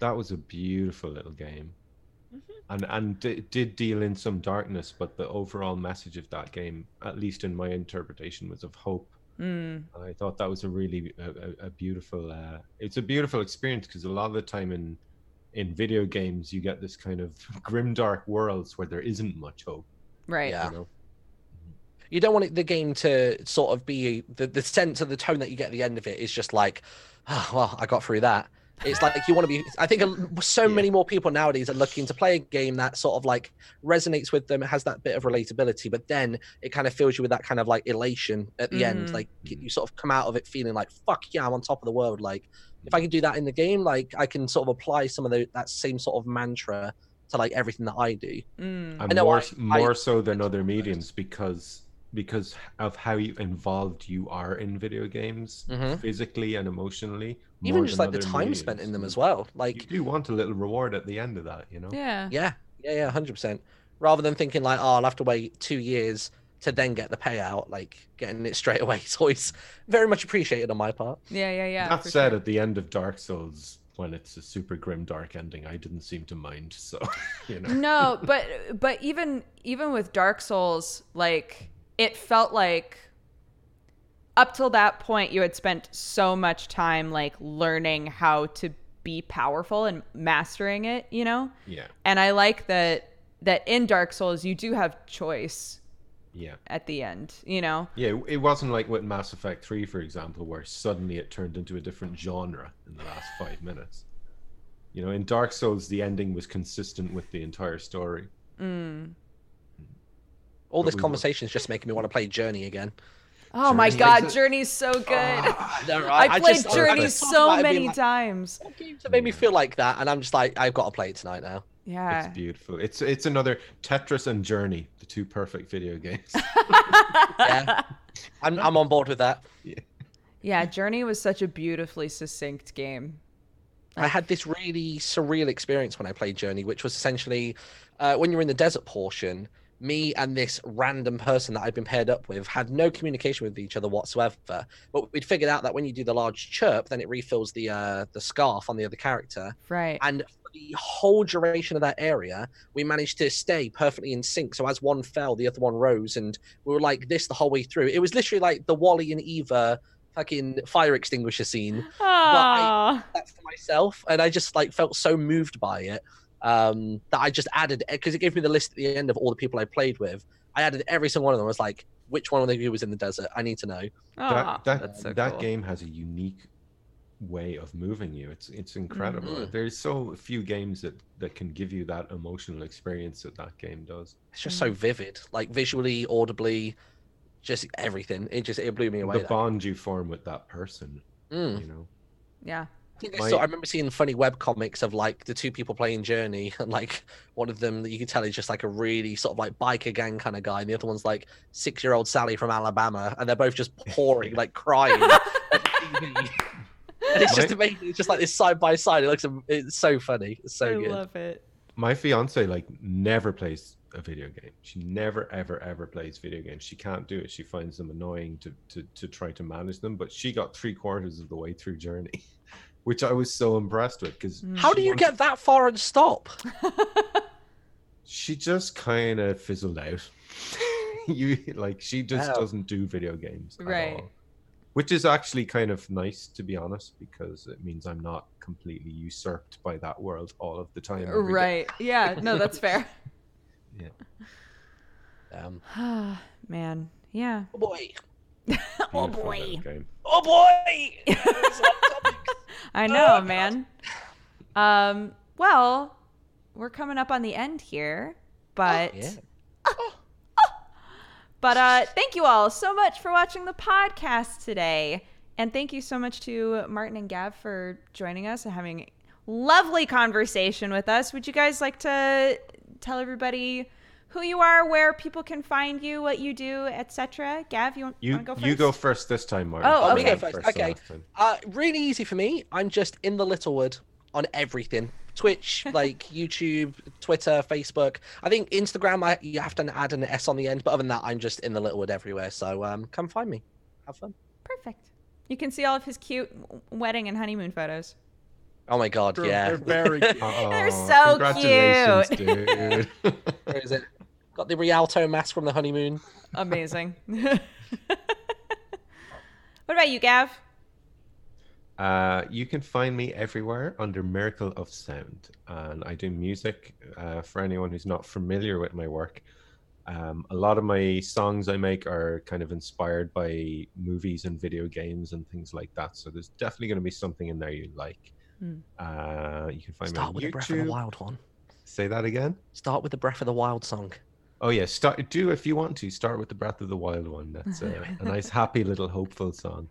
That was a beautiful little game. Mm-hmm. And and it did deal in some darkness, but the overall message of that game, at least in my interpretation, was of hope. mm, And I thought that was a really a, a, a beautiful. Uh, it's a beautiful experience because a lot of the time in in video games you get this kind of grim dark worlds where there isn't much hope. right Yeah. You know? You don't want it, the game to sort of be the, the sense of the tone that you get at the end of it is just like oh, well i got through that. It's like you want to be i think a- so Yeah. many more people nowadays are looking to play a game that sort of like resonates with them it has that bit of relatability but then it kind of fills you with that kind of like elation at the end Mhm. like you sort of come out of it feeling like fuck yeah i'm on top of the world. Like if i can do that in the game like i can sort of apply some of the, that same sort of mantra to like everything that i do. Mm, and know, more I- s- more I- so than other mediums because because of how you involved you are in video games Mhm. physically and emotionally even just like the other time spent in them as well Like you do want a little reward at the end of that you know yeah Yeah, yeah, yeah, hundred percent. Rather than thinking like, oh, I'll have to wait two years to then get the payout, like getting it straight away is always very much appreciated on my part. yeah yeah yeah that said sure. at the end of dark souls when it's a super grim dark ending i didn't seem to mind so you know no but but even even with dark souls like it felt like up till that point you had spent so much time like learning how to be powerful and mastering it you know? Yeah. And i like that that in dark souls you do have choice yeah. at the end you know? Yeah it wasn't like with mass effect 3 for example where suddenly it turned into a different genre in the last five minutes. You know in dark souls the ending was consistent with the entire story. Mm. All this conversation is just making me want to play Journey again. oh my god it- journey's so good. No, i played I- I journey just talk so about it being many like, times. "What games have made me feel like that, and I'm just like, I've got to play it tonight now. yeah. It's beautiful. It's it's another tetris and journey the two perfect video games. Yeah, I'm, I'm on board with that. Yeah, Journey was such a beautifully succinct game. I had this really surreal experience when I played Journey, which was essentially uh, when you're in the desert portion, me and this random person that I'd been paired up with had no communication with each other whatsoever. But we'd figured out that when you do the large chirp, then it refills the uh, the scarf on the other character. Right. And for the whole duration of that area, we managed to stay perfectly in sync. So as one fell, the other one rose, and we were like this the whole way through. It was literally like the WALL-E and Eva fucking fire extinguisher scene Aww. that for myself, and I just like felt so moved by it um, that I just added because it gave me the list at the end of all the people I played with. I added every single one of them. I was like, which one of you was in the desert? I need to know. That that, that's so that cool. game has a unique way of moving you it's it's incredible Mhm. there's so few games that that can give you that emotional experience that that game does It's just so vivid, like visually, audibly, just everything. It just it blew me away. the that- bond you form with that person Mm. you know Yeah. I, think I, My- saw, I remember seeing funny web comics of like the two people playing Journey, and like one of them that you could tell is just like a really sort of like biker gang kind of guy, and the other one's like six year old Sally from Alabama, and they're both just pouring, like crying. at the TV. And it's just amazing. It's just like this side by side. It looks, um, it's so funny. It's so I good. I love it. my fiance like never plays a video game she never ever ever plays video games she can't do it she finds them annoying to to, to try to manage them but she got three quarters of the way through journey which I was so impressed with because How do you get that far and stop? she just kind of fizzled out. you like she just Wow. doesn't do video games, at Right. all. Which is actually kind of nice to be honest, because it means I'm not completely usurped by that world all of the time. every day. Right. Yeah. No, that's fair. Yeah. Um, Man. Yeah. oh boy. oh boy. little game. Oh boy. It's like topics. I know, Oh, man. Um, well, we're coming up on the end here, but yeah. but uh thank you all so much for watching the podcast today. And thank you so much to Martin and Gav for joining us and having lovely conversation with us. Would you guys like to tell everybody who you are, where people can find you, what you do, etc.? Gav, you want You to go first? you go first this time, Martin. Oh, okay. went Me go first, okay. last. Uh, really easy for me. I'm just in the Littlewood on everything. Twitch, like YouTube, Twitter, Facebook. I think Instagram, I, you have to add an S on the end, but other than that, I'm just in the Littlewood everywhere. So um, come find me. Have fun. Perfect. You can see all of his cute wedding and honeymoon photos. Oh my god, True, yeah. They're very cute. They're Aw, so congratulations, cute. dude. Where is it? Got the Rialto mask from the honeymoon. Amazing. what about you, Gav? Uh, you can find me everywhere under Miracle of Sound, and I do music. Uh, for anyone who's not familiar with my work, um, a lot of my songs I make are kind of inspired by movies and video games and things like that. So there's definitely going to be something in there you like. Hmm. Uh, you can find me. Start with me the Breath of the Wild one. Say that again. Start with the Breath of the Wild song. Oh yeah, start do if you want to start with the Breath of the Wild one. That's a, a nice, happy little hopeful song.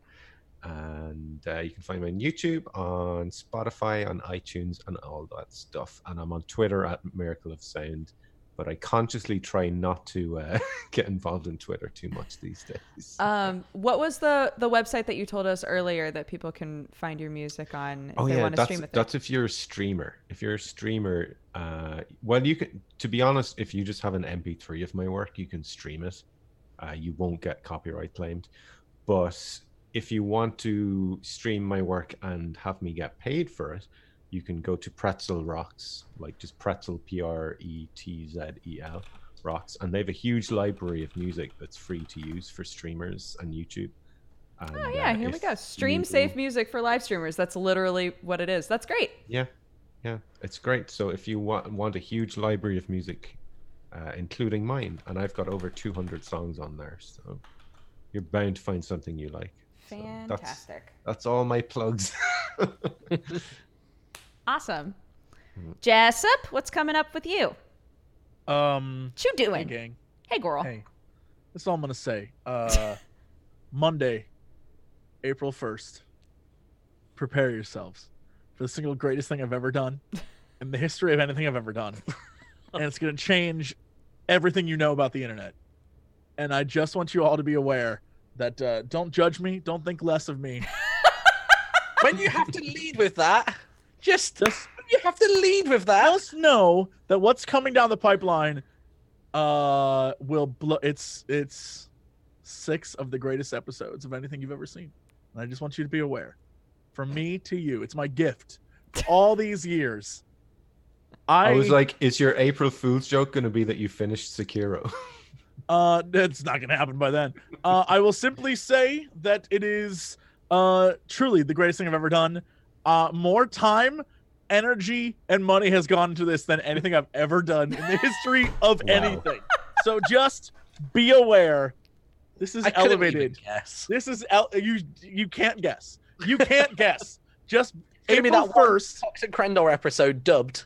And uh, you can find me on YouTube, on Spotify, on iTunes, and all that stuff. And I'm on Twitter at Miracle of Sound. But I consciously try not to uh, get involved in Twitter too much these days. Um, what was the the website that you told us earlier that people can find your music on if oh they yeah, want to that's stream it? that's if you're a streamer. If you're a streamer, uh, well, you can. To be honest, if you just have an MP3 of my work, you can stream it. Uh, you won't get copyright claimed. But if you want to stream my work and have me get paid for it, you can go to Pretzel Rocks, like just Pretzel P R E T Z E L Rocks, and they have a huge library of music that's free to use for streamers and YouTube. And, Oh yeah, uh, here we go. Stream you- safe music for live streamers. That's literally what it is. That's great. Yeah, yeah, it's great. So if you want want a huge library of music, uh, including mine, and I've got over 200 songs on there, so you're bound to find something you like. So that's Fantastic. that's all my plugs. Awesome. Jessup, what's coming up with you? Um, What you hey doing? gang. Hey, girl. Hey, that's all I'm gonna say. Uh, Monday, April first. Prepare yourselves for the single greatest thing I've ever done in the history of anything I've ever done, and it's gonna change everything you know about the internet. And I just want you all to be aware that uh, don't judge me, don't think less of me. when you have to lead with that, just Just you have to lead with that. just know that what's coming down the pipeline uh will blow it's it's six of the greatest episodes of anything you've ever seen. And i just want you to be aware. From me to you it's my gift. For all these years i, I was like, is your April Fool's joke going to be that you finished Sekiro? uh it's not gonna happen by then. Uh i will simply say that it is uh truly the greatest thing i've ever done uh more time energy and money has gone into this than anything i've ever done in the history of Wow. anything so just be aware this is I couldn't even elevated guess. this is el- you you can't guess you can't guess just Give me April that one. first Toxic Crendor episode dubbed.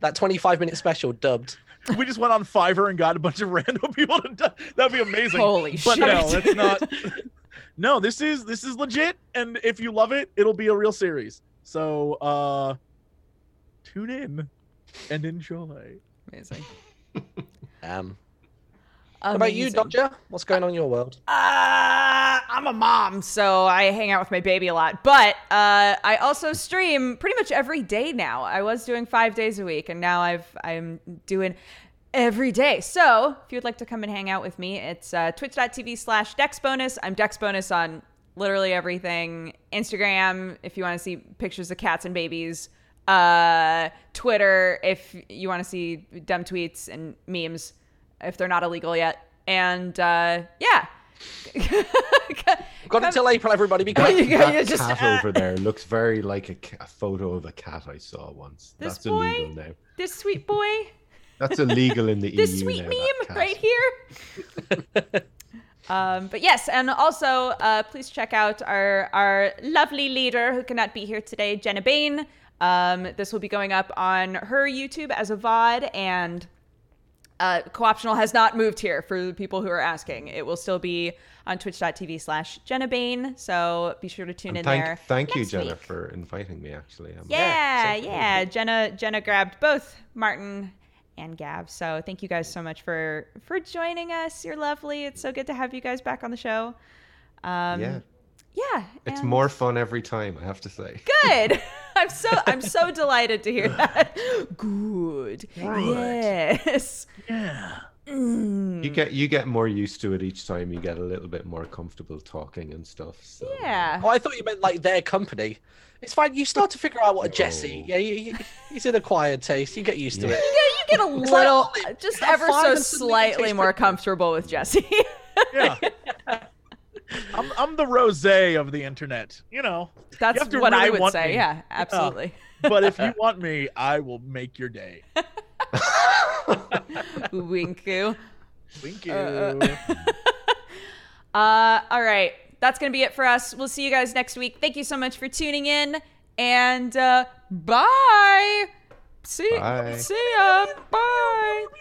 That 25 minute special dubbed. we just went on fiverr and got a bunch of random people to do- that'd be amazing Holy but shit. no that's not no this is this is legit and if you love it it'll be a real series so uh tune in and enjoy Amazing. Um, what about you, Amazing. Dodger? What's going on in your world? Uh, I'm a mom, so I hang out with my baby a lot. But uh, I also stream pretty much every day now. I was doing five days a week, and now I've I'm doing every day. So if you'd like to come and hang out with me, it's uh, twitch.tv slash dexbonus. I'm dexbonus on literally everything. Instagram, if you want to see pictures of cats and babies. Uh, Twitter, if you want to see dumb tweets and memes, if they're not illegal yet. And uh, yeah. Got until April, everybody. Be You quick. go- That just, cat uh, over there looks very like a, a photo of a cat I saw once. This That's boy? illegal now. this sweet boy, That's illegal in the EU. this sweet now, meme right here. um, but yes, and also uh, please check out our our lovely leader who cannot be here today, Genna Bain. Um, this will be going up on her YouTube as a VOD, and uh, Co-optional has not moved here for the people who are asking. It will still be on twitch.tv slash Genna Bain, so be sure to tune And in thank, there. thank you, Genna, week. for inviting me. Actually, I'm Yeah, so yeah. Genna Genna grabbed both Martin and Gav. So thank you guys so much for for joining us. You're lovely. It's so good to have you guys back on the show. Um, yeah, yeah. it's and- more fun every time. I have to say. good. I'm so I'm so delighted to hear that. Good. Yes. Yeah. Mm. You get you get more used to it each time. You get a little bit more comfortable talking and stuff. So. Yeah. Oh, I thought you meant like their company. It's fine. You start to figure out what a Jesse. Oh. Yeah, you, you, he's an acquired taste. You get used to it. Yeah. it. You get a It's like little, olive. just ever so and suddenly it slightly more different. comfortable with Jesse. Yeah. I'm I'm the rosé of the internet. You know. That's have to what I really would say. me. Yeah, absolutely. But if you want me, I will make your day. Winku. Thank you. Uh, Uh, all right. That's going to be it for us. We'll see you guys next week. Thank you so much for tuning in. And uh, bye. See, Bye. see ya. Bye.